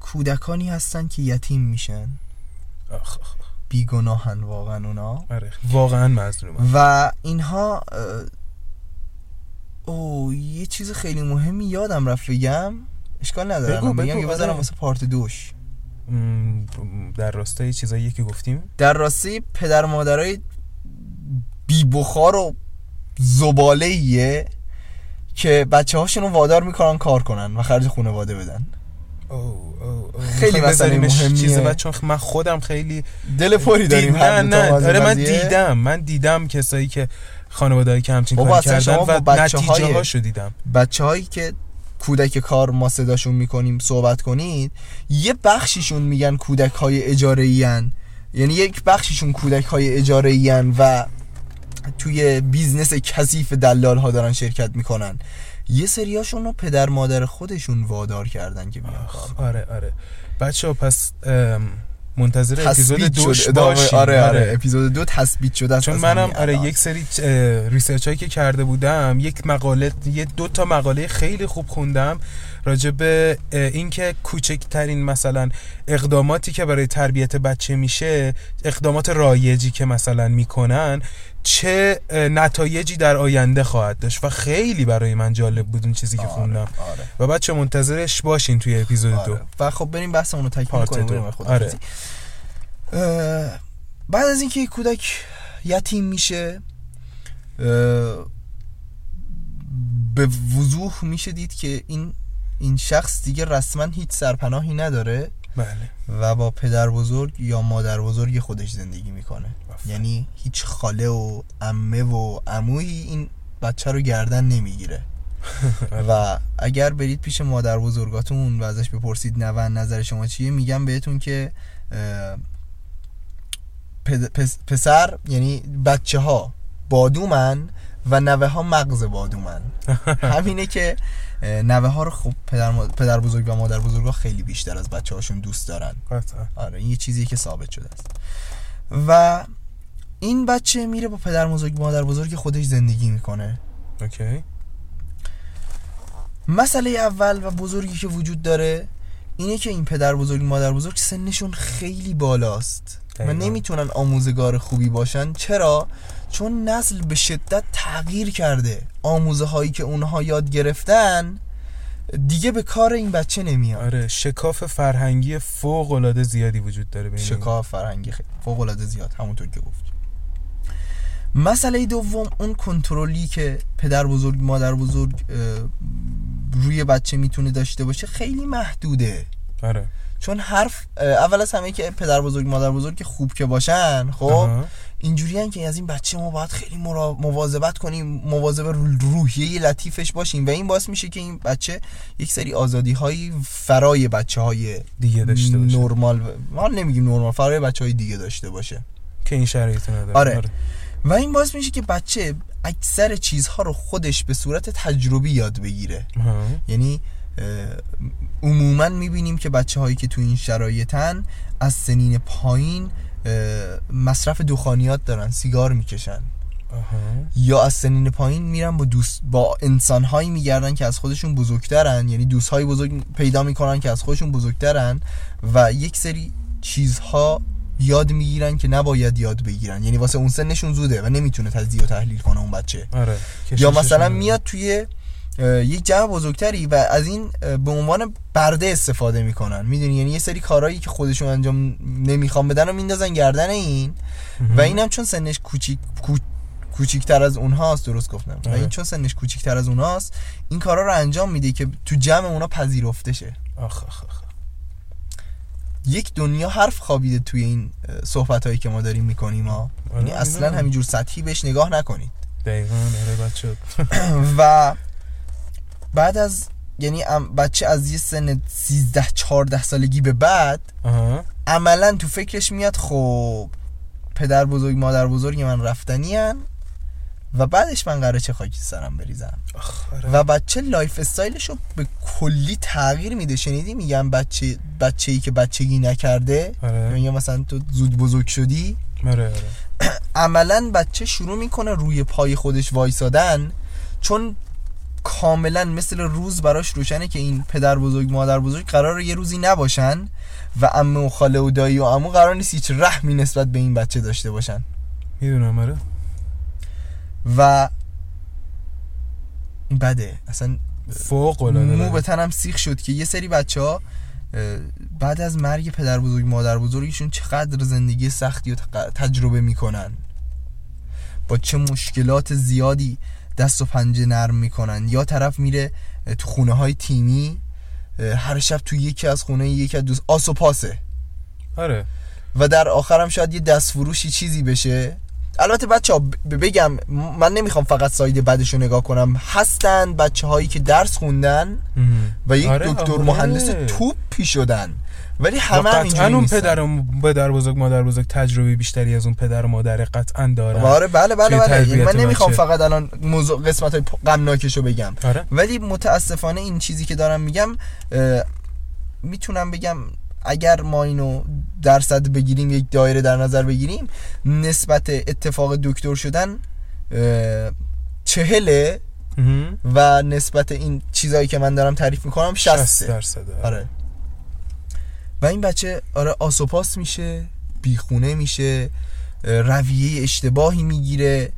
کودکانی هستن که یتیم میشن. آخ آخ. بیگناهن واقعا اونا. آره واقعا مظلومم و اینها او یه چیز خیلی مهمی یادم رفت بگم. اشکال نداره بگو، بگو، که بذارم آره. واسه پارت دوش. در راستای چیزایی که گفتیم؟ در راسته پدر مادرای بی بخار و زباله که بچه هاشون رو وادار می‌کنن کار کنن و خرج خانواده بدن. او او او. خیلی می‌خوای مسئله مهمیه. چیزه بعد چون من خودم خیلی دل پری داریم نه نه. آره من. دیدم. من دیدم کسایی که خانواده‌ای که همچین کاری کردن و نتیجه هاشو دیدم. بچه هایی که کودک کار ما صداشون می‌کنیم صحبت کنید یه بخشیشون میگن کودک های اجاره یعنی یک بخشیشون کودک های اجاره و توی business کثیف دلال ها دارن شرکت می‌کنن. یه سریاشون رو پدر مادر خودشون وادار کردن که بیان. آره آره. بچه پس ام، منتظر اپیزود دوش شد ادامه باشیم آره. آره. اپیزود دو تثبیت شده چون منم آره. یک سری research هایی که کرده بودم یک مقاله یه دو تا مقاله خیلی خوب خوندم راجع به اینکه کوچکترین مثلا اقداماتی که برای تربیت بچه میشه اقدامات رایجی که مثلا می‌کنن چه نتایجی در آینده خواهد داشت و خیلی برای من جالب بود اون چیزی که آره، خوندم آره و بچه منتظرش باشین توی اپیزود دو آره. و خب بریم بحثمون رو تکمیل کنیم دو. آره. بعد از اینکه کودک یتیم میشه به وضوح میشه دید که این این شخص دیگه رسما هیچ سرپناهی نداره بله و با پدر بزرگ یا مادر بزرگ خودش زندگی می‌کنه یعنی هیچ خاله و عمه و عمویی این بچه رو گردن نمی‌گیره. <laughs> و اگر برید پیش مادر بزرگاتون و ازش بپرسید نه نظر شما چیه میگم بهتون که پسر یعنی بچه ها بادومن و نوه ها مغز بادومن. <laughs> همینه که نوه ها رو خب پدر, ما- پدر بزرگ و مادر بزرگ ها خیلی بیشتر از بچه هاشون دوست دارن. آره این یه چیزیه که ثابت شده است. و این بچه میره با پدر بزرگ مادر بزرگ خودش زندگی می‌کنه. اوکی. مسئله اول و بزرگی که وجود داره اینه که این پدر بزرگ مادر بزرگ سنشون خیلی بالاست. و. نمی‌تونن آموزگار خوبی باشن. چرا؟ چون نسل به شدت تغییر کرده. آموزه هایی که اونها یاد گرفتن دیگه به کار این بچه نمیاد آره شکاف فرهنگی فوق العاده زیادی وجود داره بین. شکاف فرهنگی خیلی فوق العاده زیاد همونطور که گفت مسئله دوم اون کنترلی که پدر بزرگ مادر بزرگ روی بچه می‌تونه داشته باشه خیلی محدوده. آره. چون حرف اول از همه که پدر بزرگ مادر بزرگ که خوب که باشن خب. اینجوری که از این بچه ما باید خیلی مرا- مواظبت کنیم مواظب رو- روحیه لطیفش باشیم. و این باعث میشه که این بچه یک سری آزادی هایی فرای بچه های دیگه داشته باشه. نرمال ما نمیگیم نرمال فرای بچه های دیگه داشته باشه. که این شرایط نداره. آره. و این باعث میشه که بچه اکثر چیزها رو خودش به صورت تجربی یاد بگیره آها. یعنی عموما می‌بینیم که بچه هایی که تو این شرایطن از سنین پایین مصرف دخانیات دارن سیگار می‌کشن. یا از سنین پایین میرن با دوست با انسان هایی میگردن که از خودشون بزرگترن یعنی دوست های بزرگ پیدا می‌کنن که از خودشون بزرگترن و یک سری چیزها یاد می‌گیرن که نباید یاد بگیرن. یعنی واسه اون سنشون زوده و نمی‌تونه تجزیه و تحلیل کنه اون بچه. آره یا مثلا. میاد توی یک جمع بزرگتری و از این به عنوان برده استفاده می‌کنن. می‌دونی؟ یعنی یه سری کارهایی که خودشون انجام نمی‌خوام بدن و میندازن گردن این. و اینم چون سنش کوچیک کو- کوچیکتر از اونهاست درست گفتم. و آره. این چون سنش کوچیکتر از اونهاست این کارا رو انجام میده که تو جمع اونا پذیرفته شه آخ آخ آخ. یک دنیا حرف خوابیده توی این صحبت هایی که ما داریم می‌کنیم ها آره، یعنی اصلا می‌دونم. همینجور سطحی بهش نگاه نکنید. دقیقا آره <clears throat> و بعد از یعنی بچه از یه سن 13 14 سالگی به بعد آها. عملا تو فکرش میاد خب پدر بزرگ مادر بزرگ من رفتنی هن. و بعدش من قراره چه خاکی سرم بریزم. و بچه lifestyle ش رو به کلی تغییر میده. شنیدی؟ میگم بچه بچه ای که بچگی نکرده آره. میگم مثلا تو زود بزرگ شدی. آره آره. <clears throat> عملا بچه شروع می‌کنه روی پای خودش وایسادن چون کاملا مثل روز براش روشنه که این پدر بزرگ مادر بزرگ قرار یه روزی نباشن و عمه و خاله و دایی و عمو قرار نیست هیچ رحمی نسبت به این بچه داشته باشن. می‌دونم آره. و این بده. اصلا فوق العاده مو به. تنم سیخ شد که یه سری بچه ها بعد از مرگ پدر بزرگ مادر بزرگشون چقدر زندگی سختی تق- تجربه می‌کنن. با چه مشکلات زیادی دست و پنجه نرم می‌کنن. یا طرف میره تو خونه های تیمی هر شب تو یکی از خونه یکی از دوست آس و پاسه. آره. و در آخرم شاید یه دست فروشی چیزی بشه. البته بچه ها بگم من نمی‌خوام فقط ساید بدش رو نگاه کنم هستن بچه هایی که درس خوندن. و یک آره، دکتر آره. مهندس توپی شدن ولی همه هم اینجوری اون. پدر و پدر بزرگ مادر بزرگ تجربه بیشتری از اون پدر و مادر قطعا دارن آره بله بله بله من نمی‌خوام. فقط الان موضوع قسمت های غمناکشو بگم آره ولی متاسفانه این چیزی که دارم میگم می‌تونم بگم اگر ما اینو درصد بگیریم یک دایره در نظر بگیریم نسبت اتفاق دکتر شدن چهله. و نسبت این چیزایی که من دارم تعریف می‌کنم 60 شسته درصد آره و این بچه آره آسوپاس میشه بیخونه میشه رویه اشتباهی می‌گیره.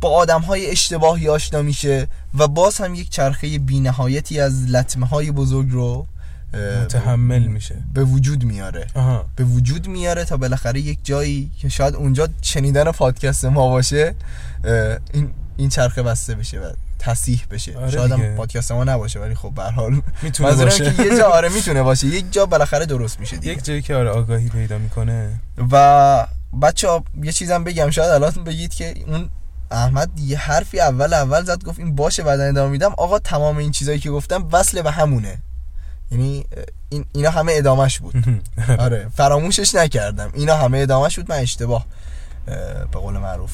با آدم های اشتباهی آشنا میشه و باز هم یک چرخه بینهایتی از لطمه های بزرگ رو متحمل میشه. به وجود میاره. آها. به وجود میاره تا بالاخره یک جایی که شاید اونجا شنیدن پادکست ما باشه این این چرخه بسته بشه و تصیح بشه. آره شاید. هم پادکست ما نباشه ولی خب به حال می‌تونه باشه که یه جا آره می‌تونه باشه. یک جا بالاخره درست میشه دیگه. یک جایی که آره آگاهی پیدا می‌کنه. و بچه ها یه چیزم بگم. شاید الان بگید که اون احمد یه حرفی اول اول زد گفت این باشه بعد ادامه میدم. آقا تمام این چیزایی که گفتم وصل به همونه. یعنی این اینا همه ادامش بود. <laughs> آره فراموشش نکردم. اینا همه ادامش بود. من اشتباه اه، به قول معروف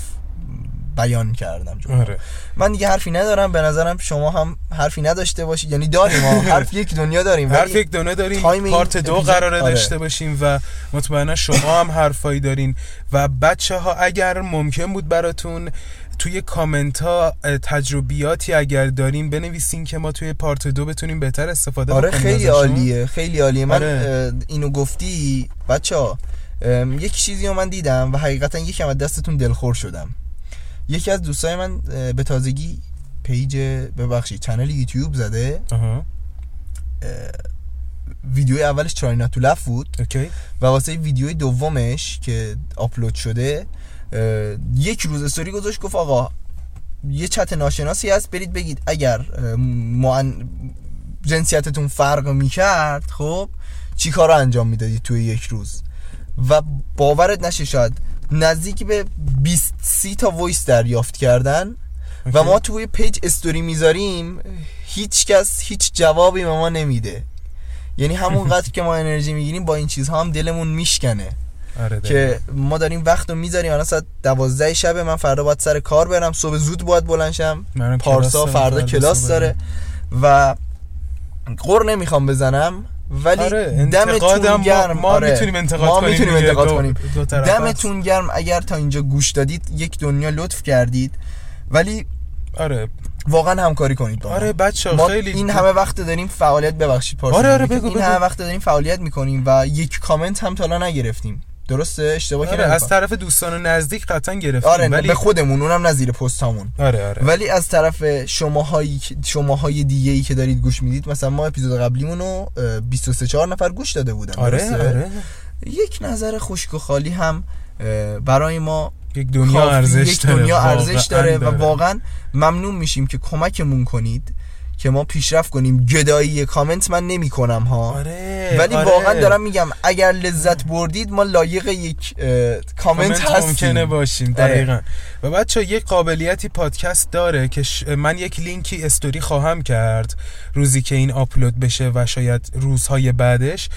بیان کردم. آره. من دیگه حرفی ندارم. به نظرم شما هم حرفی نداشته باشید. یعنی داریم. ما <laughs> حرف یک دنیا داریم. حرف یک دونه داریم. پارت دو اپیزود- قراره آره. داشته باشیم و مطمئنا شما هم حرفایی دارین. و بچه ها اگر ممکن بود براتون توی کامنت ها تجربیاتی اگر داریم بنویسین که ما توی پارت دو بتونیم بهتر استفاده آره بکنیم خیلی. عالیه خیلی عالیه. من آره. اینو گفتی بچه ها یک چیزی رو من دیدم و حقیقتا یکم از دستتون دلخور شدم. یکی از دوستای من به تازگی page ببخشید channel یوتیوب زده. ویدیو اولش try not to laugh بود. اوکی. و واسه ویدیو دومش که آپلود شده یک روز استوری گذاشت گفت آقا یه چت ناشناسی هست برید بگید اگر معن... جنسیتتون فرق می‌کرد خب چی کار انجام می‌دادید توی یک روز؟ و باورت نشه شاید نزدیک به 20 سی تا voice دریافت کردن و. ما توی page story می‌ذاریم هیچ کس هیچ جوابی به ما نمیده. یعنی همون قدر که ما انرژی می‌گیریم با این چیزها هم دلمون میشکنه. آره که ما داریم وقت رو می‌ذاریم. الان ساعت دوازده شب من فردا باید سر کار برم. صبح زود باید بلند شم. پارسا فردا کلاس داره. و قر نمی‌خوام بزنم. ولی آره دمتون گرم. ما آره. می‌تونیم انتقاد ما کنیم می‌تونیم. انتقاد دو- کنیم. دو. دمتون گرم. اگر تا اینجا گوش دادید یک دنیا لطف کردید. ولی آره. واقعا همکاری کنید با ما. آره بچه ما خیلی این همه وقت داریم فعالیت ببخشید پارسا. آره، آره،. بگو، این. همه وقت داریم فعالیت می‌کنیم و یک کامنت هم تا نگرفتیم. درسته؟ اشتباه آره کردم. از طرف دوستان و نزدیک قطعا گرفتیم. آره ولی به خودمون اونم نه زیر پستامون. آره آره. ولی از طرف شماهایی شماهای دیگه ای که دارید گوش می‌دید مثلا ما اپیزود قبلیمون رو اه، 23 4 نفر گوش داده بودن آره؟ آره. یک نظر خشک و خالی هم برای ما یک دنیا ارزش یک داره. دنیا ارزش داره و واقعا ممنون میشیم که کمکمون کنید. که ما پیشرفت کنیم. گدایی کامنت من نمی کنم ها. آره ولی آره. واقعا دارم میگم اگر لذت بردید ما لایق یک اه، کامنت کامنت هستیم. ممکنه باشیم آره. دقیقا. و بچه یک قابلیتی پادکست داره که ش- من یک لینکی استوری خواهم کرد روزی که این آپلود بشه و شاید روزهای بعدش.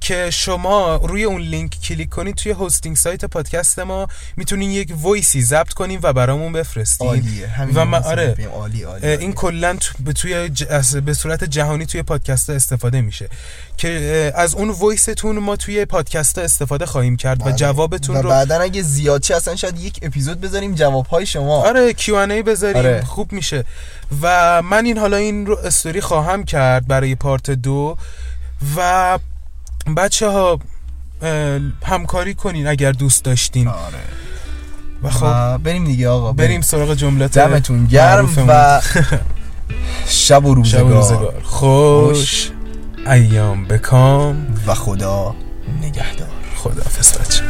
که شما روی اون لینک کلیک کنید توی hosting site پادکست ما می‌تونین یک voice ی ضبط کنین و برامون بفرستین عالیه و من آره. عالی. این کلا به توی ج- به صورت جهانی توی پادکست ها استفاده میشه که از اون voice تون ما توی پادکست ها استفاده خواهیم کرد و بله. جوابتون و رو بعدا اگه زیاد چه اصلا شاید یک اپیزود بذاریم جوابهای شما آره کیو بذاریم آره. خوب میشه و من این حالا این رو استوری خواهم کرد برای part دو و بچه ها همکاری کنین اگر دوست داشتین. آره. و خب بریم دیگه آقا بریم. سراغ جملات دمتون گرم. و شب <laughs> و شب و روزگار. روزگار خوش. ایام بکام. و خدا نگهدار. خداحافظ بچه